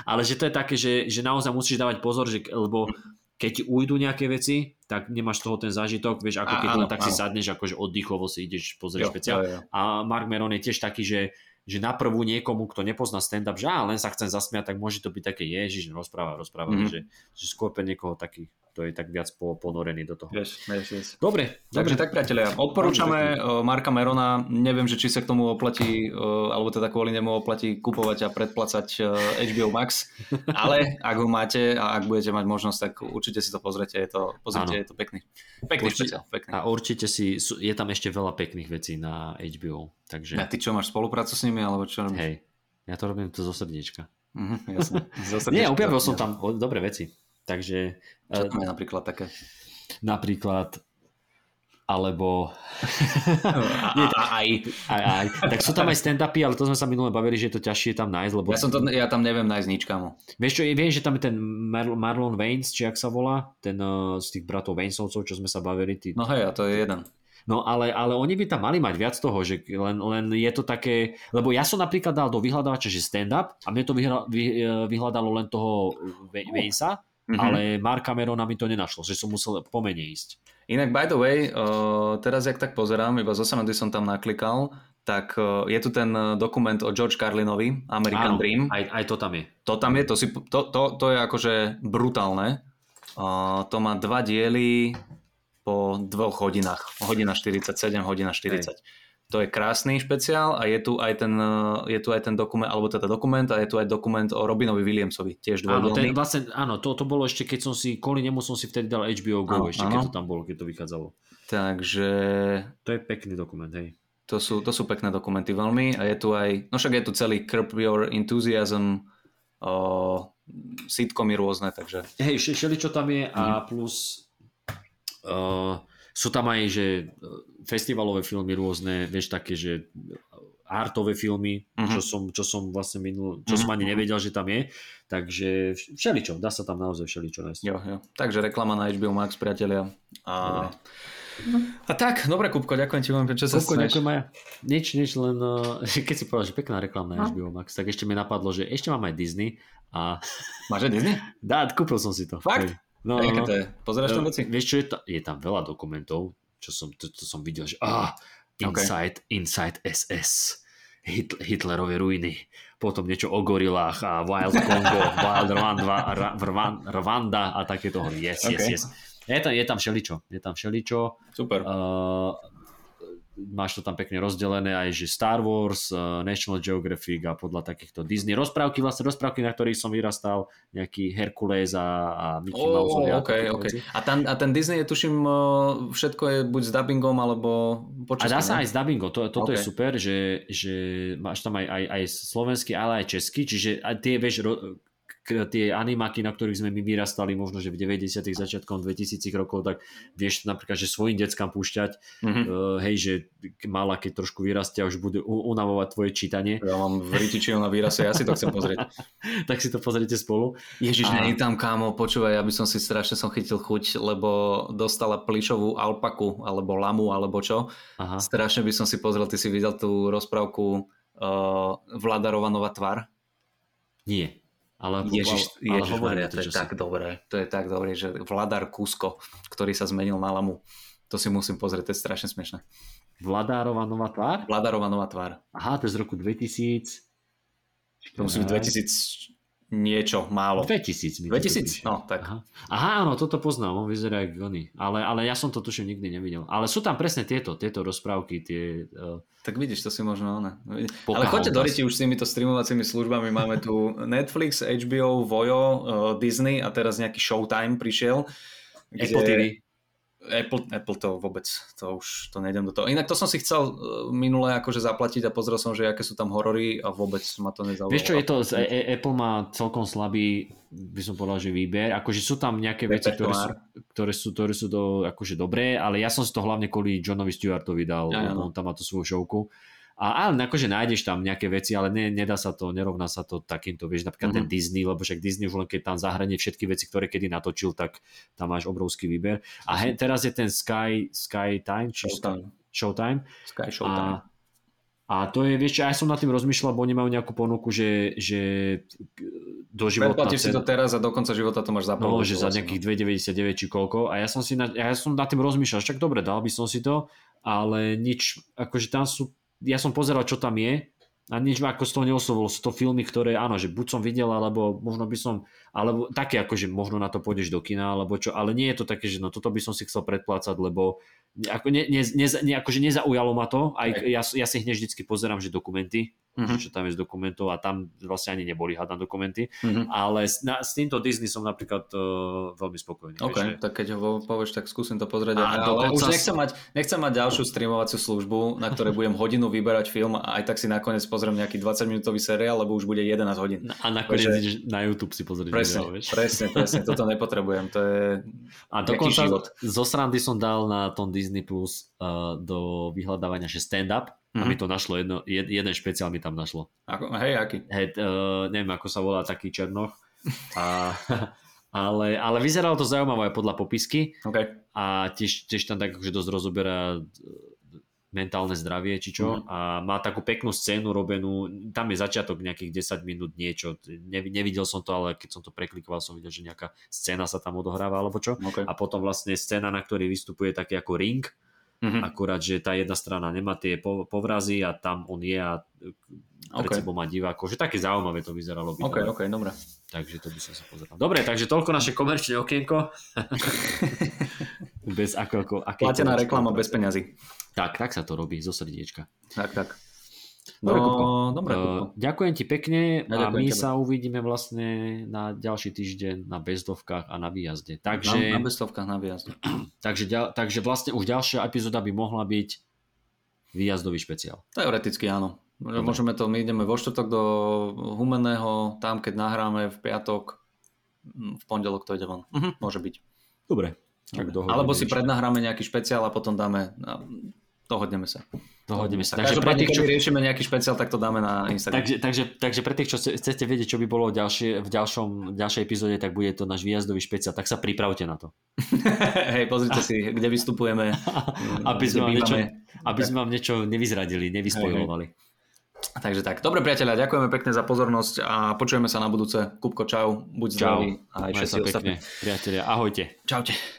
ale že to je také, že, že naozaj musíš dávať pozor, že, lebo keď ti ujdu nejaké veci, tak nemáš toho ten zážitok, vieš, ako keď áno, len tak si sadneš, akože oddychovo si ideš pozrieť špeciál. jo, jo. A Mark Meron je tiež taký, že, že na prvú niekomu, kto nepozná stand-up, že á, len sa chcem zasmiať, tak môže to byť také, ježiš, rozpráva, rozpráva, Mhm. že, že skôr pre niekoho taký, to je tak viac po, ponorený do toho. Vieš, vieš, vieš. Dobre, Takže dobre. tak priatelia, odporúčame uh, Marka Merona, neviem, že či sa k tomu oplatí, uh, alebo teda kvôli nemu oplatí kupovať a predplacať HBO Max, ale ak ho máte a ak budete mať možnosť, tak určite si to pozrite, je to, pozrite, je to pekný. Pekný Určite. špeciál, pekný. A určite si, je tam ešte veľa pekných vecí na HBO, takže A ty čo, máš spoluprácu s nimi, alebo čo robíš? hej, ja to robím to zo srdiečka. Mhm, jasne. Zase Nie, tiež- objavil som tam dobré veci. Takže Čo eh, tam je napríklad také? napríklad alebo a, a, aj. aj, aj, tak sú tam aj stand-upy, ale to sme sa minule bavili, že je to ťažšie tam nájsť, lebo Ja, som to, ja tam neviem nájsť nič, kamo. vieš čo, viem, že tam je ten Mar- Marlon Waynes, či ak sa volá, ten uh, z tých bratov Waynesovcov, čo sme sa bavili, tí, No hej, a to je jeden. No ale, ale oni by tam mali mať viac toho, že len, len je to také, lebo ja som napríklad dal do vyhľadávača, že stand-up a mne to vyhľa, vy, eh, vyhľadalo len toho Vainsa, Mhm. ale Mark Camerona mi to nenašlo, že som musel pomenej ísť. Inak, by the way, uh, teraz jak tak pozerám, iba zo srandy som tam naklikal, tak uh, je tu ten dokument o George Carlinovi, American Áno, Dream. Aj, aj to tam je. To tam je, to, si, to, to, to je akože brutálne. Uh, to má dva diely po dvoch hodinách. Hodina 47, hodina 40. To je krásny špeciál a je tu aj ten, je tu aj ten dokument, alebo teda dokument a je tu aj dokument o Robinovi Williamsovi, tiež Áno, ten, vlastne, áno to, to bolo ešte, keď som si, kvôli nemu som si vtedy dal HBO Go, Áno, ešte áno. keď to tam bolo, keď to vychádzalo. Takže To je pekný dokument, hej. To sú, to sú pekné dokumenty veľmi a je tu aj, no však je tu celý Curb Your Enthusiasm, o, sitcomy rôzne, takže Hej, še- všeličo tam je Mhm. a plus uh, sú tam aj, že uh, festivalové filmy rôzne, vieš, také, že artové filmy, Mhm. čo, som, čo som vlastne minul, čo som ani nevedel, že tam je. Takže vš- všeličo, dá sa tam naozaj všeličo nájsť. jo, jo. Takže reklama na HBO Max, priatelia. A, a tak, dobre Kupko, ďakujem ti veľmi pekne, čo sa smieš. ďakujem Maja. Nič, nič, len uh, keď si povedal, že pekná reklama No. na HBO Max, tak ešte mi napadlo, že ešte mám aj Disney a Máš aj Disney? dá, kúpil som si to. Fakt? Hej. No, no, no. je? Pozeráš tam Eh, veci? Vieš čo, je, ta, je tam veľa dokumentov, čo som, to, to som videl, že ah. Inside, Inside SS, Hit, Hitlerové ruiny, potom niečo o gorilách a Wild Congo, Wild Rwanda, Rwan- Rwanda a takéto. Yes, yes, OK. yes. Je tam, je tam všeličo, je tam všeličo. Super. Uh, máš to tam pekne rozdelené aj, že Star Wars, uh, National Geographic a podľa takýchto Disney rozprávky, vlastne rozprávky, na ktorých som vyrastal, nejaký Herkules a, a Mickey Oh, Mouse. a OK, takéto OK. veci. A, tam, a ten Disney je, tuším, eh, všetko je buď s dubbingom, alebo po A dá sa ne? aj s dubbingom, to, toto je OK. super, že, že máš tam aj, aj, aj slovenský, ale aj český, čiže tie, vieš, ro, tie animáky, na ktorých sme my vyrastali, možno že v 90 začiatkom 2000 rokov, tak vieš napríklad, že svojim deckám púšťať, Mhm. uh, hej, že mala, keď trošku vyrastia, už bude unavovať tvoje čítanie, Ja mám v Ritičiu na výrase, ja si to chcem pozrieť. tak si to pozrite spolu. Ježiš, A- není tam kámo, počúvaj, aby som si strašne som chytil chuť, lebo dostala plišovú alpaku, alebo lamu, alebo čo. Aha. Strašne by som si pozrel, ty si videl tú rozprávku uh, Vladarova nová tvar? Nie. Ale, Ježiš, ale, Ježiš hovorím Maria, ti, to je tak dobré. To je tak dobré, že Vladar Kusko, ktorý sa zmenil na lamu. To si musím pozrieť, to je strašne smiešné. Vladárova nová tvár? Vladarova nová tvár. Aha, to je z roku 2000. To musí byť 2000 niečo, málo. 2000 mi to tu 2000? píše. No, tak. Aha. Aha, áno, toto poznám, on vyzerá ako oni. Ale, ale ja som to tuším nikdy nevidel. Ale sú tam presne tieto, tieto rozprávky, tie... Uh, Tak vidíš, to si možno ona. Ale choďte do riti už s týmito streamovacími službami. Máme tu Netflix, HBO, Vojo, uh, Disney a teraz nejaký Showtime prišiel. Apple TV. Apple, Apple to vôbec, to už to nejdem do toho. Inak to som si chcel uh, minule akože zaplatiť a pozrel som, že aké sú tam horory a vôbec ma to nezaujalo. Vieš čo, je to, e- e- Apple má celkom slabý, by som povedal, že výber. Akože sú tam nejaké veci, ktoré sú, ktoré sú, ktoré sú do, akože dobré, ale ja som si to hlavne kvôli Johnovi Stewartovi dal, Ja, ja, no. on tam má tú svoju šovku. A ale akože nájdeš tam nejaké veci, ale ne, nedá sa to, nerovná sa to takýmto, vieš, napríklad mm-hmm. ten Disney, lebo však Disney už len keď tam zahranie všetky veci, ktoré kedy natočil, tak tam máš obrovský výber. A he, teraz je ten Sky, Sky Time, či Showtime. Showtime. Sky Showtime. A, a to je, vieš, aj som nad tým rozmýšľal, bo oni majú nejakú ponuku, že, že do života... Predplatíš si to teraz a do konca života to máš No, zaplatené. že za nejakých 2,99 či koľko. A ja som si na, ja som nad tým rozmýšľal, však dobre, dal by som si to, ale nič, akože tam sú, ja som pozeral, čo tam je a nič ma ako z toho neoslovilo. Sú to filmy, ktoré áno, že buď som videl, alebo možno by som, alebo také ako, že možno na to pôjdeš do kina, alebo čo, ale nie je to také, že no toto by som si chcel predplácať, lebo ako ne, ne, ne, ne, akože nezaujalo ma to, aj ja, ja si hneď vždycky pozerám, že dokumenty, Mhm. čo tam je z dokumentov a tam vlastne ani neboli hádam dokumenty, Mhm. ale s, na, s týmto Disney som napríklad uh, veľmi spokojný. OK, vieš, že- tak keď ho povieš, tak skúsim to pozrieť. A ale dokonca už nechcem mať, nechcem mať ďalšiu streamovaciu službu, na ktorej budem hodinu vyberať film a aj tak si nakoniec pozriem nejaký 20-minútový seriál, lebo už bude 11 hodín. A nakoniec Takže- na YouTube si pozrieť Presne, video, vieš. presne, presne, toto nepotrebujem, to je A dokonca život. zo srandy som dal na tom Disney Plus uh, do vyhľadávania, že stand-up a mi Mhm. to našlo, jedno, jed, jeden špeciál mi tam našlo. Ako, hej, aký? Hej, uh, neviem, ako sa volá taký Černoch. A, ale, ale vyzeralo to zaujímavé aj podľa popisky OK. a tiež, tiež tam tak akože dosť rozoberá e, mentálne zdravie či čo Mhm. a má takú peknú scénu robenú, tam je začiatok nejakých 10 minút niečo, ne, nevidel som to, ale keď som to preklikoval som videl, že nejaká scéna sa tam odohráva alebo čo okay. a potom vlastne scéna, na ktorej vystupuje taký ako ring, Mhm. akurát, že tá jedna strana nemá tie po- povrazy a tam on je a pred OK. sebou má divákov, že také zaujímavé to vyzeralo. OK, video. OK, dobre. Takže to by som sa pozeral. Dobre, takže toľko naše komerčné okienko. bez ako, ako, Platená reklama bez peňazí. Tak, tak sa to robí, zo srdiečka. Tak, tak. Dobre, Kupko. No, dobre, Kupko. ďakujem ti pekne Ja a my tebe. sa uvidíme vlastne na ďalší týždeň na bezdovkách a na výjazde. Takže, Na, na bestovkách na výjazd. takže, takže vlastne už ďalšia epizóda by mohla byť výjazdový špeciál. Teoreticky áno. Že Môžeme to, my ideme vo štvrtok do Humenného, tam keď nahráme v piatok, mm, v pondelok to ide von. Mhm, môže byť. Dobre. Tak dohodneme Alebo si ešte. prednahráme nejaký špeciál a potom dáme, a dohodneme sa. Dohodneme sa. Takže pre tých, čo, riešime nejaký špeciál, tak to dáme na Instagram. takže, takže, takže pre tých, čo chce- chcete vedieť, čo by bolo ďalšie, v ďalšom, ďalšej epizóde, tak bude to náš výjazdový špeciál. Tak sa pripravte na to. Hej, pozrite si, kde vystupujeme. aby, sme vám niečo, aby sme vám niečo nevyzradili, nevyspojovali. Takže tak. Dobre priatelia, ďakujeme pekne za pozornosť a počujeme sa na budúce. Kupko, čau, buď Čau. zdravý a aj všetci ostatní. pekne, priatelia. Ahojte. Čaute.